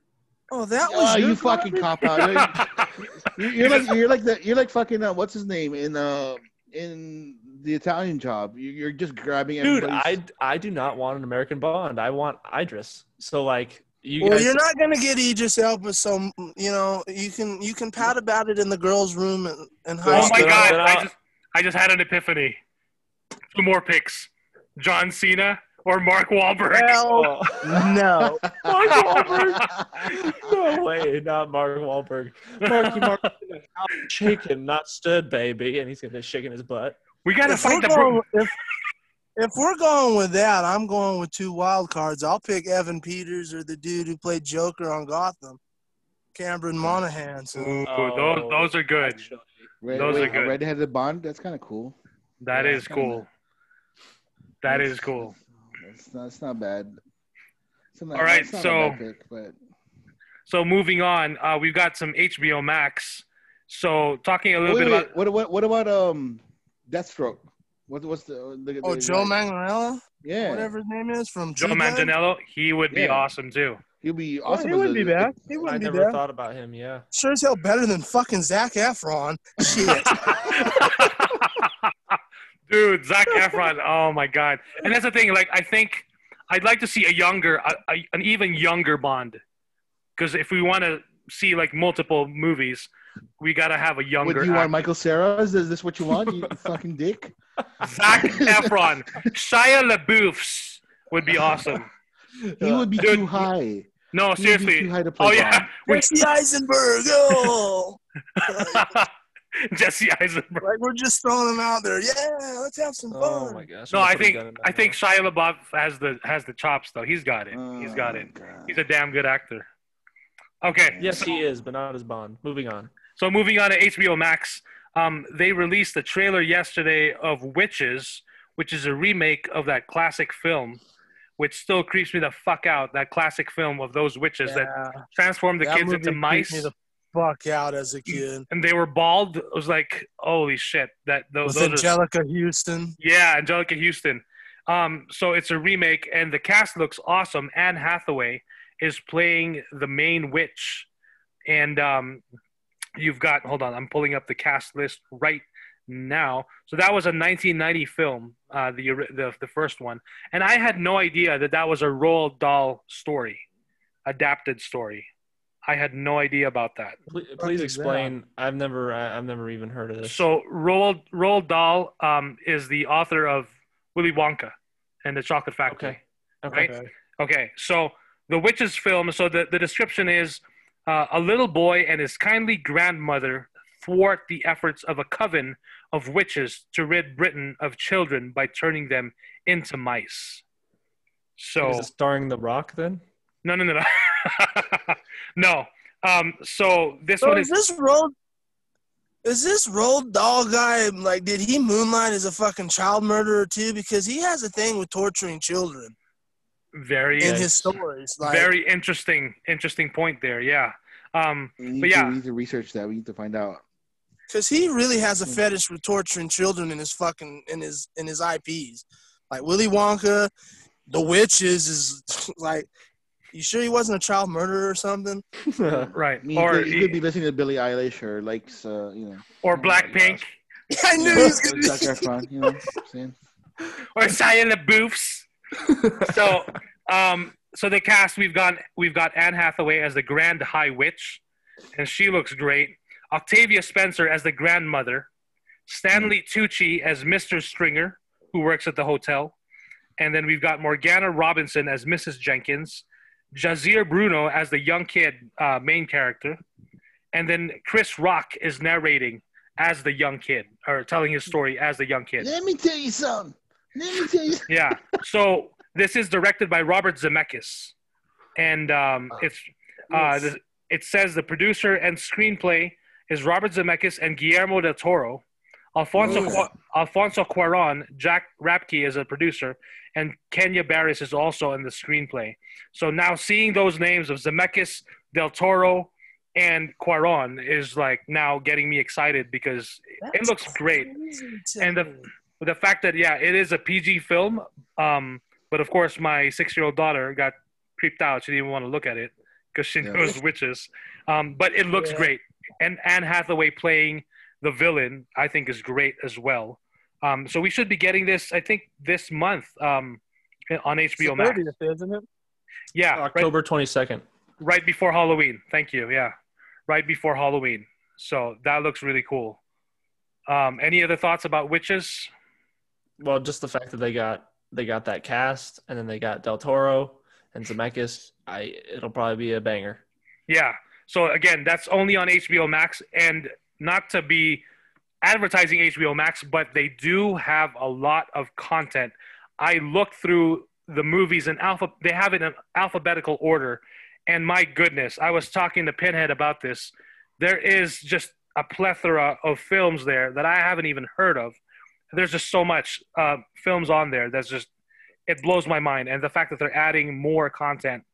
Oh, that was your you fucking cop out. You're, you're like you're like the you're like fucking uh, what's his name in uh in the Italian job. You- You're just grabbing Dude. I I do not want an American Bond. I want Idris. So like you Well, guys. you're not gonna get Idris Elba, so you know you can you can pat about it in the girls' room and, and high oh my Then. I'll- god! I just I just had an epiphany. Two more picks: John Cena or Mark Wahlberg. Hell Oh, no. Mark Wahlberg. no way, not Mark Wahlberg. Marky Mark, shaking, not stood, baby, and he's gonna be shaking his butt. We gotta If fight the going, if, if we're going with that, I'm going with two wild cards. I'll pick Evan Peters or the dude who played Joker on Gotham, Cameron hmm. Monaghan. So Ooh, Oh, those those are good. Actually. Red, Those wait, are good. a red-headed Bond. That's kind of cool. That Yeah, is kinda. cool. That's- cool. That's not, that's not bad. It's not, All right, it's not so- bad pick, but So moving on, uh, we've got some HBO Max. So talking a little wait, bit wait, about what what what about um Deathstroke? What what's the, the oh the- Joe Manganiello, Yeah, whatever his name is from Joe Manganiello. He would be Yeah. awesome too. he'll be Oh, awesome. he wouldn't a- be bad. He I wouldn't be never bad. thought about him. Yeah. Sure as hell better than fucking Zac Efron. Shit. Dude, Zac Efron. Oh my god! And that's the thing. Like, I think I'd like to see a younger, a, a, an even younger Bond. Because if we want to see like multiple movies, we gotta have a What younger. do you want. Michael Cera? Is this what you want? You fucking dick. Zac Efron, Shia LaBeoufs would be awesome. He would be Dude, too high. No, He would be seriously. too high to play Oh yeah, Bond. we, Jesse Eisenberg. Oh, Jesse Eisenberg. like we're just throwing him out there. Yeah, let's have some fun. Oh my gosh. No, I'm I gonna put a think gun in my I think. Shia LaBeouf has the has the chops though. He's got it. He's got it. Oh, God. He's a damn good actor. Okay. Yes, so, he is, but not as Bond. Moving on. so moving on to HBO Max, um, they released the trailer yesterday of Witches, which is a remake of that classic film, which still creeps me the fuck out. That classic film of those witches that Yeah, transform the that kids into mice, Me the fuck out as a kid. and they were bald. It was like, holy shit! That those, those are Anjelica Huston. Yeah, Anjelica Huston. Um, so it's a remake, and the cast looks awesome. Anne Hathaway is playing the main witch, and um, you've got. Hold on, I'm pulling up the cast list right now. So that was a 1990 film, uh, the the the first one, and I had no idea that that was a Roald Dahl story, adapted story. I had no idea about that. Please, please is that? explain. I've never, I- I've never even heard of this. So Roald Roald Dahl um, is the author of Willy Wonka and the Chocolate Factory. Okay. okay. right? Okay, so the witches film. So the, the description is uh, a little boy and his kindly grandmother thwart the efforts of a coven of witches to rid Britain of children by turning them into mice. So Is it starring The Rock then? no, no, no, no, no. Um, so this So one is is this Road? Is this Road Dog guy like? Did he moonlight as a fucking child murderer too? Because he has a thing with torturing children very, in his stories. Like, very interesting, interesting point there. Yeah. Um, We need, But to, yeah. we need to research that. We need to find out. because he really has a fetish with torturing children in his fucking in his in his IPs. Like Willy Wonka, The Witches is like. You sure he wasn't a child murderer or something? right. I mean, Or he, could, he could be listening to Billie Eilish or likes, uh, you know, or Oh Blackpink. I knew he was gonna. Zac Efron. You know, what I'm saying. or Shia LaBeoufs. so, um, so the cast we've got we've got Anne Hathaway as the Grand High Witch, and she looks great. Octavia Spencer as the grandmother, Stanley Tucci as Mr. Stringer, who works at the hotel, and then we've got Morgana Robinson as Mrs. Jenkins, Jahzir Bruno as the young kid uh, main character, and then Chris Rock is narrating as the young kid or telling his story as the young kid. Let me tell you something. Let me tell you. Yeah. So this is directed by Robert Zemeckis, and um, it's uh, the, it says the producer and screenplay is Robert Zemeckis and Guillermo del Toro. Alfonso Ooh. Qua- Alfonso Cuarón, Jack Rapke is a producer, and Kenya Barris is also in the screenplay. So now seeing those names of Zemeckis, del Toro, and Cuarón is like now getting me excited because it looks great. And the the fact that yeah, it is a PG film, um, but of course my six year old daughter got creeped out. She didn't even want to look at it because she Yeah. knows witches. Um, but it looks Yeah. great, and Anne Hathaway playing the villain, I think, is great as well. Um, so we should be getting this, I think, this month um, on HBO Max. isn't it? Yeah, right, October 22nd. right before Halloween. Thank you. Yeah, right before Halloween. So that looks really cool. Um, any other thoughts about witches? Well, just the fact that they got they got that cast, and then they got Del Toro and Zemeckis. I it'll probably be a banger. Yeah. So again, that's only on HBO Max, and not to be advertising HBO Max, but they do have a lot of content. I looked through the movies in alpha. They have it in alphabetical order, and my goodness, I was talking to Pinhead about this. There is just a plethora of films there that I haven't even heard of. There's just so much uh, films on there that's just it blows my mind, and the fact that they're adding more content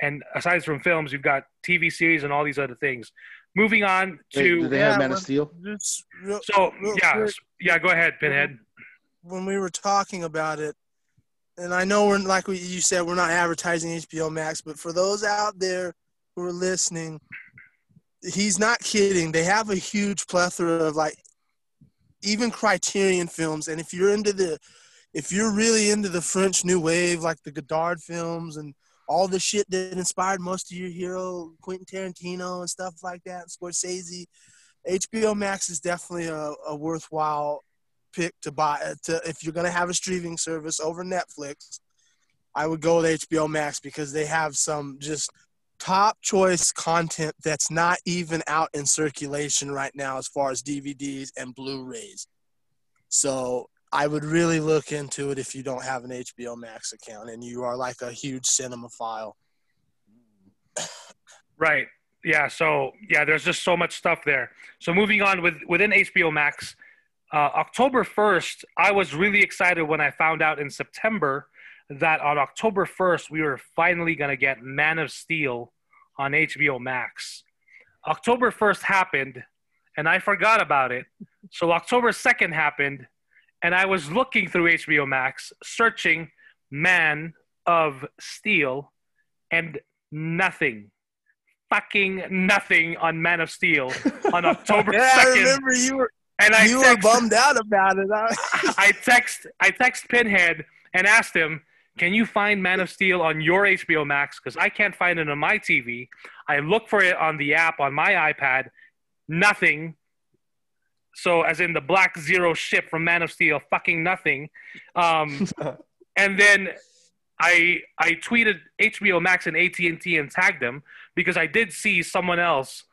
and aside from films, you've got TV series and all these other things. Moving on Wait, to do they Yeah, have Man of Steel? Just real, so real yeah quick. yeah go ahead Pinhead. when we were talking about it, and I know we're like we, you said, we're not advertising HBO Max, but for those out there who are listening, he's not kidding. They have a huge plethora of like even Criterion films, and if you're into the, if you're really into the French New Wave, like the Godard films and all the shit that inspired most of your hero, Quentin Tarantino and stuff like that, Scorsese, HBO Max is definitely a, a worthwhile pick to buy uh, to if you're gonna have a streaming service over Netflix. I would go with HBO Max because they have some just top choice content that's not even out in circulation right now as far as DVDs and Blu-rays. So I would really look into it if you don't have an HBO Max account and you are like a huge cinemaphile. Right. Yeah. So yeah, there's just so much stuff there. So moving on with within HBO Max, uh, October 1st, I was really excited when I found out in September that on October 1st we were finally gonna get Man of Steel on HBO Max. October 1st happened, and I forgot about it. So October 2nd happened, and I was looking through HBO Max, searching Man of Steel, and nothing fucking nothing on Man of Steel on October Yeah, I 2nd. remember you were And I you were bummed out about it. I- I text I text Pinhead and asked him, "Can you find Man of Steel on your HBO Max because I can't find it on my TV." I look for it on the app on my iPad, nothing. So as in the Black Zero ship from Man of Steel, fucking nothing. Um, and then I I tweeted HBO Max and AT and tagged them because I did see someone else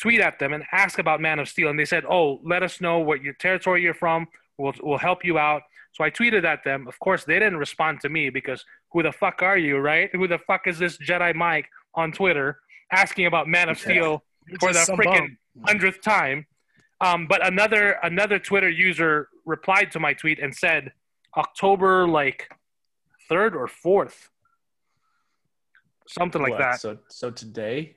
tweet at them and ask about Man of Steel, and they said, "Oh, let us know what your territory you're from. We'll we'll help you out." So I tweeted at them. Of course, they didn't respond to me because who the fuck are you, right? Who the fuck is this Jedi Mike on Twitter asking about Man of Steel You're for the freaking hundredth time? Um, but another another Twitter user replied to my tweet and said October like third or fourth, something like What, that. So so today,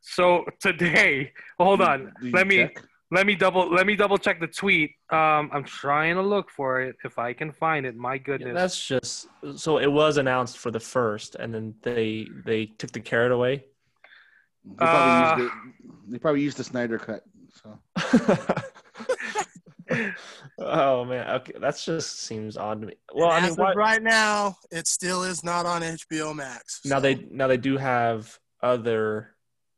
So today, hold on. Do you Let me check? let me double let me double check the tweet. Um, I'm trying to look for it if I can find it. My Yeah, goodness. that's just so it was announced for the first, and then they they took the carrot away. They probably, Uh, used the, they probably used the Snyder cut. So oh man, okay, that's just seems odd to me. Well, I mean, as why, right now, it still is not on HBO Max. now they now they do have other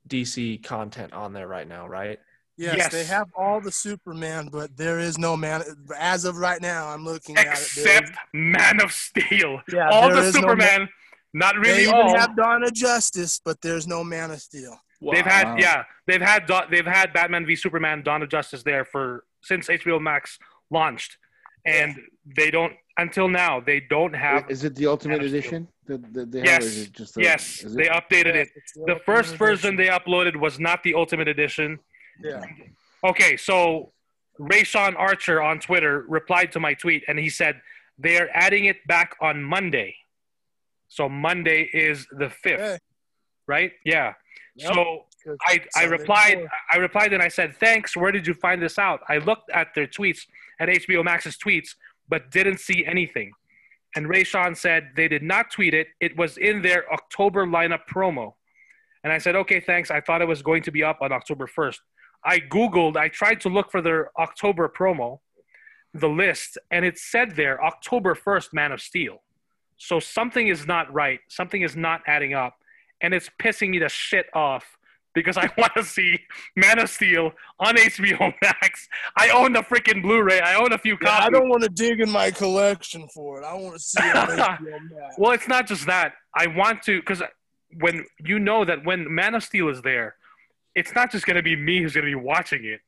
DC content on there right now, right? yes, Yes. they have all the Superman, but there is no man. As of right now, I'm looking at it. there Except Man of Steel. yeah, all the is no Superman, not they really even all. have Dawn of Justice, but there's no Man of Steel. They've had yeah, they've had they've had Batman v Superman: Dawn of Justice there for since HBO Max launched, and they don't until now they don't have. is it the Ultimate Man of Steel. Edition that, that they have? Yes. Is it just a, yes, is they it? updated it. It's The first version Edition. they uploaded was not the Ultimate Edition. yeah. Okay, so Rayshawn Archer on Twitter replied to my tweet and he said they are adding it back on Monday. So Monday is the 5th, Hey, right? Yeah. Yep. So I, I replied before. I replied and I said thanks. Where did you find this out? I looked at their tweets at HBO Max's tweets, but didn't see anything. And Ray Sean said they did not tweet it. It was in their October lineup promo. And I said, okay, thanks. I thought it was going to be up on October 1st. I Googled, I tried to look for their October promo, the list, and it said there October 1st, Man of Steel. So something is not right. Something is not adding up. And it's pissing me the shit off because I want to see Man of Steel on HBO Max. I own the freaking Blu ray. I own a few Yeah, copies. I don't want to dig in my collection for it. I want to see it on HBO Max. Well, it's not just that. I want to because when you know that when Man of Steel is there, it's not just going to be me who's going to be watching it.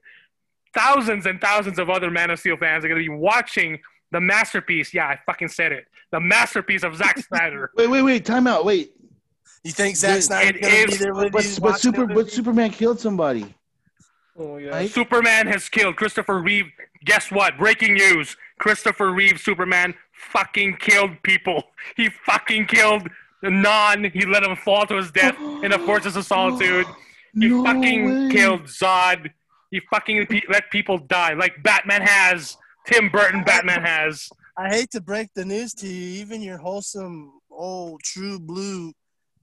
Thousands and thousands of other Man of Steel fans are going to be watching the masterpiece. Yeah, I fucking said it. The masterpiece of Zack Snyder. Wait, wait, wait. Time out. Wait. You think Zack It Snyder's gonna be there with But, you but super, but? Superman killed somebody. Oh my Right? Superman has killed Christopher Reeve. Guess what? Breaking news: Christopher Reeve, Superman, fucking killed people. He fucking killed Non. He let him fall to his death in a Fortress of Solitude. He No fucking way. killed Zod. He fucking let people die like Batman has. Tim Burton Batman has. I hate to break the news to you. Even your wholesome old true blue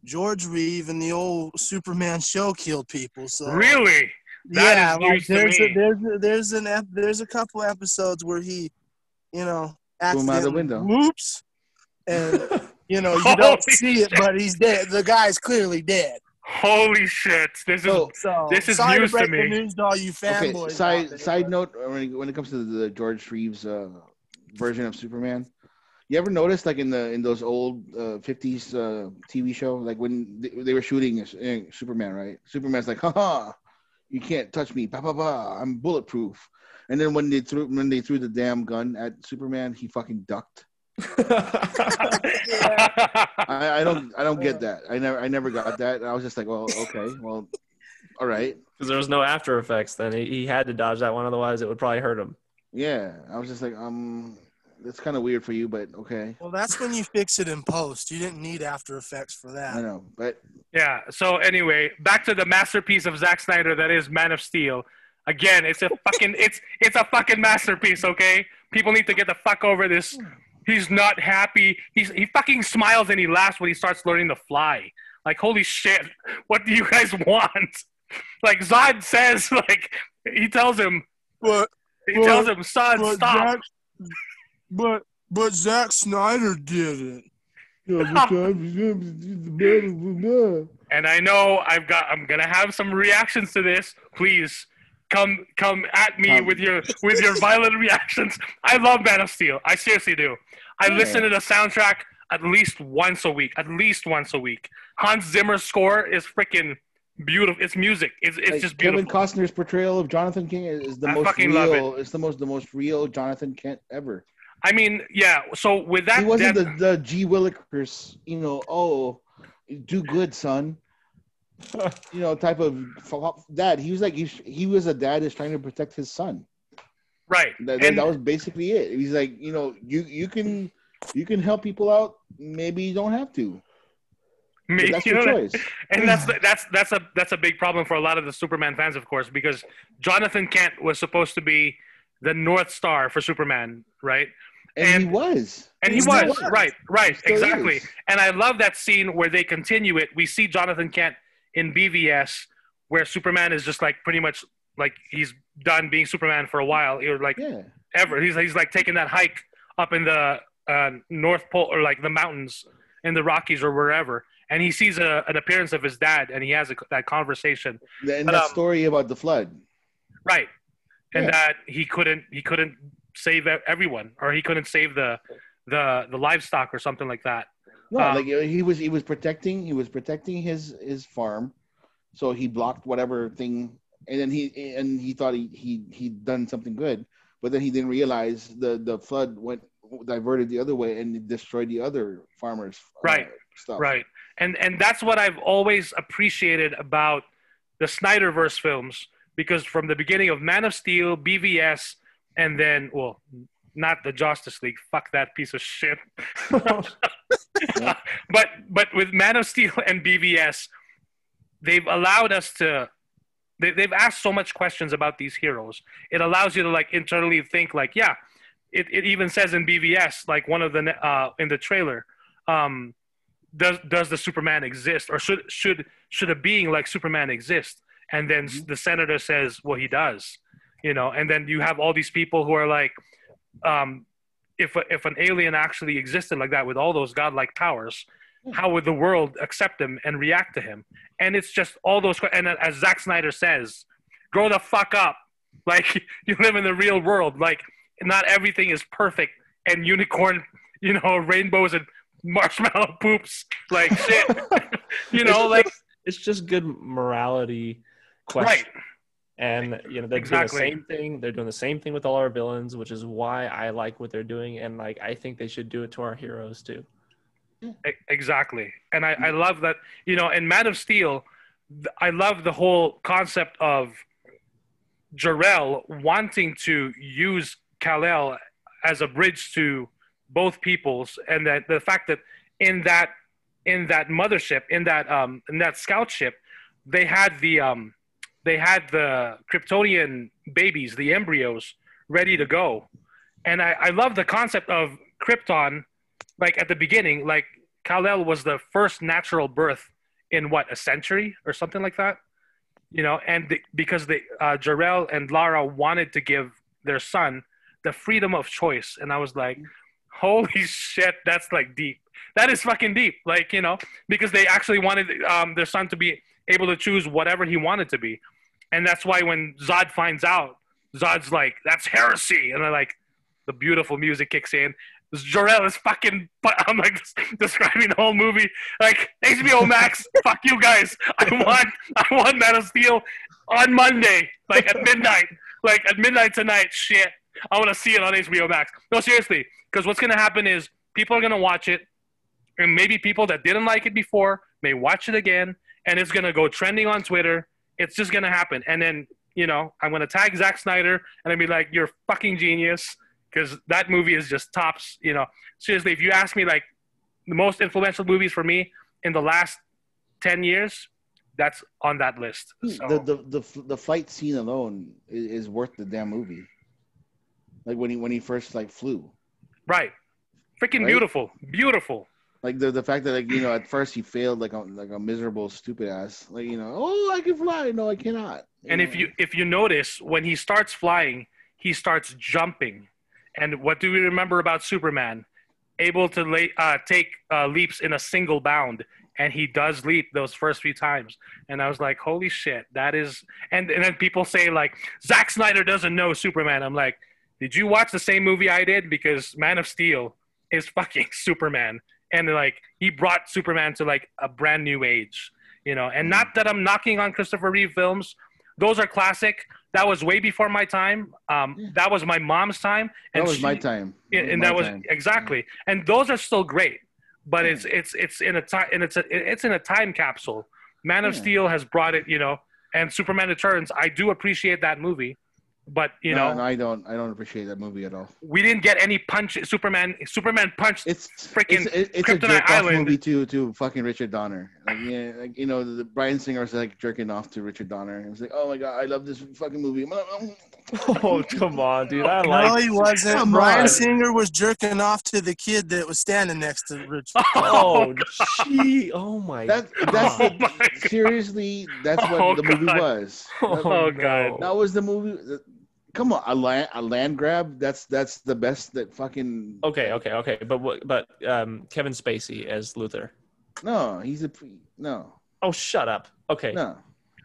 George Reeve and the old Superman show killed people. So Really? That yeah, is like there's a, there's a, there's an ep- there's a couple episodes where he, you know, Threw him out the accidentally window. whoops, and you know you don't see it, but he's dead. The guy's clearly dead. Holy shit! This is So, So This is sorry news to to me. The news to all you fanboys. out Side there, side but- note: when it, when it comes to the George Reeves uh, version of Superman, you ever notice like in the in those old uh, 50s uh, TV show, like when they, they were shooting uh, Superman, right? Superman's like, haha, you can't touch me, ba ba ba, I'm bulletproof. And then when they threw when they threw the damn gun at Superman, he fucking ducked. I, I don't I don't get that. I never I never got that. I was just like, well, okay, well, all right. Because there was no after effects then. He, he had to dodge that one, otherwise it would probably hurt him. Yeah, I was just like, um, that's kind of weird for you, but okay. Well, that's when you fix it in post. You didn't need After Effects for that. I know, but Yeah. So anyway, back to the masterpiece of Zack Snyder that is Man of Steel. Again, it's a fucking it's it's a fucking masterpiece. Okay, people need to get the fuck over this. He's not happy. He's he fucking smiles and he laughs when he starts learning to fly. Like holy shit, what do you guys want? Like Zod says, like he tells him, But he Well, tells him, son, but stop. Zack, but but Zack Snyder did it. and I know I've got I'm gonna have some reactions to this. Please come come at me Come. with your with your violent reactions. I love Man of Steel. I seriously do. I Yeah. listen to the soundtrack at least once a week. At least once a week. Hans Zimmer's score is freaking beautiful. It's music. It's it's like, just Kevin. Costner's portrayal of Jonathan Kent is the I most fucking love real. It's the most the most real Jonathan Kent ever. I mean, yeah. So with that, he wasn't depth- the, the G Willikers, you know. Oh, do good, son. you know, type of dad. He was like he, he was a dad that's trying to protect his son. right. That, that, And- that was basically it. He's like, you know, you you can you can help people out. Maybe you don't have to. But me, that's you your know, choice. and that's that's that's a that's a big problem for a lot of the Superman fans, of course, because Jonathan Kent was supposed to be the North Star for Superman, right? And, he was. And he He was was. right, right, still exactly. is. And I love that scene where they continue it. We see Jonathan Kent in BVS, where Superman is just like pretty much like he's done being Superman for a while, or like Yeah. ever. He's he's like taking that hike up in the uh, North Pole or like the mountains in the Rockies or wherever, and he sees a, an appearance of his dad, and he has a, that conversation, And But, that um, story about the flood. right? And Yeah. that he couldn't he couldn't save everyone, or he couldn't save the the the livestock or something like that. No, Um, like uh, he was he was protecting he was protecting his his farm, so he blocked whatever thing, and then he and he thought he he he'd done something good, but then he didn't realize the the flood went diverted the other way and destroyed the other farmers uh, Right, stuff. Right. And and that's what I've always appreciated about the Snyderverse films because from the beginning of Man of Steel, BVS, and then well, not the Justice League. Fuck that piece of shit. but but with Man of Steel and BVS, they've allowed us to they, they've asked so much questions about these heroes it allows you to like internally think like yeah it, it even says in bvs like one of the uh in the trailer um does does the superman exist or should should should a being like superman exist and then Mhm. the senator says well he does you know and then you have all these people who are like um if if an alien actually existed like that with all those godlike powers how would the world accept him and react to him? And it's just all those and as Zack Snyder says grow the fuck up. Like you live in the real world. Like not everything is perfect and unicorn you know rainbows and marshmallow poops like shit. You know like it's just good morality question. right And you know they're Exactly. doing the same thing. They're doing the same thing with all our villains, which is why I like what they're doing, and like I think they should do it to our heroes too. Exactly. And I, I love that, you know, in Man of Steel, I love the whole concept of Jor-El wanting to use Kal-El as a bridge to both peoples and that the fact that in that in that mothership in that um in that scout ship they had the um they had the kryptonian babies the embryos ready to go. And i i love the concept of krypton like at the beginning like kal-el was the first natural birth in what a century or something like that? You know and the, because the uh, Jor-El and lara wanted to give their son the freedom of choice. And i was like holy shit that's like deep. That is fucking deep. Like you know because they actually wanted um, their son to be able to choose whatever he wanted to be and that's why when zod finds out zod's like that's heresy and they're like the beautiful music kicks in Jor-El is fucking. I'm like describing the whole movie. Like HBO Max, fuck you guys. I want, I want Man of Steel on Monday, like at midnight, like at midnight tonight. Shit, I want to see it on HBO Max. No, seriously, because what's gonna happen is people are gonna watch it, and maybe people that didn't like it before may watch it again, and it's gonna go trending on Twitter. It's just gonna happen, and then you know I'm gonna tag Zack Snyder, and I'll be like, "You're a fucking genius." because that movie is just tops. You know, seriously, if you ask me like the most influential movies for me in the last ten years, that's on that list. Hmm. So, the, the the the fight scene alone is, is worth the damn movie. Like when he when he first like flew, right, freaking Right? beautiful, beautiful. Like the the fact that like you know at first he failed like a like a miserable stupid ass like you know oh I can fly no I cannot. And if you if you notice when he starts flying, he starts jumping. And what do we remember about Superman? Able to lay, uh, take uh, leaps in a single bound, and he does leap those first few times. And I was like, "Holy shit, that is!" And and then people say like, "Zack Snyder doesn't know Superman." I'm like, "Did you watch the same movie I did?" Because Man of Steel is fucking Superman, and like he brought Superman to like a brand new age, you know. And not that I'm knocking on Christopher Reeve films; those are classic. That was way before my time. Um, Yeah. That was my mom's time, And that was she- my time. yeah, and my that was time. exactly. And those are still great, but Yeah. it's it's it's in a time and it's a it's in a time capsule. Man of Yeah. Steel has brought it, you know, and Superman Returns. I do appreciate that movie, but you no, know, no, I don't I don't appreciate that movie at all. we didn't get any punch. Superman Superman punched. It's Freaking it's, it- it's a Kryptonite jerk off Island. movie to to fucking Richard Donner. Like, yeah, like you know the Bryan Singer was like jerking off to Richard Donner. It was like oh my god I love this fucking movie. Oh come on, dude! I no, like. he wasn't. Come Brian on. Singer was jerking off to the kid that was standing next to Rich. Oh, oh gee! Oh my. That that's Oh the, my God. seriously that's what Oh the movie God. was. Oh, oh God. That was the movie. Come on, a land a land grab. That's that's the best that fucking. Okay, okay, okay. But what? But um, Kevin Spacey as Luther. No, he's a pre- no Oh, shut up. Okay, no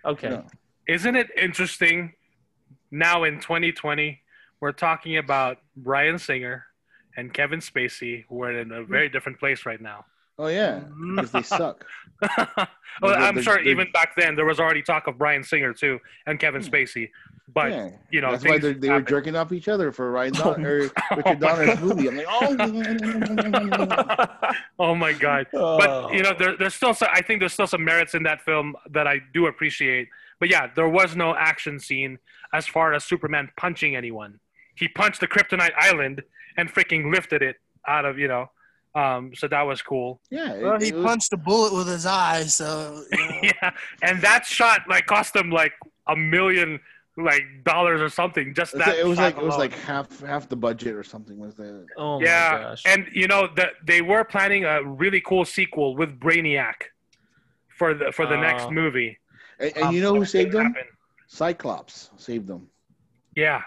okay. no. Isn't it interesting? Now in 2020, we're talking about Bryan Singer and Kevin Spacey. who are in a very different place right now. Oh yeah, because they suck. well, They're- I'm they're- sure they're- even back then there was already talk of Bryan Singer too and Kevin Spacey, but yeah. you know that's why they they were jerking off each other for Ryan Oh Don- or Oh Richard my Donner's God. movie. I'm like, oh, oh my god! But you know, there, there's still some, I think there's still some merits in that film that I do appreciate. But yeah, there was no action scene as far as Superman punching anyone. He punched the Kryptonite Island and freaking lifted it out of you know Um, so that was cool. Yeah, it- Well, he it was- punched a bullet with his eye, so you know. yeah, and that shot like cost him like a million like dollars or something. Just it's that. like- it was shot like it was like half half the budget or something was the Oh my yeah, gosh. and you know that they were planning a really cool sequel with Brainiac for the for the next Uh, movie. and, and Um, you know who saved them? happen. Cyclops saved them. Yeah.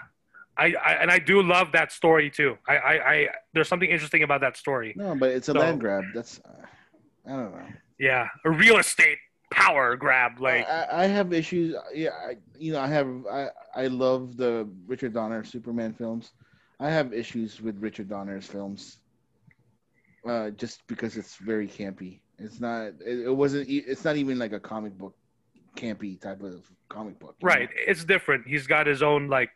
I, I and I do love that story too. I, I, I there's something interesting about that story. No, but it's a So- land grab. That's uh, I don't know. Yeah, a real estate power grab. Like, I, I have issues. Yeah, I, you know, I have. I I love the Richard Donner Superman films. I have issues with Richard Donner's films, uh, just because it's very campy. It's not. It, it wasn't. e- It's not even like a comic book, campy type of comic book. you know? right? It's different. He's got his own like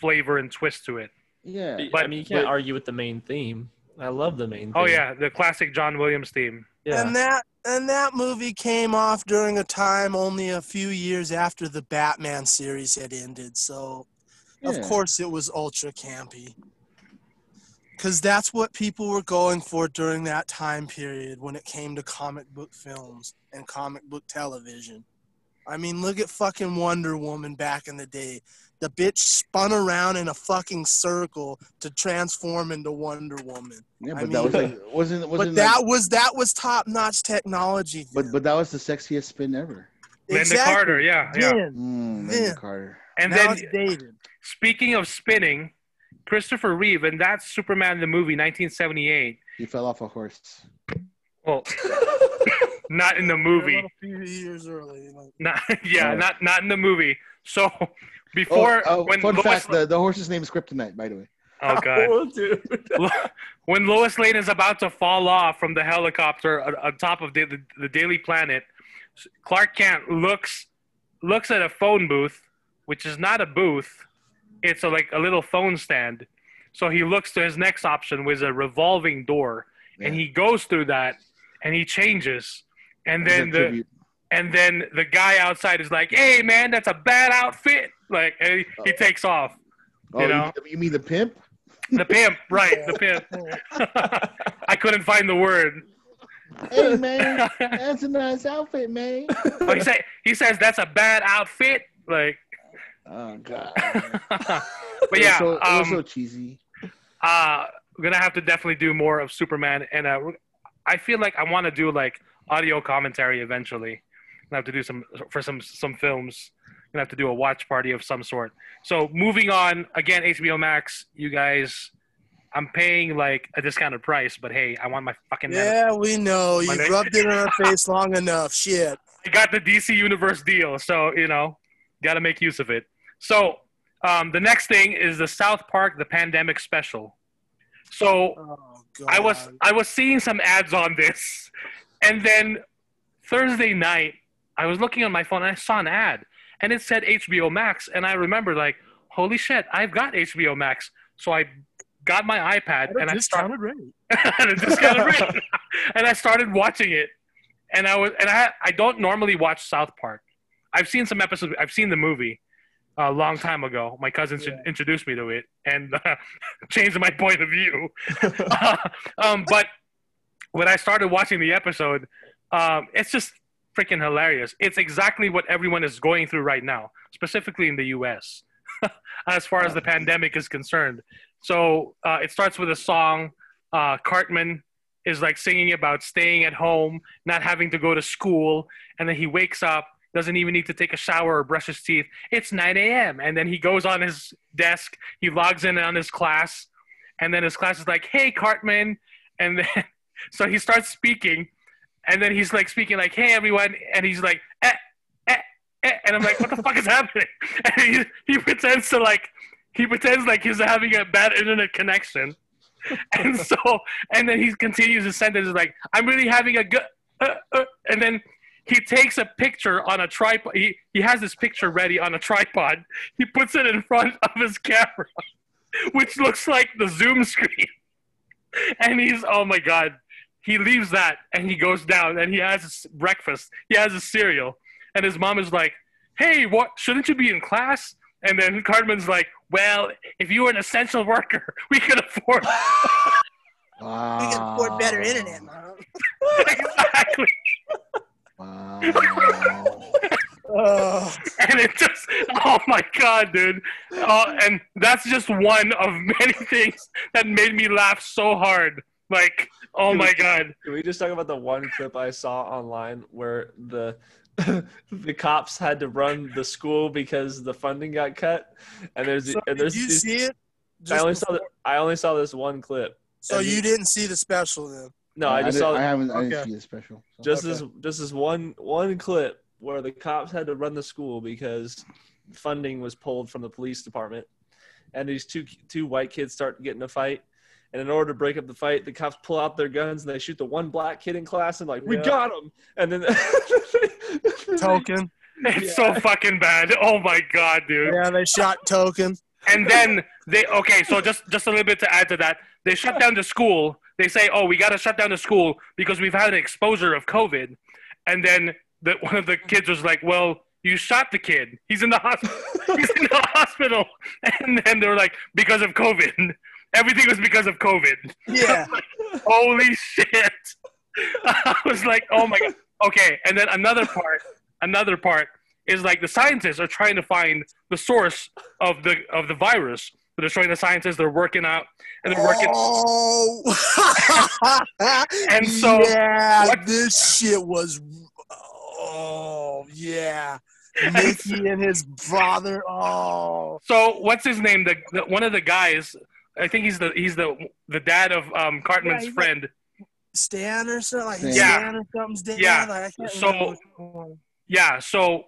flavor and twist to it. Yeah. But, I mean, you can't but- argue with the main theme. I love the main theme. Oh yeah, the classic John Williams theme. yeah. And that and that movie came off during a time only a few years after the Batman series had ended. So of course it was ultra campy. Cause that's what people were going for during that time period when it came to comic book films and comic book television. I mean, look at fucking Wonder Woman back in the day. The bitch spun around in a fucking circle to transform into Wonder Woman. Yeah, I but that was mean- like wasn't But wasn't that was that was top notch technology. But then. but that was the sexiest spin ever. Lynda Carter, yeah, yeah. Then, Mm, Yeah. Lynda Carter. And now then speaking of spinning, Christopher Reeve and that Superman the movie 1978. He fell off a horse. Well, not in the movie. little few years early. Like, Not yeah, Oh. not not in the movie. So before oh, oh, when fun Lois, fact: the, the horse's name is Kryptonite, by the way. oh god, Oh, dude. when Lois Lane is about to fall off from the helicopter on, on top of the, the, the Daily Planet, Clark Kent looks looks at a phone booth, which is not a booth. It's a, like a little phone stand. So he looks to his next option, which is a revolving door, and he goes through that, and he changes, and It's then the tribute. and then the guy outside is like, "Hey man, that's a bad outfit!" Like, he, he takes off. oh, you know? you mean the pimp? The pimp, right? The pimp. I couldn't find the word. Hey man, that's a nice outfit, man. He say he says that's a bad outfit. Like, Oh god. but yeah, so, it was um, so cheesy. uh, we're gonna have to definitely do more of Superman, and uh, I feel like I want to do like audio commentary eventually. I have to do some for some some films. Gonna have to do a watch party of some sort. So moving on again, HBO Max. You guys, I'm paying like a discounted price, but hey, I want my fucking. yeah, we know. You Monday. rubbed it in our face long enough. Shit. I got the DC Universe deal, so you know, got to make use of it. So um, the next thing is the South Park the Pandemic Special. So Oh. I was I was seeing some ads on this, and then Thursday night I was looking on my phone and I saw an ad, and it said HBO Max, and I remember like, holy shit, I've got HBO Max. So I got my iPad and I started rate. at a discounted rate, and I started watching it, and I was and I I don't normally watch South Park. I've seen some episodes. I've seen the movie a long time ago. My cousins Yeah. introduced me to it and uh, changed my point of view. um, but when I started watching the episode, um, it's just freaking hilarious. It's exactly what everyone is going through right now, specifically in the U.S. as far as the pandemic is concerned. So uh, it starts with a song. Uh, Cartman is like singing about staying at home, not having to go to school, and then he wakes up, doesn't even need to take a shower or brush his teeth. It's 9 a.m. and then he goes on his desk, he logs in on his class, and then his class is like, "Hey, Cartman," and then so he starts speaking, and then he's like speaking like, "Hey, everyone," and he's like, eh, eh, eh, and I'm like, "What the fuck is happening?" And he he pretends to like he pretends like he's having a bad internet connection. And so, and then he continues his sentence like, "I'm really having a good," uh, uh, and then he takes a picture on a tripod. He, he has this picture ready on a tripod. He puts it in front of his camera, which looks like the Zoom screen. And he's, oh my God. He leaves that and he goes down and he has his breakfast. He has his cereal. And his mom is like, hey, what? Shouldn't you be in class? And then Cartman's like, well, if you were an essential worker, we could afford Wow. We can afford better internet, mom. exactly. Wow. Oh, and it just oh my god dude uh, and that's just one of many things that made me laugh so hard like oh my god Can we just talk about the one clip I saw online where the the cops had to run the school because the funding got cut, and there's so and did there's you these- see it? I Just only saw the, I only saw this one clip. so and you he- didn't see the special then? No, I just did- saw I haven't. I didn't Okay. see the special. so. just Okay. this just this one one clip where the cops had to run the school because funding was pulled from the police department, and these two two white kids start getting a fight. And in order to break up the fight, the cops pull out their guns and they shoot the one black kid in class and like, we Yeah. got him. And then Token. it's so fucking bad. Oh my god dude. Yeah, they shot Token. and then they okay so just just a little bit to add to that. They shut down the school. They say oh we got to shut down the school because we've had an exposure of covid. And then the, one of the kids was like well you shot the kid. He's in the hospital he's in the hospital. And then they were like because of covid everything was because of covid Yeah. holy shit i was like oh my god okay and then another part another part is like the scientists are trying to find the source of the of the virus so they're showing the scientists they're working out and they're working Oh. And so- yeah, what- this shit was. Oh yeah, Mickey and his brother. Oh, so what's his name the, the one of the guys i think he's the he's the the dad of um cartman's Yeah, he's friend Stan or something like Stan. Stan or something's dead. Yeah. Like, I So- remember which one. yeah so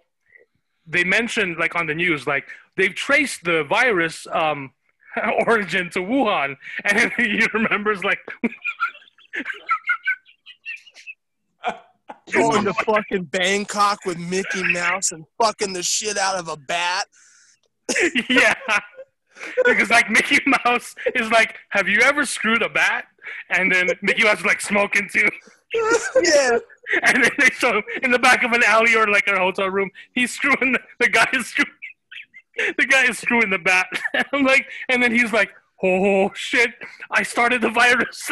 they mentioned like on the news like they've traced the virus um origin to wuhan and he remembers like going to fucking Bangkok with Mickey Mouse and fucking the shit out of a bat. yeah. Because like Mickey Mouse is like, have you ever screwed a bat? And then Mickey Mouse is like smoking too. Yeah, And then they show him in the back of an alley or like a hotel room. He's screwing the, the guy is screwing the guy is screwing the bat. And I'm like, and then he's like, oh shit, I started the virus.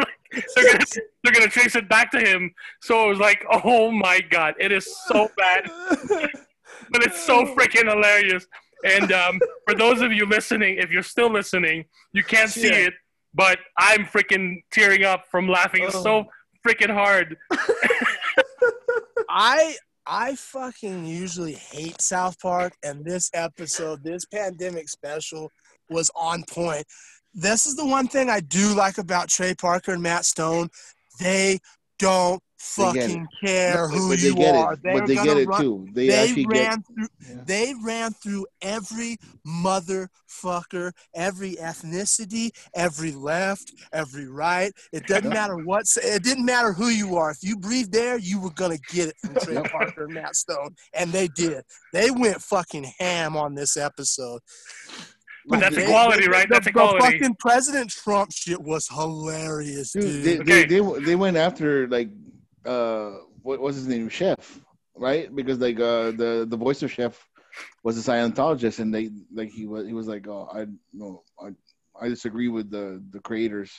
they're gonna they're gonna trace it back to him. So it was like, oh my god, it is so bad. but it's so freaking hilarious. And um, for those of you listening, if you're still listening, you can't see Yeah. it, but I'm freaking tearing up from laughing Oh. so freaking hard. I I fucking usually hate South Park, and this episode, this pandemic special, was on point. This is the one thing I do like about Trey Parker and Matt Stone. They don't They get fucking care No, who but you they get are. it. They're But they get it run- too. They, They actually ran get. through. Yeah. They ran through every motherfucker, every ethnicity, every left, every right. It doesn't matter what. It didn't matter who you are. If you breathed there, you were gonna get it from Trey Parker and Matt Stone, and they did. They went fucking ham on this episode. But that's They- equality, right? the- That's the equality. fucking President Trump shit was hilarious, Dude, dude. they, Okay. they, they they went after like uh what was his name? Chef right? Because like uh the the voice of chef was a Scientologist and they like he was he was like oh I no I I disagree with the the creators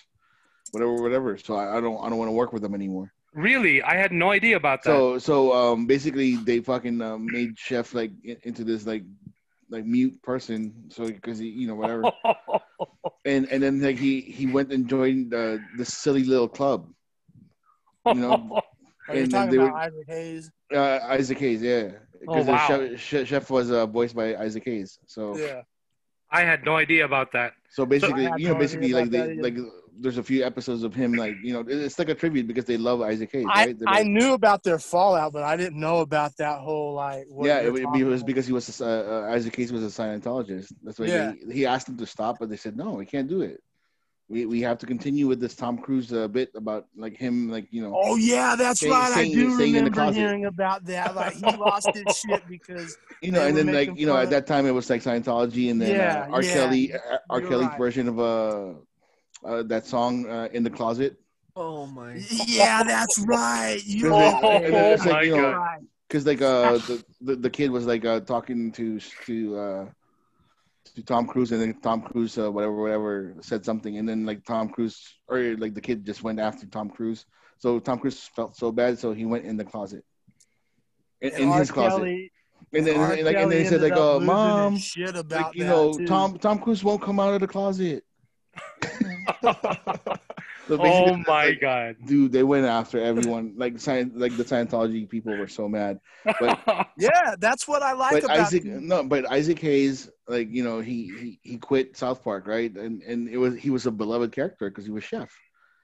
whatever whatever so I, I don't I don't want to work with them anymore. Really, I had no idea about that. so so um basically they fucking um, made chef like into this like like mute person so because he you know whatever. And and then like he he went and joined uh, this silly little club. You know Are you and talking they about were- Isaac Hayes? Uh, Isaac Hayes, yeah. Oh, Because wow. the chef, chef, chef was uh, voiced by Isaac Hayes. So, Yeah. I had no idea about that. so basically, I had you know, no basically, like they that like there's a few episodes of him, like you know, it's like a tribute because they love Isaac Hayes, I, right? I like- knew about their fallout, but I didn't know about that whole like. What yeah, it, it was because he was uh, uh, Isaac Hayes was a Scientologist. That's why Yeah. he, he asked them to stop, but they said no, we can't do it. We we have to continue with this Tom Cruise uh, bit about like him, like you know. Oh yeah, that's Staying- right. staying- I do staying in the remember hearing about that. Like he lost his shit because you know, and then like you know, at that time it was like Scientology, and then Yeah, uh, R. yeah. Kelly, uh, R. You're Kelly's right. version of uh, uh, that song uh, in the closet. oh my. yeah, that's right. You Oh, right. and then it's like, my you know, God. Because like uh the, the the kid was like uh talking to to uh to Tom Cruise, and then Tom Cruise, uh, whatever, whatever, said something, and then like Tom Cruise or like the kid just went after Tom Cruise. So Tom Cruise felt so bad, so he went in the closet, in, in his closet, Kelly- and then and, like and then he said like, "Oh, mom, shit about like you know, too. Tom Tom Cruise won't come out of the closet." So oh my like, god. dude, they went after everyone. Like Scient- like the Scientology people were so mad. But- Yeah, that's what I like but about Isaac, these- no, but Isaac Hayes, like you know, he he, he quit South Park, right? And and it was he was a beloved character because he was chef.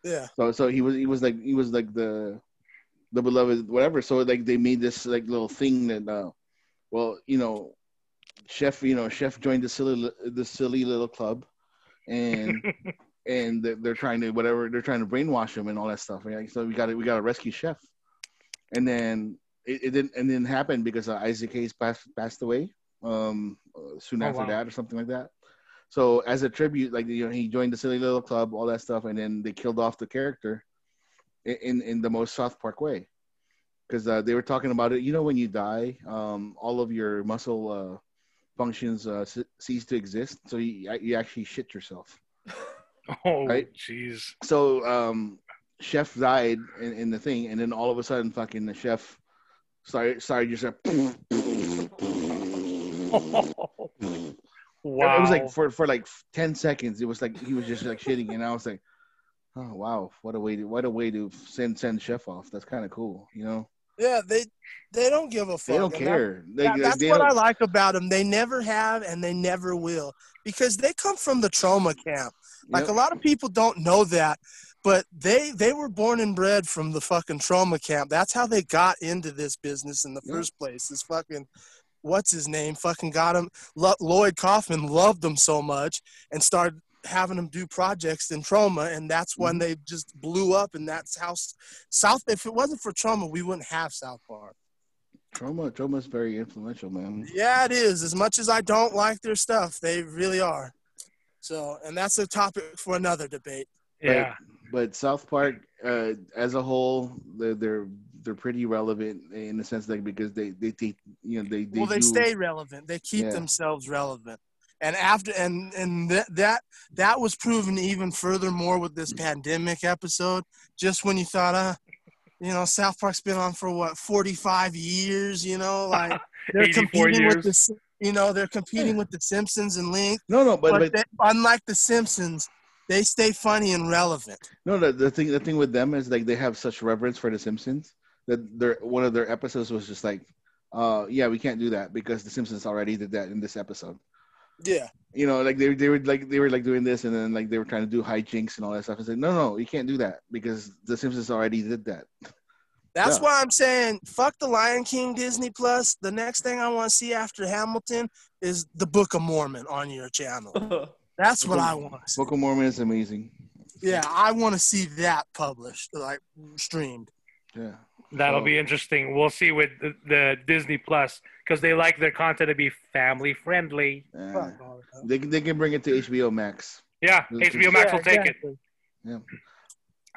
Yeah, So so he was he was like he was like the the beloved whatever. So like they made this like little thing that uh, well you know, chef you know chef joined the silly the silly little club, and and they're, they're trying to whatever they're trying to brainwash him and all that stuff. Right? So we got to we got to rescue chef, and then it, it didn't and it didn't happen because uh, Isaac Hayes passed passed away um soon Oh, after wow. that or something like that. So as a tribute, like you know, he joined the silly little club, all that stuff, and then they killed off the character in in, the most South Park way, because uh, they were talking about it. You know, when you die, um, all of your muscle uh, functions uh, ce- cease to exist, so you you actually shit yourself. oh Right? jeez. So um, chef died in, in the thing, and then all of a sudden, fucking the chef started started just like. wow. It was like for for like ten seconds. It was like he was just like shitting, and I was like, "Oh wow, what a way to what a way to send send chef off. That's kind of cool, you know. yeah, they they don't give a fuck. They don't and that- care. They, that- that's they what don't- I like about them. They never have, and they never will, because they come from the Troma camp. Like Yep. a lot of people don't know that, but they they were born and bred from the fucking Troma camp. That's how they got into this business in the Yep. first place. This fucking what's his name fucking got him. Lo- Lloyd Kaufman loved them so much and started having them do projects in Troma, and that's when Mhm. they just blew up. And that's how South. If it wasn't for Troma, we wouldn't have South Park. Troma Troma is very influential, man. Yeah, it is. As much as I don't like their stuff, they really are. So, and that's a topic for another debate. yeah. But South Park, uh, as a whole, they're, they're they're pretty relevant in the sense that because they they take you know they they well, they do, stay relevant. They keep Yeah. themselves relevant. And after and and that that that was proven even furthermore with this pandemic episode. Just when you thought, uh, you know, South Park's been on for what forty five years. You know, like they're competing years. with the Sim- you know they're competing with the Simpsons and Link. no no but, But, but they, unlike the Simpsons, they stay funny and relevant. No, the, the thing the thing with them is like they have such reverence for the Simpsons that their one of their episodes was just like, uh, yeah, we can't do that because the Simpsons already did that in this episode. Yeah. You know, like they they were like they were like doing this and then like they were trying to do hijinks and all that stuff. It's like, no, no, you can't do that because the Simpsons already did that. That's Yeah. why I'm saying fuck the Lion King Disney Plus. The next thing I want to see after Hamilton is the Book of Mormon on your channel. That's what I want to see. Book of Mormon is amazing. Yeah, I want to see that published, like streamed. Yeah. That'll So- be interesting. We'll see with the, the Disney Plus because they like their content to be family friendly. Uh, Fuck all that. they can they can bring it to HBO Max. Yeah, HBO Max Yeah, will take it. Yeah.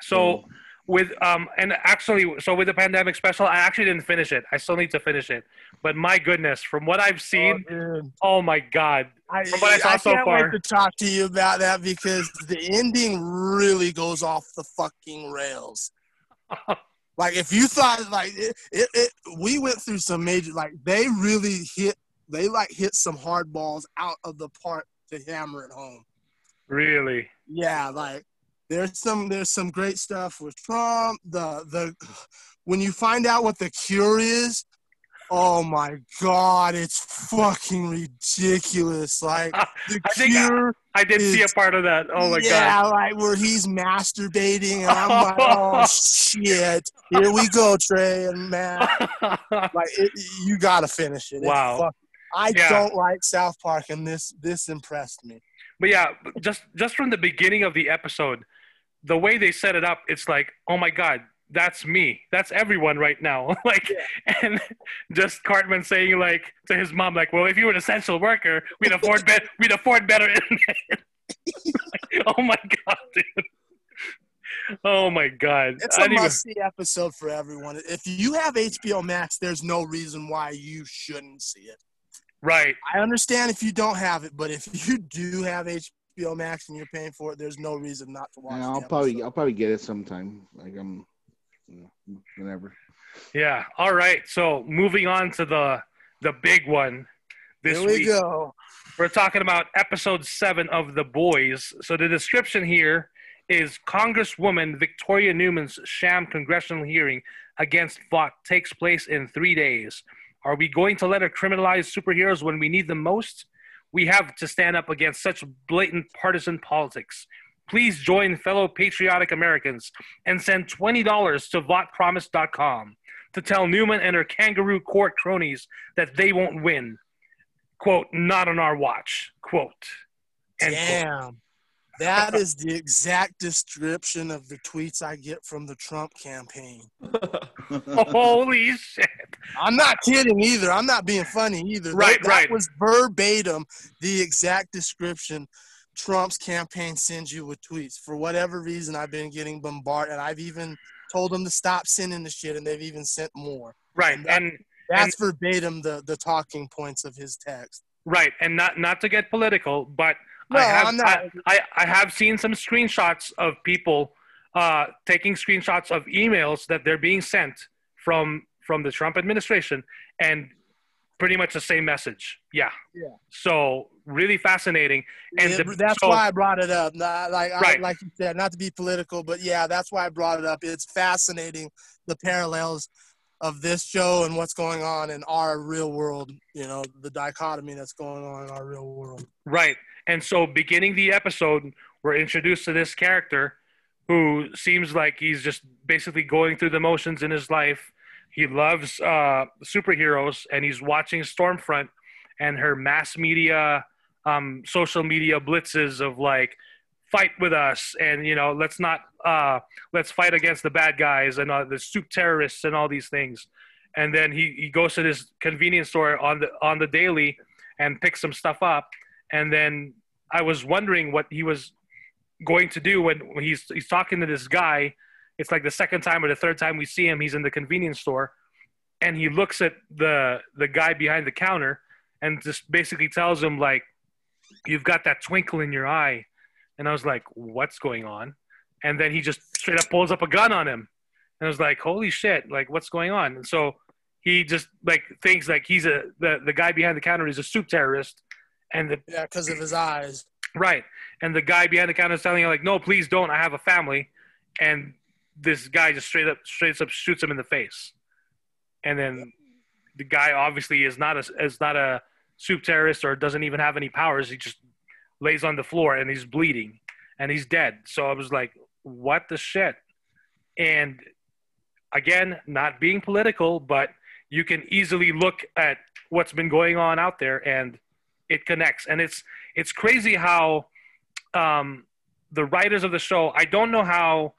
So with um and actually so with the pandemic special, I actually didn't finish it. I still need to finish it. But my goodness, from what I've seen, Oh, oh, my god. I, From what I saw so can't far. wait to talk to you about that because the ending really goes off the fucking rails. Like if you thought like it, it, it, we went through some major like they really hit they like hit some hard balls out of the park to hammer it home. really. Yeah, like there's some there's some great stuff with Trump. The the when you find out what the cure is, oh my god, it's fucking ridiculous. Like the I think I- cure, I did see a part of that. Oh my god. yeah, like where he's masturbating, and I'm like, oh shit, here we go, Trey and Matt. Like it, you got to finish it. Wow. I Yeah. don't like South Park, and this this impressed me. But yeah, just just from the beginning of the episode, the way they set it up, it's like, oh my god, that's me, that's everyone right now. like, and just Cartman saying like to his mom, like, well, if you were an essential worker, we'd afford bet, we'd afford better internet. oh my god, dude. Oh my god. It's a didn't even- must see episode for everyone. If you have HBO Max, there's no reason why you shouldn't see it. Right. I understand if you don't have it, but if you do have HBO Max and you're paying for it, there's no reason not to watch. Yeah, I'll probably episode. I'll probably get it sometime. Like I'm, you know, whenever. Yeah. All right. So moving on to the the big one this Here we week. go. We're talking about episode seven of The Boys. So the description here is Congresswoman Victoria Newman's sham congressional hearing against Vought takes place in three days. Are we going to let her criminalize superheroes when we need them most? We have to stand up against such blatant partisan politics. Please join fellow patriotic Americans and send $20 to VoughtPromise.com to tell Newman and her kangaroo court cronies that they won't win. Quote, not on our watch. Quote. End quote. Damn. That is the exact description of the tweets I get from the Trump campaign. Holy shit. I'm not kidding either. I'm not being funny either. Right, that, right. was verbatim the exact description Trump's campaign sends you with tweets. For whatever reason, I've been getting bombarded, and I've even told them to stop sending the shit, and they've even sent more. Right. And That's verbatim the the talking points of his text. right. And not not to get political, but No, I have I'm not. I, I, I have seen some screenshots of people uh, taking screenshots of emails that they're being sent from from the Trump administration and pretty much the same message. Yeah. Yeah. So really fascinating. And Yeah, the- that's so- why I brought it up. Not, like I, like you said, not to be political, but yeah, that's why I brought it up. It's fascinating the parallels of this show and what's going on in our real world. You know, the dichotomy that's going on in our real world. Right. And so, beginning the episode, we're introduced to this character who seems like he's just basically going through the motions in his life. He loves uh, superheroes and he's watching Stormfront and her mass media, um, social media blitzes of like, fight with us and, you know, let's not, uh, let's fight against the bad guys and uh, the soup terrorists and all these things. And then he, he goes to this convenience store on the on the daily and picks some stuff up and then I was wondering what he was going to do when, when he's he's talking to this guy. It's like the second time or the third time we see him. He's in the convenience store, and he looks at the the guy behind the counter and just basically tells him like, "You've got that twinkle in your eye," and I was like, "What's going on?" And then he just straight up pulls up a gun on him, and I was like, "Holy shit! Like, what's going on?" And so he just like thinks like he's a the the guy behind the counter is a soup terrorist, and the Yeah, because of his eyes. Right. And the guy behind the counter is telling him like, "No, please don't. I have a family." And this guy just straight up, straight up shoots him in the face. And then the guy obviously is not a is not a soup terrorist or doesn't even have any powers. He just lays on the floor and he's bleeding and he's dead. So I was like, "What the shit?" And again, not being political, but you can easily look at what's been going on out there and it connects. And it's it's crazy how um, the writers of the show. I don't know how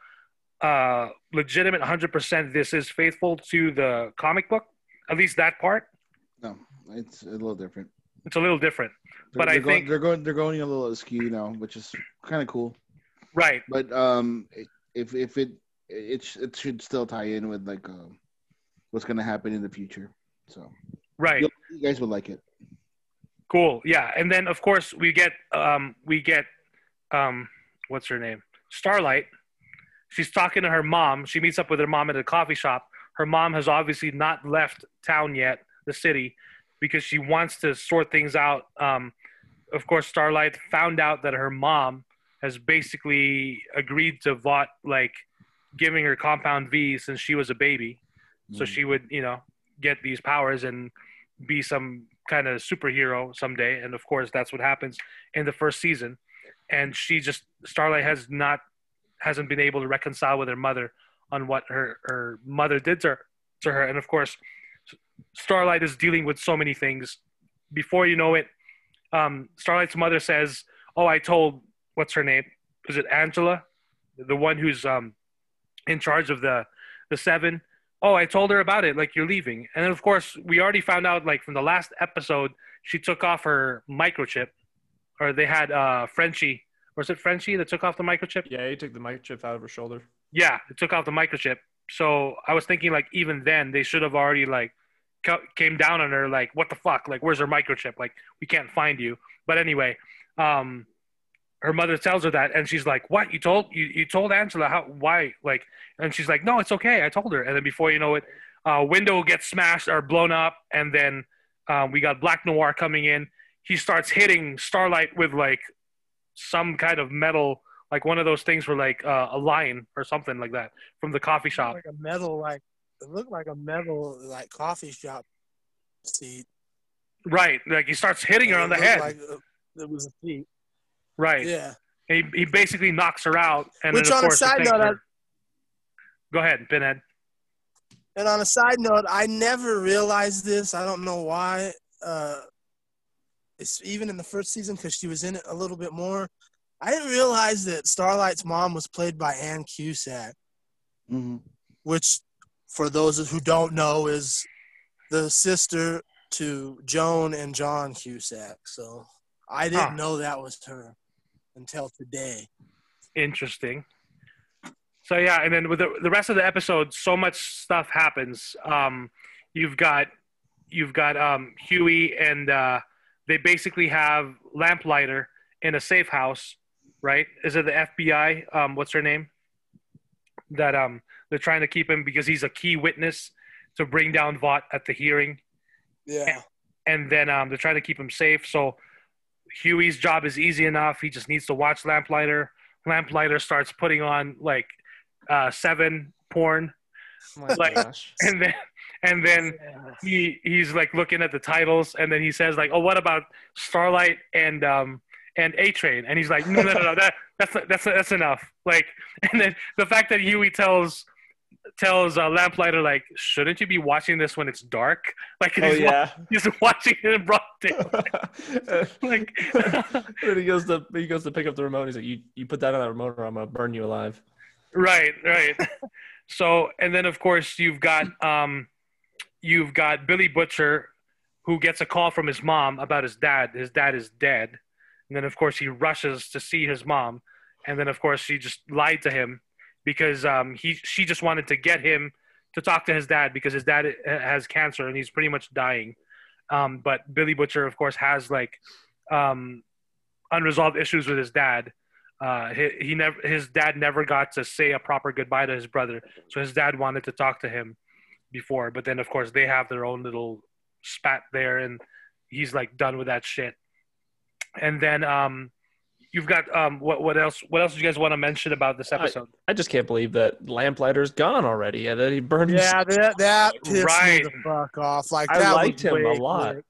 uh, legitimate 100% this is faithful to the comic book. At least that part. No, it's a little different. It's a little different, They're, But I they're going, think- they're going they're going a little askew now, which is kind of cool. right? But um, if if it it it should still tie in with like um, what's gonna happen in the future. So Right. you guys would like it. Cool. Yeah. And then of course we get um, we get um, what's her name? Starlight. She's talking to her mom. She meets up with her mom at a coffee shop. Her mom has obviously not left town yet, the city, because she wants to sort things out. Um, of course, Starlight found out that her mom has basically agreed to Vought like giving her compound V since she was a baby, so Mm. she would you know get these powers and be some kind of superhero someday. And of course, that's what happens in the first season. And she just Starlight has not hasn't been able to reconcile with her mother on what her her mother did to her, to her. And of course, Starlight is dealing with so many things. Before you know it, um, Starlight's mother says, "Oh, I told what's her name? Is it Angela, the one who's um, in charge of the the seven? Oh, I told her about it. Like you're leaving." And then of course, we already found out like from the last episode, she took off her microchip, or they had uh, Frenchie. Or is it Frenchie that took off the microchip? Yeah, he took the microchip out of her shoulder. Yeah, it took off the microchip. So I was thinking like even then they should have already like came down on her like, "What the fuck? Like, where's her microchip? Like, we can't find you." But anyway, um, her mother tells her that, and she's like, "What? You told you, you told Angela how? Why? Like?" And she's like, "No, it's okay. I told her." And then before you know it, uh, window gets smashed or blown up, and then um, we got Black Noir coming in. He starts hitting Starlight with like some kind of metal, like one of those things for like uh, a line or something like that from the coffee shop. Like a metal, like it looked like a metal, like coffee shop seat. Right, like he starts hitting her on the head. Like uh, it was a seat. Right, Yeah. he, he basically knocks her out. And Which then, of on a course, to side note, I- her- go ahead, Pinhead. And on a side note, I never realized this. I don't know why. Uh, it's even in the first season because she was in it a little bit more. I didn't realize that Starlight's mom was played by Ann Cusack, hmm which, for those who don't know, is the sister to Joan and John Cusack. So I didn't Huh. know that was her until today. Interesting. So yeah, and then with the, the rest of the episode, so much stuff happens. Um, you've got you've got um, Hughie and uh, they basically have Lamplighter in a safe house, right? Is it the FBI? Um, what's her name? That um, they're trying to keep him because he's a key witness to bring down Vought at the hearing, Yeah. and then um, they're trying to keep him safe. So Hughie's job is easy enough. He just needs to watch Lamplighter. Lamplighter starts putting on like uh, seven porn, Oh Like- gosh. and then and then he he's like looking at the titles, and then he says like, "Oh, what about Starlight and um and A Train?" And he's like, "No, no, no, no, that that's that's that's enough." Like, and then the fact that Huey tells tells uh, Lamplighter like, "Shouldn't you be watching this when it's dark?" Like, Oh he's, wa- yeah. he's watching it in broad daylight. like, then he goes to he goes to pick up the remote. He's like, "You you put that on that remote, or I'm gonna burn you alive." right, right. So, and then of course you've got um, you've got Billy Butcher, who gets a call from his mom about his dad. His dad is dead, and then of course he rushes to see his mom, and then of course she just lied to him because um, he she just wanted to get him to talk to his dad because his dad has cancer and he's pretty much dying. Um, but Billy Butcher, of course, has like um, unresolved issues with his dad. Uh, he, he never his dad never got to say a proper goodbye to his brother, so his dad wanted to talk to him before. But then, of course, they have their own little spat there, and he's like done with that shit. And then um, you've got um, what what else? What else do you guys want to mention about this episode? I just can't believe that Lamplighter's gone already, and that he burned. his- Yeah, that that pissed Right. me the fuck off. Like I that liked was him a lot. quick.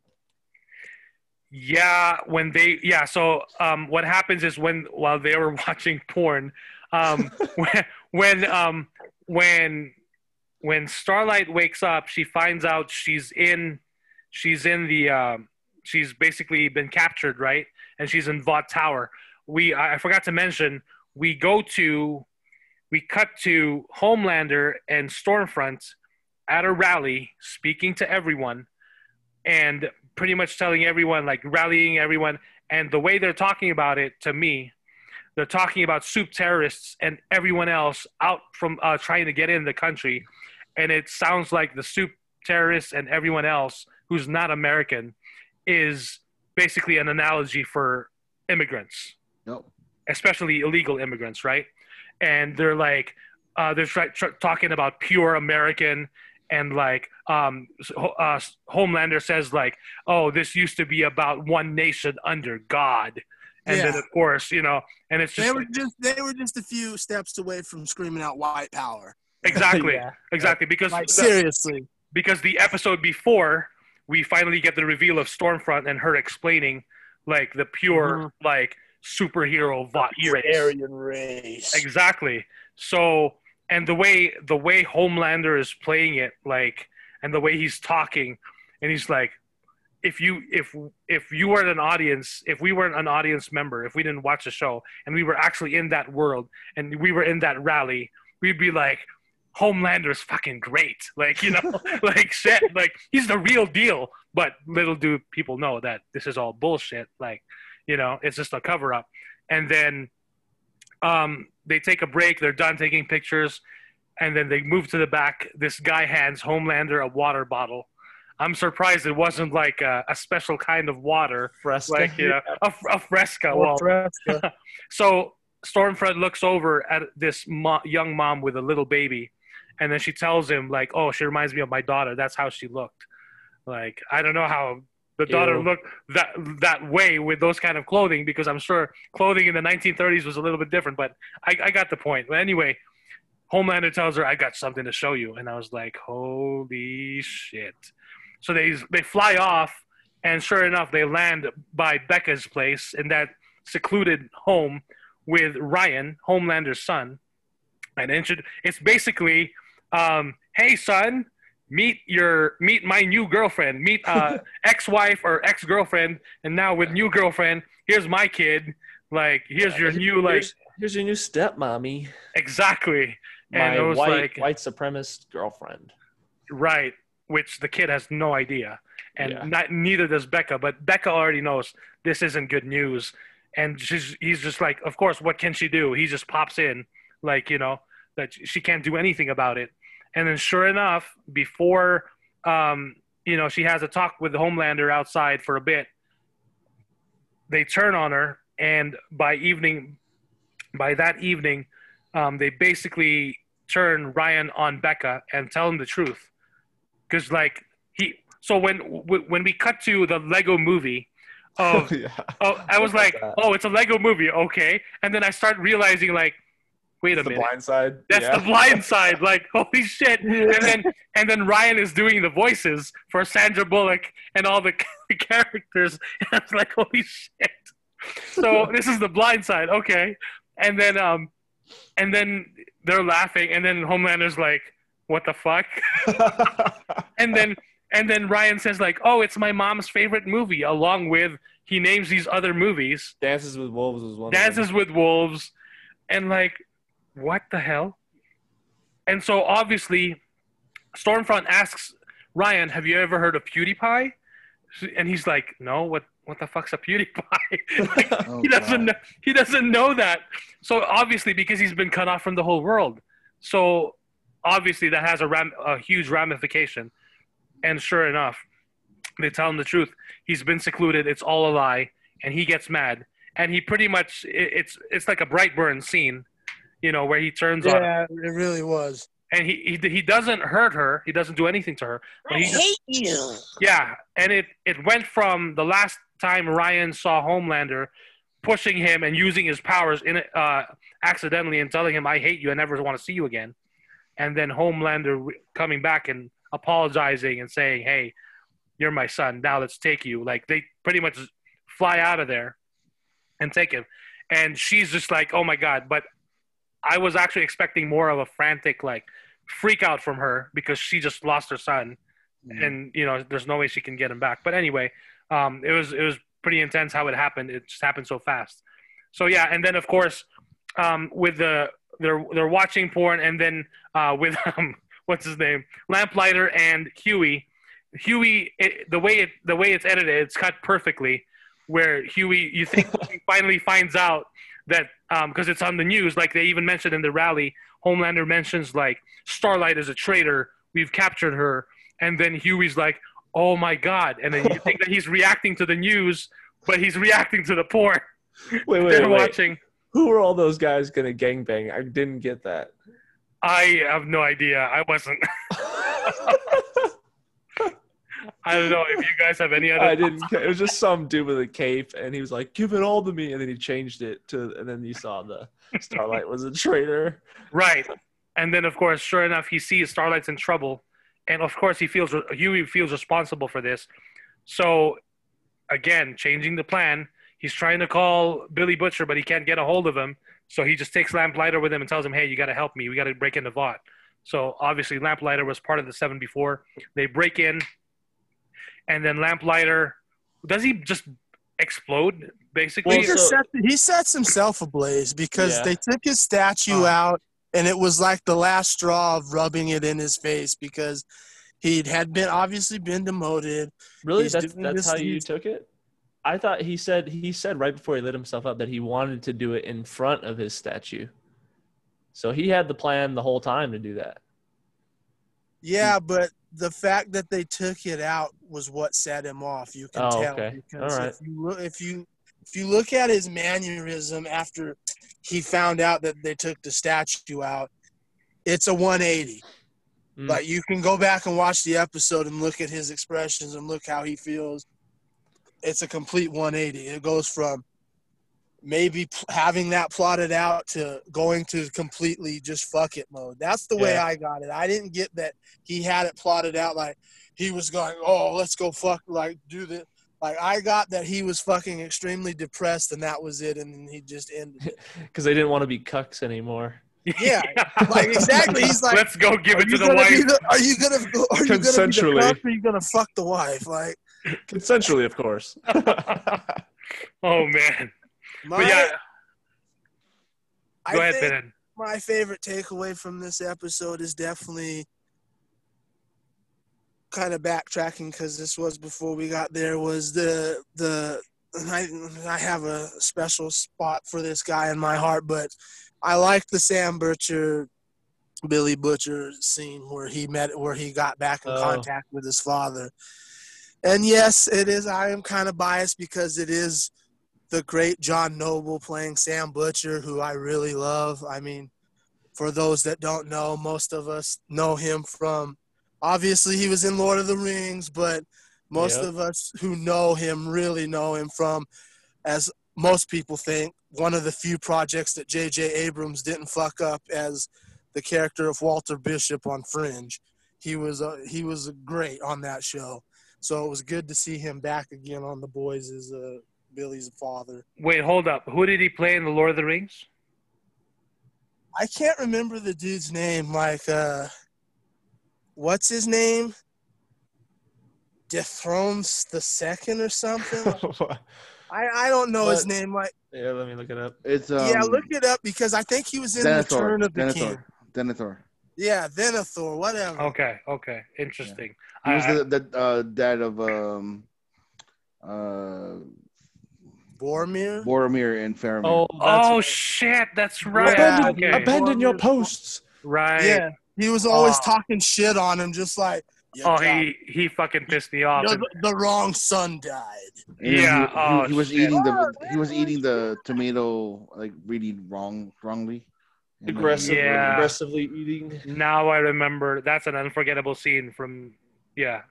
Yeah, when they yeah, so um, what happens is when while they were watching porn, um, when when um, when when Starlight wakes up, she finds out she's in she's in the um, she's basically been captured, right? And she's in Vought Tower. We I forgot to mention we go to we cut to Homelander and Stormfront at a rally speaking to everyone and pretty much telling everyone like rallying everyone. And the way they're talking about it to me they're talking about soup terrorists and everyone else out from uh, trying to get in the country. And it sounds like the soup terrorists and everyone else who's not american is basically an analogy for immigrants Yep. especially illegal immigrants, right? And they're like, uh, they're try- tr- talking about pure American, and like, um, ho- uh, Homelander says like, oh, this used to be about one nation under God, and then of course, you know, and it's just They were just they were just a few steps away from screaming out white power. exactly, Yeah. exactly because Like the- seriously. because the episode before we finally get the reveal of Stormfront and her explaining like the pure like superhero Vought race. Aryan race. Exactly. So, and the way the way Homelander is playing it, like, and the way he's talking, and he's like, if you if if you were an audience, if we weren't an audience member, if we didn't watch the show, and we were actually in that world, and we were in that rally, we'd be like. Homelander's fucking great, like you know, like shit, like he's the real deal. But little do people know that this is all bullshit. Like, you know, it's just a cover up. And then um, they take a break. They're done taking pictures, and then they move to the back. This guy hands Homelander a water bottle, I'm surprised it wasn't like a, a special kind of water, Fresca. like you know, a, a fresca. Well, Fresca. so Stormfront looks over at this mo- young mom with a little baby, and then she tells him like, "Oh, she reminds me of my daughter. That's how she looked." Like I don't know how the daughter Ew. looked that that way with those kind of clothing because I'm sure clothing in the 1930s was a little bit different. But I, I got the point. But anyway, Homelander tells her, "I got something to show you," and I was like, "Holy shit!" So they they fly off, and sure enough, they land by Becca's place in that secluded home with Ryan, Homelander's son, and it's basically, um, "Hey, son." Meet your meet my new girlfriend. Meet uh, ex-wife or ex-girlfriend, and now with new girlfriend, here's my kid. Like here's your new like Here's, here's your new stepmommy. exactly. And My it was white like white supremacist girlfriend. Right, which the kid has no idea, and Yeah. not neither does Becca. But Becca already knows this isn't good news, and she's he's just like, of course, what can she do? He just pops in, like you know that she can't do anything about it. And then, sure enough, before um, you know she has a talk with the Homelander outside for a bit, they turn on her, and by evening, by that evening, um, they basically turn Ryan on Becca and tell him the truth, because like he. So when w- when we cut to the Lego movie of yeah. oh, I was like, oh, it's a Lego movie, okay, and then I start realizing like, wait a the minute, blind side. that's yeah. the blind side. Like, holy shit! And then and then Ryan is doing the voices for Sandra Bullock and all the characters. And I was like, holy shit! So this is the blind side, okay? And then um, and then they're laughing, and then Homelander's like, what the fuck? And then and then Ryan says like, oh, it's my mom's favorite movie, along with he names these other movies, Dances with Wolves was one. Dances with Wolves, and like, what the hell? And so obviously, Stormfront asks Ryan, "Have you ever heard of PewDiePie?" And he's like, "No. What? What the fuck's a PewDiePie?" like, Oh, he doesn't. Know, he doesn't know that. So obviously, because he's been cut off from the whole world, so obviously that has a ram- a huge ramification. And sure enough, they tell him the truth. He's been secluded. It's all a lie, and he gets mad. And he pretty much it- it's it's like a Brightburn scene, you know, where he turns on Yeah, it really was. and he, he he doesn't hurt her. He doesn't do anything to her. But he just, you. yeah, and it it went from the last time Ryan saw Homelander pushing him and using his powers in it, uh, accidentally and telling him I hate you, I never want to see you again, and then Homelander coming back and apologizing and saying, "Hey, you're my son. Now let's take you." Like they pretty much fly out of there and take him, and she's just like, "Oh my god!" But I was actually expecting more of a frantic like freak out from her because she just lost her son. And you know there's no way she can get him back. But anyway um, it was it was pretty intense how it happened. It just happened so fast. So yeah and then of course um, with the they're they're watching porn and then uh, with um, what's his name? Lamplighter and Hughie. Hughie it, the way it the way it's edited it's cut perfectly where Hughie you think he finally finds out that um, because it's on the news like they even mentioned in the rally homelander mentions like starlight is a traitor we've captured her and then Hughie's like, "Oh my god!" And then you think that he's reacting to the news, but he's reacting to the porn Wait, wait, they're wait. watching. Who are all those guys gonna gangbang? I didn't get that. I have no idea. I wasn't. I don't know if you guys have any other. I didn't. It was just some dude with a cape, and he was like, "Give it all to me," and then he changed it to, and then you saw the Starlight was a traitor. Right. And then, of course, sure enough, he sees Starlight's in trouble, and of course, he feels Hughie feels responsible for this. So, again, changing the plan. He's trying to call Billy Butcher, but he can't get a hold of him. So he just takes Lamplighter with him and tells him, "Hey, you got to help me. We got to break into Vought." So obviously, Lamplighter was part of the seven before. They break in, and then Lamplighter does he just explode basically? He, Well, just so- set, he sets himself ablaze because Yeah. they took his statue Oh. out, and it was like the last straw of rubbing it in his face because he had been obviously been demoted. Really? He's That's that's how you took it? I thought he said he said right before he lit himself up that he wanted to do it in front of his statue. So he had the plan the whole time to do that. Yeah, but the fact that they took it out was what set him off. You can Oh, tell okay. because All right. if you look, if you if you look at his mannerism after he found out that they took the statue out, it's a 180. Mm. Like you can go back and watch the episode and look at his expressions and look how he feels. It's a complete 180. It goes from maybe having that plotted out to going to completely just fuck it mode. That's the way I got it. I didn't get that he had it plotted out like he was going, "Oh, let's go fuck like do this." Like I got that he was fucking extremely depressed and that was it and he just ended. it. because they didn't want to be cucks anymore. Yeah, like exactly. He's like, let's go give it to the wife. the, are you gonna go- are you gonna be the cuck are you gonna fuck the wife? Like Consensually, of course. oh man. my, But yeah, I go ahead, think Ben. my favorite takeaway from this episode is definitely kind of backtracking because this was before we got there was the the I, I have a special spot for this guy in my heart but I like the Sam Butcher Billy Butcher scene where he met where he got back in Oh. contact with his father and yes it is I am kind of biased because it is the great John Noble playing Sam Butcher, who I really love. I mean, for those that don't know, most of us know him from obviously he was in Lord of the Rings, but most Yep. of us who know him really know him from, as most people think, one of the few projects that J.J. Abrams didn't fuck up as the character of Walter Bishop on Fringe. He was uh, he was great on that show, so it was good to see him back again on The Boys as uh, Billy's father. Wait, hold up. Who did he play in the Lord of the Rings? I can't remember the dude's name. Like, uh, what's his name? Dethrones the second or something. I, I don't know his name. Like, yeah, let me look it up. It's um, yeah, look it up because I think he was in Denethor. Return of the Denethor. King. Denethor. Yeah, Denethor, whatever. Okay, okay, interesting. He was I- the, the uh, dad of um, uh, Boromir. Boromir and Faramir. Oh, that's oh shit, that's right. Yeah, okay, abandon your posts. right. Yeah, he was oh. always Oh. talking shit on him, just like, Oh, he he fucking pissed me off. the, the wrong son died. And Yeah, He, oh, he, he oh, was shit. eating the Oh, he was eating the tomato like really wrong wrongly. And, Aggressively, Yeah. aggressively eating. Now I remember. That's an unforgettable scene from. Yeah.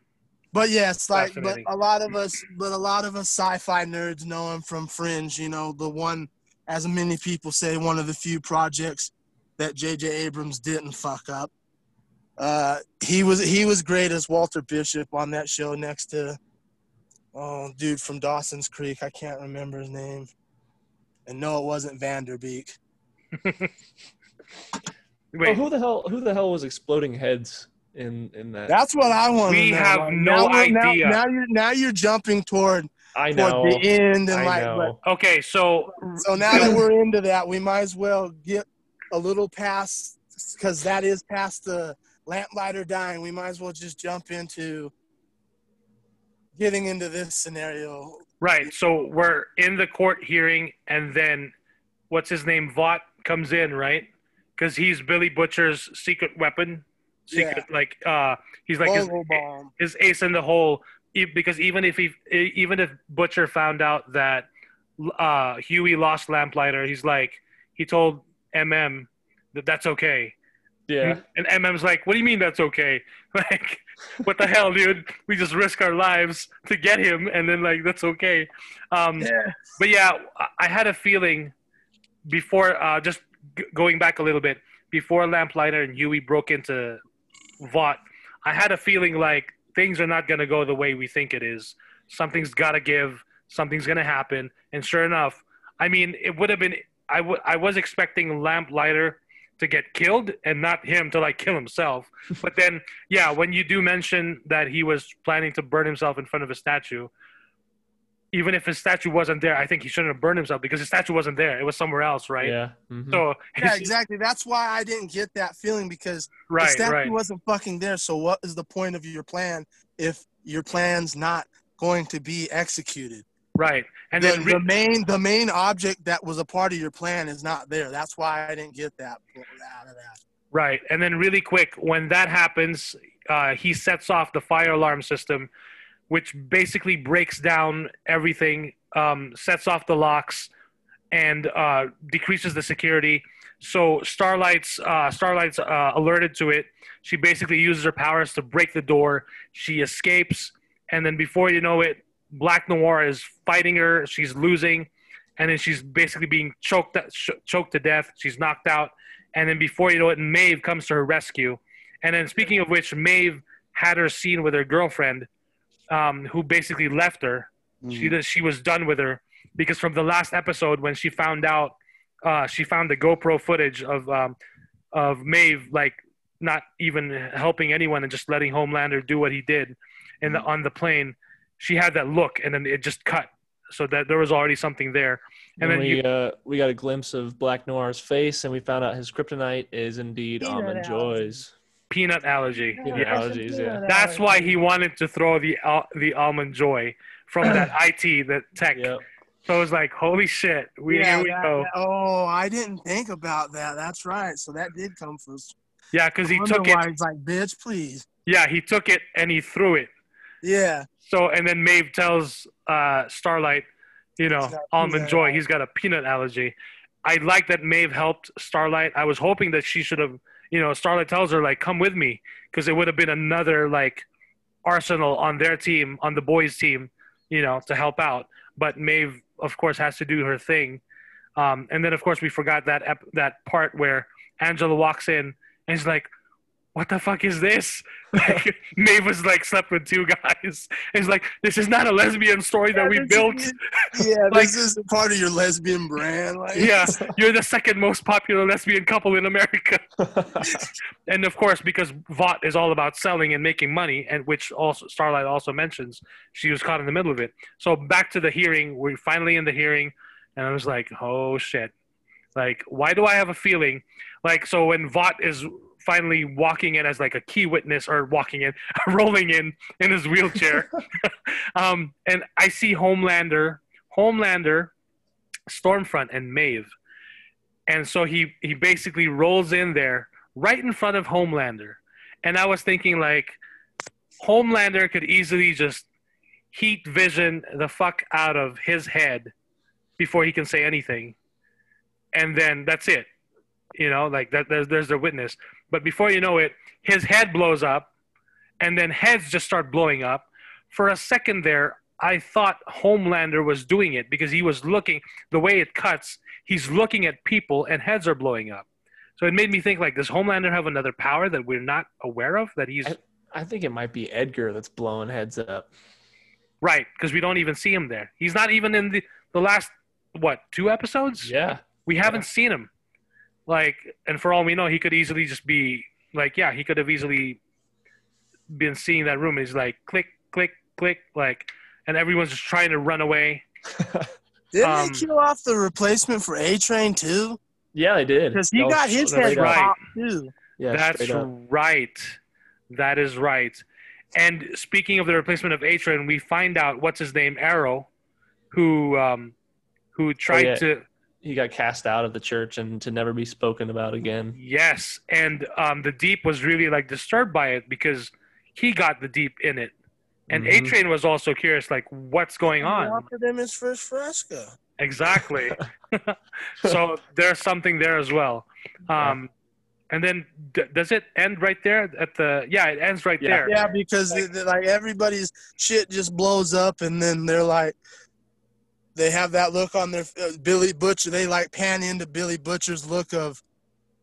But yes, like but a lot of us but a lot of us sci-fi nerds know him from Fringe, you know, the one as many people say one of the few projects that JJ Abrams didn't fuck up. Uh he was he was great as Walter Bishop on that show next to oh dude from Dawson's Creek, I can't remember his name. And no it wasn't Van Der Beek. Oh, Wait. who the hell? Who the hell was exploding heads in in that? That's what I want We to know. have Like, no now we're- now- idea. Now, you're now you're jumping toward I toward know. the end and I like but okay, so So now that we're into that, we might as well get a little past because that is past the lamplighter dying. We might as well just jump into getting into this scenario. right, so we're in the court hearing, and then what's his name? Vought comes in, right? Because he's Billy Butcher's secret weapon. Secret, like uh, he's like his, bomb. his ace in the hole. Because even if he, even if Butcher found out that uh, Hughie lost Lamplighter, he's like, he told MM that that's okay. Yeah. And MM's like, what do you mean that's okay? Like, what the hell, dude? We just risk our lives to get him, and then like that's okay. Um, Yeah. But yeah, I- had a feeling before, uh, just g- going back a little bit, before Lamplighter and Hughie broke into Vought, I had a feeling like things are not gonna go the way we think it is. Something's gotta give. Something's gonna happen. And sure enough, I mean, it would have been. I, w- I was expecting Lamplighter to get killed and not him to like kill himself. But then, yeah, when you do mention that he was planning to burn himself in front of a statue, even if his statue wasn't there, I think he shouldn't have burned himself because his statue wasn't there. It was somewhere else, right? Yeah. mhm. So Yeah, exactly. That's why I didn't get that feeling because the statue right, wasn't fucking there. So what is the point of your plan if your plan's not going to be executed? Right. And the, then re- the main the main object that was a part of your plan is not there. That's why I didn't get that out of that. Right. And then really quick, when that happens, uh, he sets off the fire alarm system, which basically breaks down everything, um, sets off the locks, and uh, decreases the security. So Starlight's uh, Starlight's uh, alerted to it. She basically uses her powers to break the door. She escapes, and then before you know it, Black Noir is fighting her. She's losing, and then she's basically being choked ch- choked to death. She's knocked out, and then before you know it, Maeve comes to her rescue. And then speaking of which, Maeve had her scene with her girlfriend, um, who basically left her. She Mhm. she was done with her because from the last episode when she found out, uh, she found the GoPro footage of um, of Maeve like not even helping anyone and just letting Homelander do what he did in the on the plane. She had that look, and then it just cut. So that there was already something there. And And, then we you- uh, we got a glimpse of Black Noir's face, and we found out his kryptonite is indeed Peanut almond allergy. joys. Peanut allergy. Yeah, Yeah. allergies, yeah. That's why he wanted to throw the al- the almond joy from that IT, that tech. Yep. So it was like, holy shit, we Yeah, here we that- go. that- oh, I didn't think about that. That's right. So that did come first. Yeah, because he took it. why he's like, bitch, please. Yeah, he took it and he threw it. Yeah. So and then Maeve tells uh, Starlight, you know, got almond joy. He's got a peanut allergy. I like that Maeve helped Starlight. I was hoping that she should have, you know, Starlight tells her like, "Come with me," because it would have been another like arsenal on their team, on the boys' team, you know, to help out. But Maeve, of course, has to do her thing. Um, and then, of course, we forgot that ep- that part where Angela walks in and she's like, "What the fuck is this?" Like, Maeve was like slept with two guys. It's like this is not a lesbian story that we built. Yeah, Like- this is part of your lesbian brand. Like, Yeah, you're the second most popular lesbian couple in America. and of course, because Vought is all about selling and making money, and which also Starlight also mentions, she was caught in the middle of it. So back to the hearing, we're finally in the hearing, and I was like, oh shit, like why do I have a feeling, like so when Vought is finally walking in as like a key witness or walking in, rolling in in his wheelchair, um, and I see Homelander, Homelander, Stormfront, and Maeve. And so he he basically rolls in there right in front of Homelander. And I was thinking like Homelander could easily just heat vision the fuck out of his head before he can say anything. And then that's it. You know, like that there's there's the witness. But before you know it, his head blows up and then heads just start blowing up. For a second there, I thought Homelander was doing it because he was looking the way it cuts, he's looking at people and heads are blowing up. So it made me think like, does Homelander have another power that we're not aware of? That he's I- I think it might be Edgar that's blowing heads up. right because we don't even see him there. He's not even in the the last what two episodes. Yeah. We haven't seen him. Like, and for all we know, he could easily just be like, yeah, he could have easily been seeing that room. He's like, click, click, click, like, and everyone's just trying to run away. Didn't Um, they kill off the replacement for A Train too? Yeah, they did. Because he That got his straight head up. Right. too. Yeah, That's right. That is right. And speaking of the replacement of A Train, we find out what's his name, Arrow, who um, who tried yeah. to He got cast out of the church and to never be spoken about again. yes, and um, the Deep was really like disturbed by it because he got the Deep in it, and Mhm. A Train was also curious, like what's going He on offered him his first Fresca. exactly. so there's something there as well. Um, and then d- does it end right there at the? Yeah, it ends right Yeah. there. Yeah, because they- they- like everybody's shit just blows up, and then they're like, they have that look on their uh, Billy Butcher. They like pan into Billy Butcher's look of,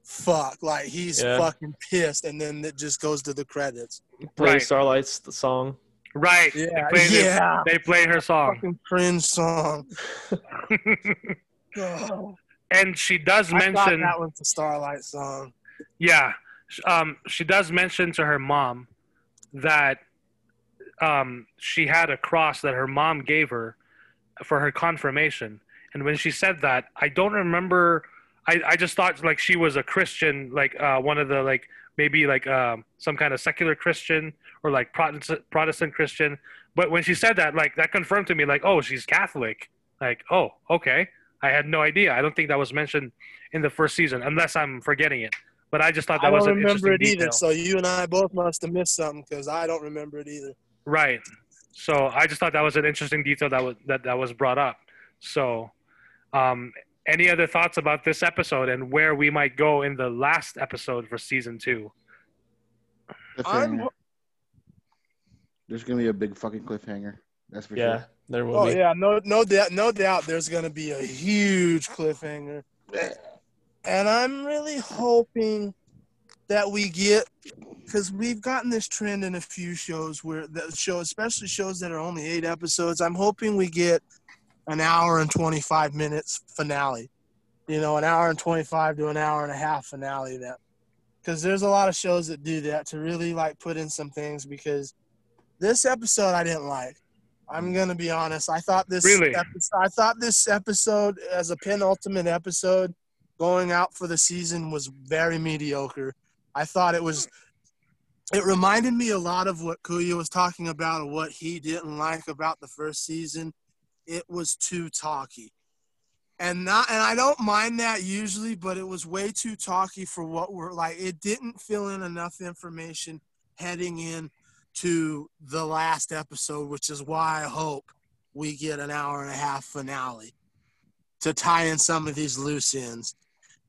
fuck, like he's Yeah. fucking pissed, and then it just goes to the credits. Play Right. Starlight's the song. Right. Yeah, They play, their- yeah. they play her song. Fucking cringe song. Oh, and she does I mention, that was the Starlight song. yeah, um, she does mention to her mom that um, she had a cross that her mom gave her for her confirmation. And when she said that, I don't remember. I, I just thought like she was a Christian, like uh, one of the like maybe like um, some kind of secular Christian or like Protestant Protestant Christian. But when she said that, like that confirmed to me, like oh, she's Catholic. Like oh, okay. I had no idea. I don't think that was mentioned in the first season, unless I'm forgetting it. But I just thought that was don't an remember it either. detail. So you and I both must have missed something because I don't remember it either. Right. So I just thought that was an interesting detail that was that, that was brought up. So, um, any other thoughts about this episode and where we might go in the last episode for season two? I'm, Cliffhanger. There's gonna be a big fucking cliffhanger. That's for Yeah, sure. there will oh be. yeah, no, no doubt, no doubt. There's gonna be a huge cliffhanger, and I'm really hoping that we get because we've gotten this trend in a few shows where the show, especially shows that are only eight episodes. I'm hoping we get an hour and 25 minutes finale. You know, an hour and 25 to an hour and a half finale. That because there's a lot of shows that do that to really like put in some things because this episode I didn't like. I'm gonna be honest. I thought this Really? episode, I thought this episode as a penultimate episode going out for the season was very mediocre. I thought it was it reminded me a lot of what Kuya was talking about and what he didn't like about the first season. It was too talky. And not and I don't mind that usually, but it was way too talky for what we're like it didn't fill in enough information heading in to the last episode, which is why I hope we get an hour and a half finale to tie in some of these loose ends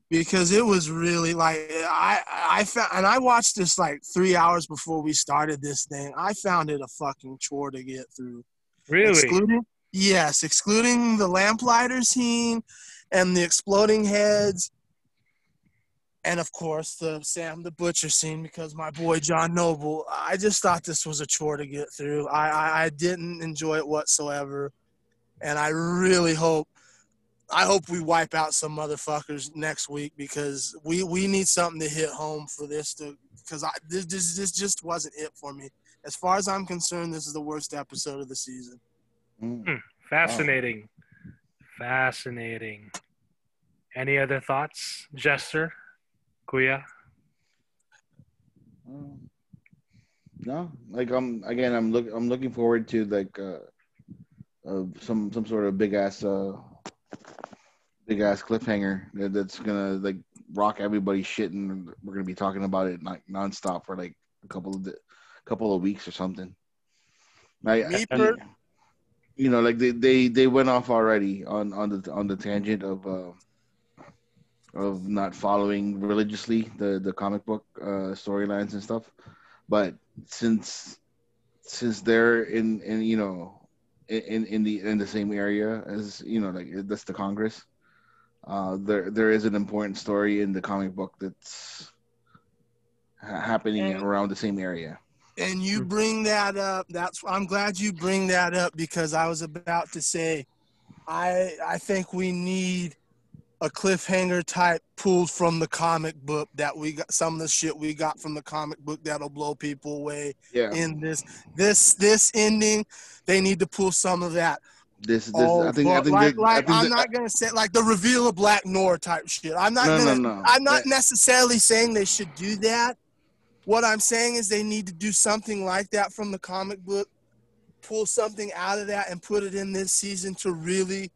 because it was really like I I found and I watched this like three hours before we started this thing. I found it a fucking chore to get through. Really? Excluding yes, excluding the lamplighter scene and the exploding heads. And of course the Sam the Butcher scene because my boy John Noble. I just thought this was a chore to get through. I, I, I didn't enjoy it whatsoever. And I really hope I hope we wipe out some motherfuckers next week because we, we need something to hit home for this to because I this, this this just wasn't it for me. As far as I'm concerned, this is the worst episode of the season. Mm. Fascinating. Fascinating. Any other thoughts, Jester? Kuya? Um, No, like I'm again. I'm look. I'm looking forward to like uh, uh some some sort of big ass uh big ass cliffhanger that, that's gonna like rock everybody's shit, and we're gonna be talking about it like nonstop for like a couple of di- couple of weeks or something. I, Me I- per- you know, like they, they they went off already on on the on the tangent of uh of not following religiously the the comic book uh storylines and stuff but since since they're in in you know in in the in the same area as you know like that's the congress uh there there is an important story in the comic book that's ha- happening And- around the same area And you bring that up. That's I'm glad you bring that up because I was about to say, I I think we need a cliffhanger type pulled from the comic book that we got some of the shit we got from the comic book that'll blow people away yeah in this this this ending. They need to pull some of that. This this Oh, i think i think like, that, like I think I'm that- not gonna say like the reveal of Black Noir type shit. I'm not no, gonna no no I'm not That- necessarily saying they should do that. What I'm saying is they need to do something like that from the comic book, pull something out of that and put it in this season to really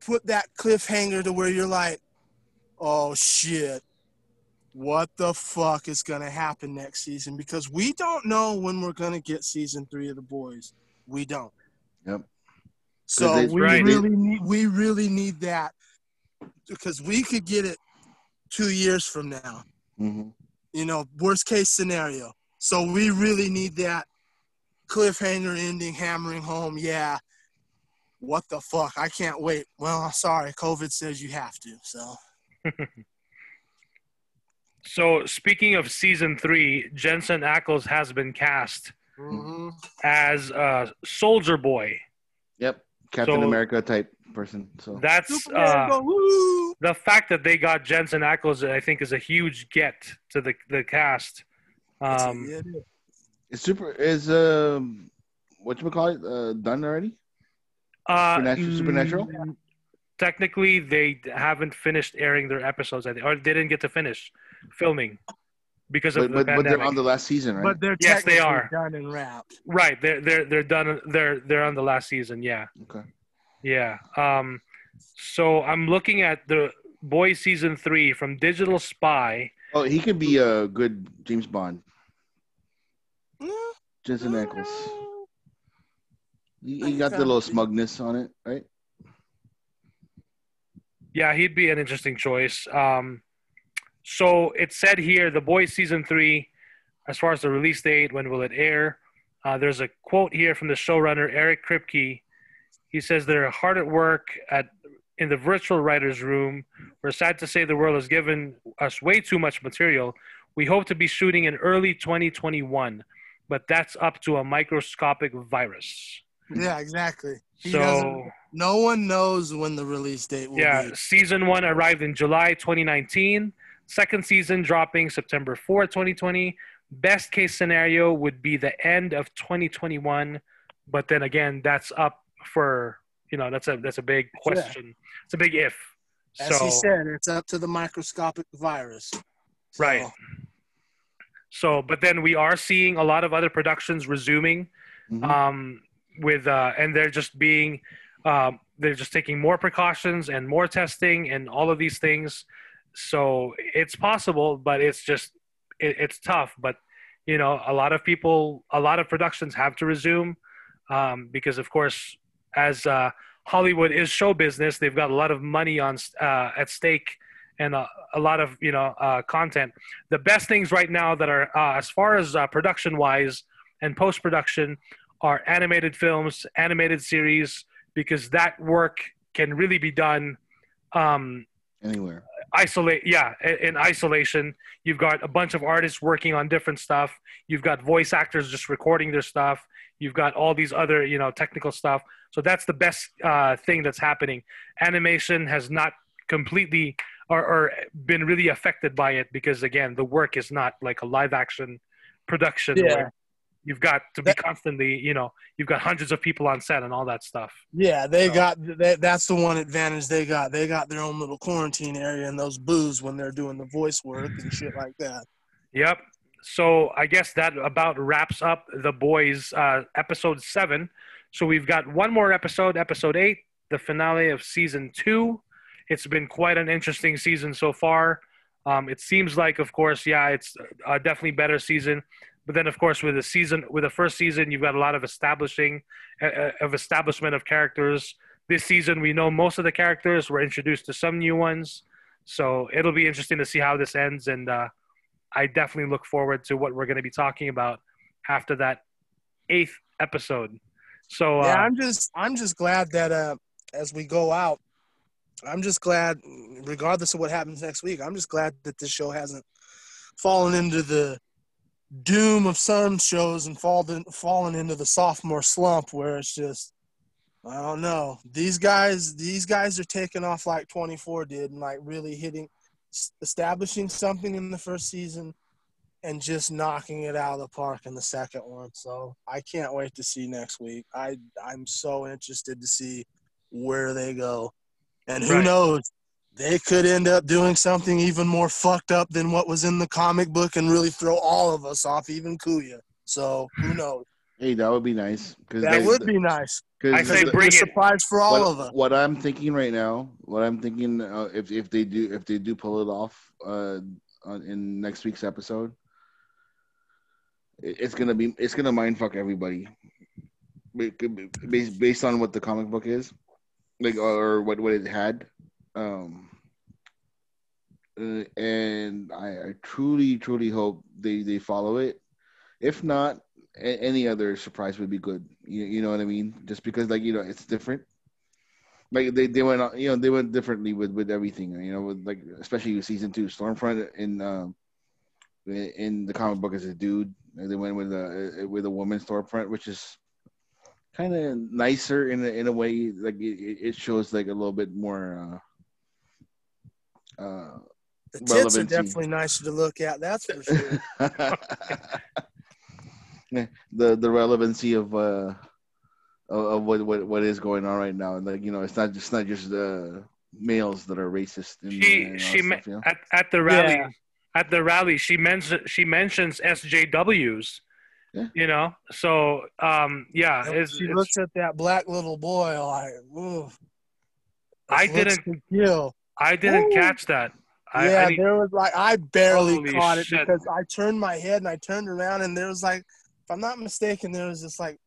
put that cliffhanger to where you're like, oh shit, what the fuck is gonna happen next season? Because we don't know when we're gonna get season three of the boys. We don't. Yep. So we Right. really need we really need that because we could get it two years from now. Mhm. You know, worst case scenario. So we really need that cliffhanger ending, hammering home. Yeah, what the fuck? I can't wait. Well, sorry, COVID says you have to. So So, speaking of season three, Jensen Ackles has been cast mhm. as uh, Soldier Boy. Yep captain So- america type person so That's uh, the fact that they got Jensen Ackles. I think is a huge get to the the cast. Um, Yeah, it is. Is super is um what you call it uh, done already? uh, Supernatural- Supernatural? mm, Technically, they haven't finished airing their episodes, I think, or they didn't get to finish filming because of But, the but, but they're on the last season, right? But they're Yes, they are. done and wrapped. right, they're they're they're done. They're they're on the last season. Yeah. okay. Yeah. Um, so I'm looking at the Boys season three from Digital Spy. Oh, he could be a good James Bond. Yeah. Jensen Ackles. He, he got the little smugness on it, right? Yeah, he'd be an interesting choice. Um, so it said here, The Boys season three, as far as the release date, when will it air? Uh, there's a quote here from the showrunner Eric Kripke. He says they're hard at work at in the virtual writers' room. We're sad to say the world has given us way too much material. We hope to be shooting in early 2021, but that's up to a microscopic virus. Yeah, exactly. He So no one knows when the release date will yeah, be. season one arrived in July 2019. Second season dropping September 4, 2020. Best case scenario would be the end of 2021, but then again, that's up for you know that's a that's a big Yeah. question. It's a big if. As so he said, it's up to the microscopic virus. So, Right. so, but then we are seeing a lot of other productions resuming. Mhm. um, with uh, and they're just being um, they're just taking more precautions and more testing and all of these things so it's possible but it's just it, it's tough but you know a lot of people a lot of productions have to resume um, because of course as uh, hollywood is show business they've got a lot of money on uh, at stake and uh, a lot of you know uh, content the best things right now that are uh, as far as uh, production wise and post production are animated films, animated series, because that work can really be done um, Anywhere. Isolate. Yeah, in, isolation. You've got a bunch of artists working on different stuff. You've got voice actors just recording their stuff. You've got all these other, you know, technical stuff. So that's the best uh, thing that's happening. Animation has not completely or, or been really affected by it because again, the work is not like a live action production. Yeah. You've got to be That- constantly, you know, you've got hundreds of people on set and all that stuff. Yeah, they So- got they, that's the one advantage they got. They got their own little quarantine area and those booths when they're doing the voice work and shit like that. Yep. So I guess that about wraps up the boys uh, episode seven. So we've got one more episode, episode eight, the finale of season two. It's been quite an interesting season so far. Um, it seems like, of course, yeah, it's a definitely better season. But then, of course, with the season, with the first season, you've got a lot of establishing uh, uh, of establishment of characters. This season, we know most of the characters. We're introduced to some new ones, so it'll be interesting to see how this ends. And uh, I definitely look forward to what we're going to be talking about after that eighth episode. So uh, Yeah, I'm just I'm just glad that uh as we go out, I'm just glad regardless of what happens next week, I'm just glad that this show hasn't fallen into the doom of some shows and fallen fallen into the sophomore slump where it's just I don't know. These guys these guys are taking off like 24 did and like really hitting establishing something in the first season and just knocking it out of the park in the second one. So I can't wait to see next week. I I'm so interested to see where they go, and who Right. knows, they could end up doing something even more fucked up than what was in the comic book and really throw all of us off, even Kuya. So who knows? Hey, that would be nice. Cause That would be nice. Cause I say the- bring Be a it. surprise for all what, of us. what I'm thinking right now, what I'm thinking, uh, if if they do if they do pull it off uh, on, in next week's episode, it- it's gonna be it's gonna mind fuck everybody, based based on what the comic book is, like or what what it had, um, and I, I truly truly hope they they follow it. If not, a- any other surprise would be good. You, you know what I mean? Just because like you know it's different. Like they, they went you know they went differently with with everything. You know with like especially with season two Stormfront in um in the comic book is a dude. They went with a with a woman Stormfront, which is kind of nicer in a, in a way. Like it, it shows like a little bit more. Uh, uh, The tits are definitely nicer to look at. That's for sure. the the relevancy of uh of, of what, what what is going on right now and like you know it's not just not just uh males that are racist and, she and she stuff, you know? at at the rally Yeah. at the rally she mentions she mentions SJWs. Yeah. You know, so um, yeah, it's, she it's- looks at that black little boy like, ooh. I didn't- kill. I didn't Ooh. catch that. I, yeah, I need, there was like I barely caught it shit. because I turned my head and I turned around and there was like, if I'm not mistaken, there was this like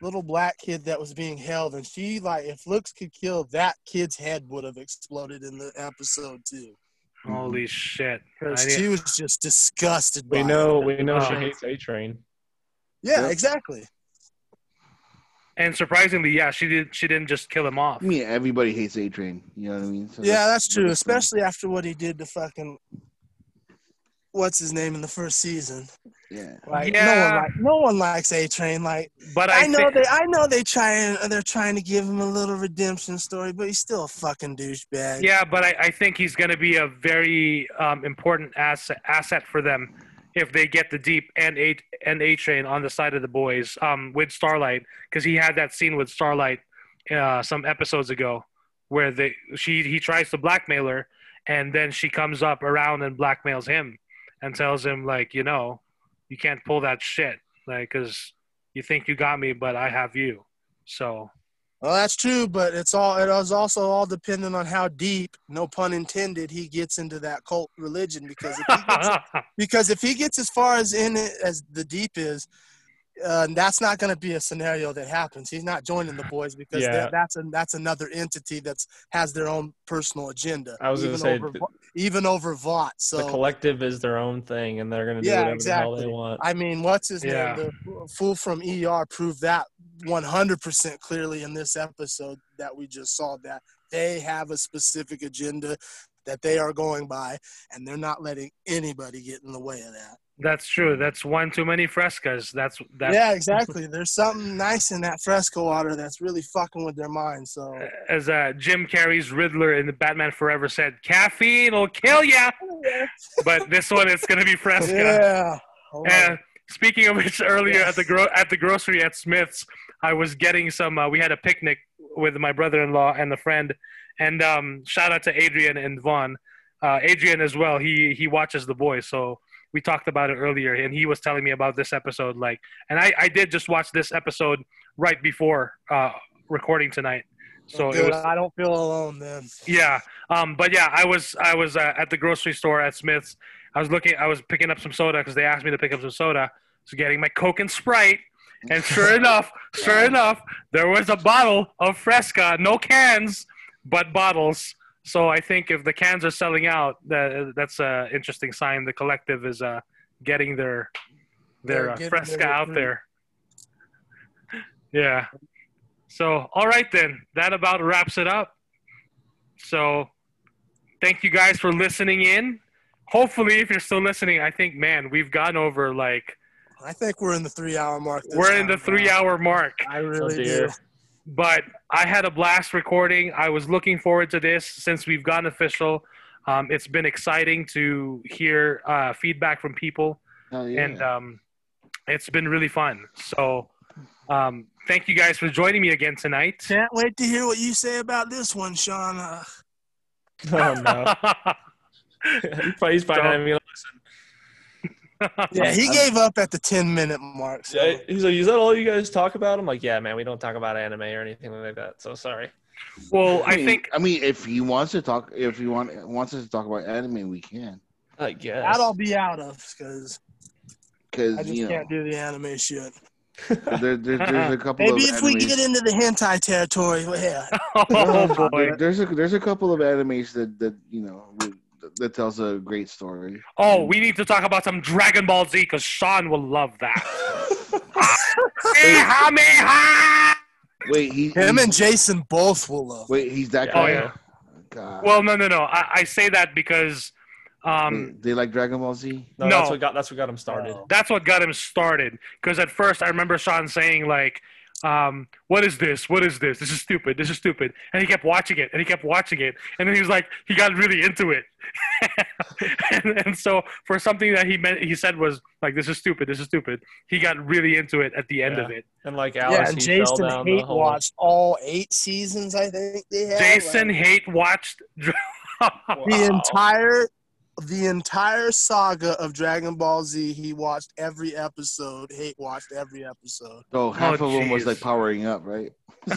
little black kid that was being held and she like, if looks could kill, that kid's head would have exploded in the episode too holy shit. because she was just disgusted. We by know it. we know she Oh. hates A Train. Yeah, Yep. exactly. And surprisingly, yeah, she did. She didn't just kill him off. I mean, everybody hates A Train. You know what I mean? So Yeah, that's true. that's fine. Especially after what he did to fucking what's his name in the first season. Yeah. Like no one like no one likes A Train. Like But I, I know think, they I know they try and they're trying to give him a little redemption story, but he's still a fucking douchebag. yeah, but I, I think he's going to be a very um, important asset asset for them if they get the deep and A and A train on the side of the boys um, with Starlight because he had that scene with Starlight uh, some episodes ago where they she he tries to blackmail her and then she comes up around and blackmails him and tells him like you know you can't pull that shit like because you think you got me but I have you. So Well, that's true, but it's all it was also all dependent on how deep, no pun intended, he gets into that cult religion. Because if he gets, because if he gets as far as in it as the deep is, uh, that's not going to be a scenario that happens. He's not joining the boys because Yeah. that's a, that's another entity that's has their own personal agenda. I was gonna say, over, even over Vought. So the collective is their own thing, and they're gonna do Yeah, whatever the hell they exactly. want. I mean, what's his Yeah. name? The fool from ER proved that 100% clearly in this episode that we just saw that they have a specific agenda that they are going by, and they're not letting anybody get in the way of that. That's true. That's one too many frescas. That's that. yeah, exactly. There's something nice in that Fresca water that's really fucking with their mind. So, As uh, Jim Carrey's Riddler in the Batman Forever said, "Caffeine will kill ya," but this one it's gonna be fresca. yeah. Hold. And speaking of which, earlier at the gro- at the grocery at Smith's, I was getting some. Uh, we had a picnic with my brother-in-law and a friend, and um, shout out to Adrian and Vaughn. Uh, Adrian as well. He he watches The Boys, so we talked about it earlier, and he was telling me about this episode. Like, and I I did just watch this episode right before uh, recording tonight. So it was I don't feel alone then. yeah. Um, but yeah, I was I was uh, at the grocery store at Smith's. I was looking. I was picking up some soda because they asked me to pick up some soda. So getting my Coke and Sprite, and sure enough, sure enough, there was a bottle of Fresca, no cans, but bottles. So I think if the cans are selling out, that that's an interesting sign. The collective is uh, getting their their They're uh, Fresca their out there. Yeah. So all right then, that about wraps it up. So thank you guys for listening in. Hopefully, if you're still listening, I think man, we've gone over like I think we're in the three hour mark. this we're in the three hour mark. I Oh really dear. do. But I had a blast recording. I was looking forward to this since we've gone official. Um, it's been exciting to hear uh, feedback from people, Hell yeah. and um, it's been really fun. So, um, thank you guys for joining me again tonight. Can't wait to hear what you say about this one, Sean. Uh, Oh no, he's probably, he's probably not even gonna listen. yeah, he gave up at the 10 minute mark. So. Yeah, He's like, "Is that all you guys talk about?" I'm like, "Yeah, man, we don't talk about anime or anything like that." So sorry. well, I mean- think I mean, if he wants to talk, if he want wants us to talk about anime, we can. I guess. That I'll be out of because Because I just you know, can't do the anime shit. there, there, there's a couple Maybe of if we get into the hentai territory, well, yeah. oh boy. There's a there's a couple of animes that that you know would- that tells a great story. Oh, we need to talk about some Dragon Ball Z because Sean will love that. Kamehameha! Wait, he Him he's- and Jason both will love. wait, he's that Oh, guy. yeah. God. Well, no, no, no. I, I say that because um, Wait, they like Dragon Ball Z. No, No. that's what got that's what got him started. Oh. that's what got him started. Because at first, I remember Sean saying like, um, "What is this? What is this? This is stupid. This is stupid." And he kept watching it, and he kept watching it, and then he was like, he got really into it. and, and so, for something that he meant, he said was like, "This is stupid. This is stupid." He got really into it at the end of it. And like Alice, yeah, and he fell Jason down hate the watched all eight seasons. I think they had. Jason like, hate watched. the Wow. entire the entire saga of Dragon Ball Z. He watched every episode. Hate watched every episode. Oh, half Oh, of them was like powering up, right?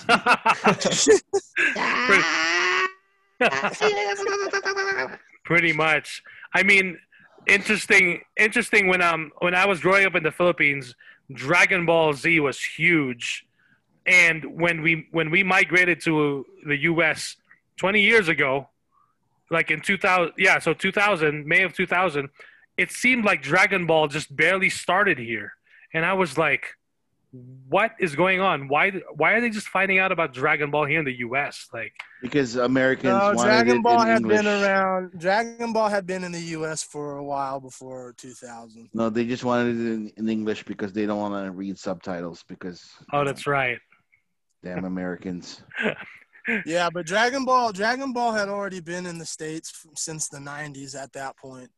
Pretty much. I mean, interesting. Interesting. When um when I was growing up in the Philippines, Dragon Ball Z was huge, and when we when we migrated to the U.S. 20 years ago, like in 2000, yeah, so 2000, May of 2000, it seemed like Dragon Ball just barely started here, and I was like, what is going on? Why why are they just finding out about Dragon Ball here in the U.S. Like, because Americans No, Dragon Ball had English. been around. Dragon Ball had been in the U.S. for a while before 2000. No, they just wanted it in, in English because they don't want to read subtitles because oh, that's right. damn Americans. Yeah, but Dragon Ball, Dragon Ball had already been in the states since the 90s. At that point,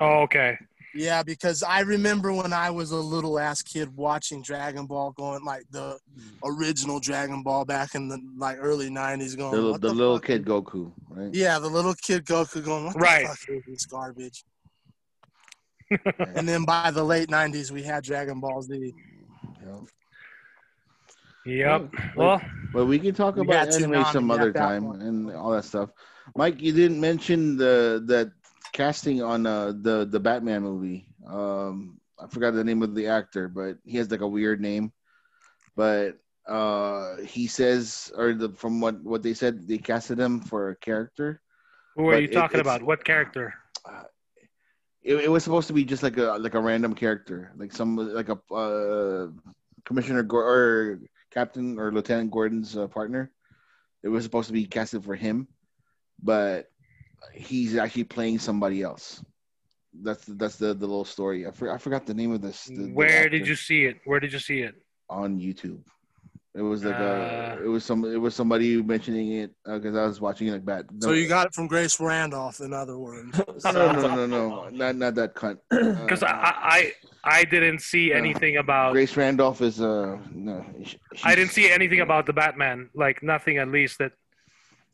Oh, okay. yeah, because I remember when I was a little ass kid watching Dragon Ball, going like the original Dragon Ball back in the like early 90s, going The, what the little fuck kid Goku, right? Yeah, the little kid Goku going, what Right. the fuck is this garbage? and then by the late 90s, we had Dragon Ball Z. Yeah. Yep. Well, Well, But we can talk We about anime some other time point. and all that stuff. Mike, you didn't mention the that casting on uh, the the Batman movie. Um, I forgot the name of the actor, but he has like a weird name. But uh, he says, or the, from what what they said, they casted him for a character. who are but you talking it's- about? What character? It, it was supposed to be just like a like a random character, like some like a uh, Commissioner Gor- or Captain or Lieutenant Gordon's uh, partner. It was supposed to be casted for him, but he's actually playing somebody else. That's that's the the little story. I, for, I forgot the name of this. the- the Where did you see it? Where did you see it? on YouTube? It was like Uh. a it was some it was somebody mentioning it because I was watching it like that. So you got it from Grace Randolph, in other words. no no no no no not not that cunt. Because Uh, I, I I didn't see No. anything about. Grace Randolph is uh no. she- I didn't see anything about the Batman. Like nothing, at least that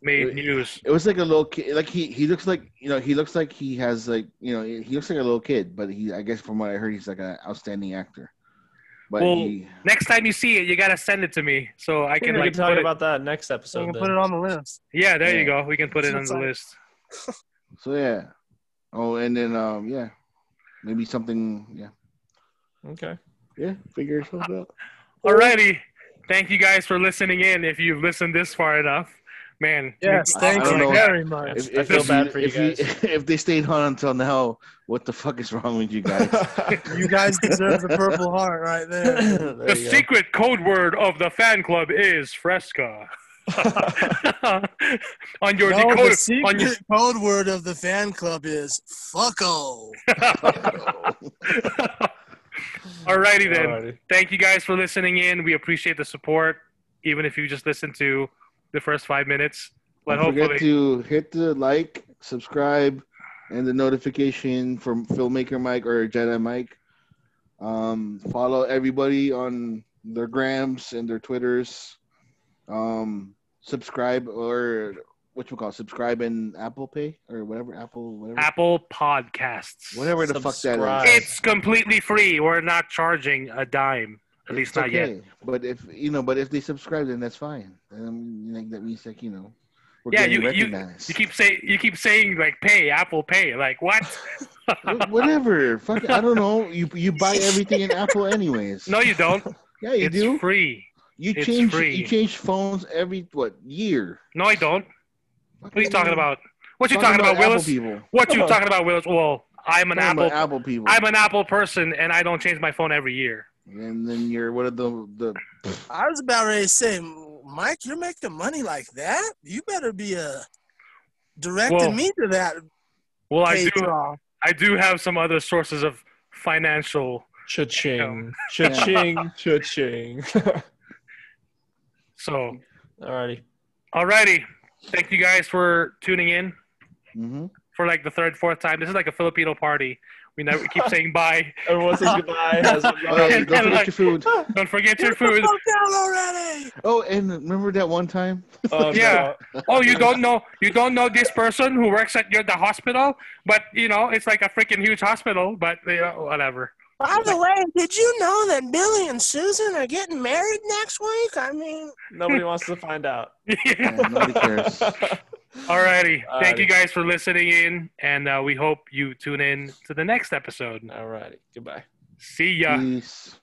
made It- news. It was like a little kid. Like he he looks like you know he looks like he has like you know he looks like a little kid, but he I guess from what I heard he's like an outstanding actor. But Well, he Next time you see it, you gotta send it to me so I We can can like talk put it- about that next episode. We can then. put it on the list. Yeah, there you go. We can put it on the like- list. so yeah. Oh, and then um yeah, maybe something yeah Okay. yeah figure yourself out. Alrighty. Thank you guys for listening in. If you've listened this far enough, man. Yes, I- I thank you very much. If, I feel if bad you- for you if guys. if they stayed on until now, what the fuck is wrong with you guys? You guys deserve the Purple Heart right there. There The you go. secret code word of the fan club is Fresca. on your no, the secret on your code word of the fan club is fucko. Alrighty then. Alrighty. Thank you guys for listening in. We appreciate the support, even if you just listened to the first five minutes. But Don't forget hopefully, to hit the like, subscribe, and the notification from Filmmaker Mike or Jedi Mike. Um, follow everybody on their grams and their twitters. Um, subscribe or what you call it, subscribe in Apple Pay or whatever Apple whatever Apple Podcasts. whatever the fuck that Subscribe. is. It's completely free. We're not charging a dime. At least It's not yet. okay. But if you know, but if they subscribe, then that's fine. Um, like that means like you know, we're Yeah, getting you- you- recognized. You keep saying you keep saying like pay Apple Pay. Like what? Whatever. Fuck. I don't know. You you buy everything in Apple anyways. no, you don't. Yeah, you it's do. free. You it's change free. you change phones every what year? No, I don't. What are you talking about? What you Talking talking about, Willis? people. What you talking about, Willis? Well, I'm an Apple. about Apple people. I'm an Apple person, and I don't change my phone every year. and then you're what are the the I was about ready to say, Mike, you're making money like that? You better be uh, directing Well, me to that Well, I do. draw. I do have some other sources of financial. Cha-ching. Cha-ching. Cha-ching. So, Alrighty. alrighty. Thank you guys for tuning in hmm for like the third, fourth time. This is like a Filipino party. We never keep saying bye. Everyone says goodbye. Has a And- don't and forget like- your food. Don't forget your food. already. Oh, and remember that one time? Oh, Yeah. no. Oh, you don't know you don't know this person who works at your the hospital, but you know it's like a freaking huge hospital. But you know, whatever. By the way, did you know that Billy and Susan are getting married next week? I mean, Nobody wants to find out. Yeah, nobody cares. Alrighty. Thank you guys for listening in, and uh, we hope you tune in to the next episode. Alrighty. Goodbye. See ya. Peace.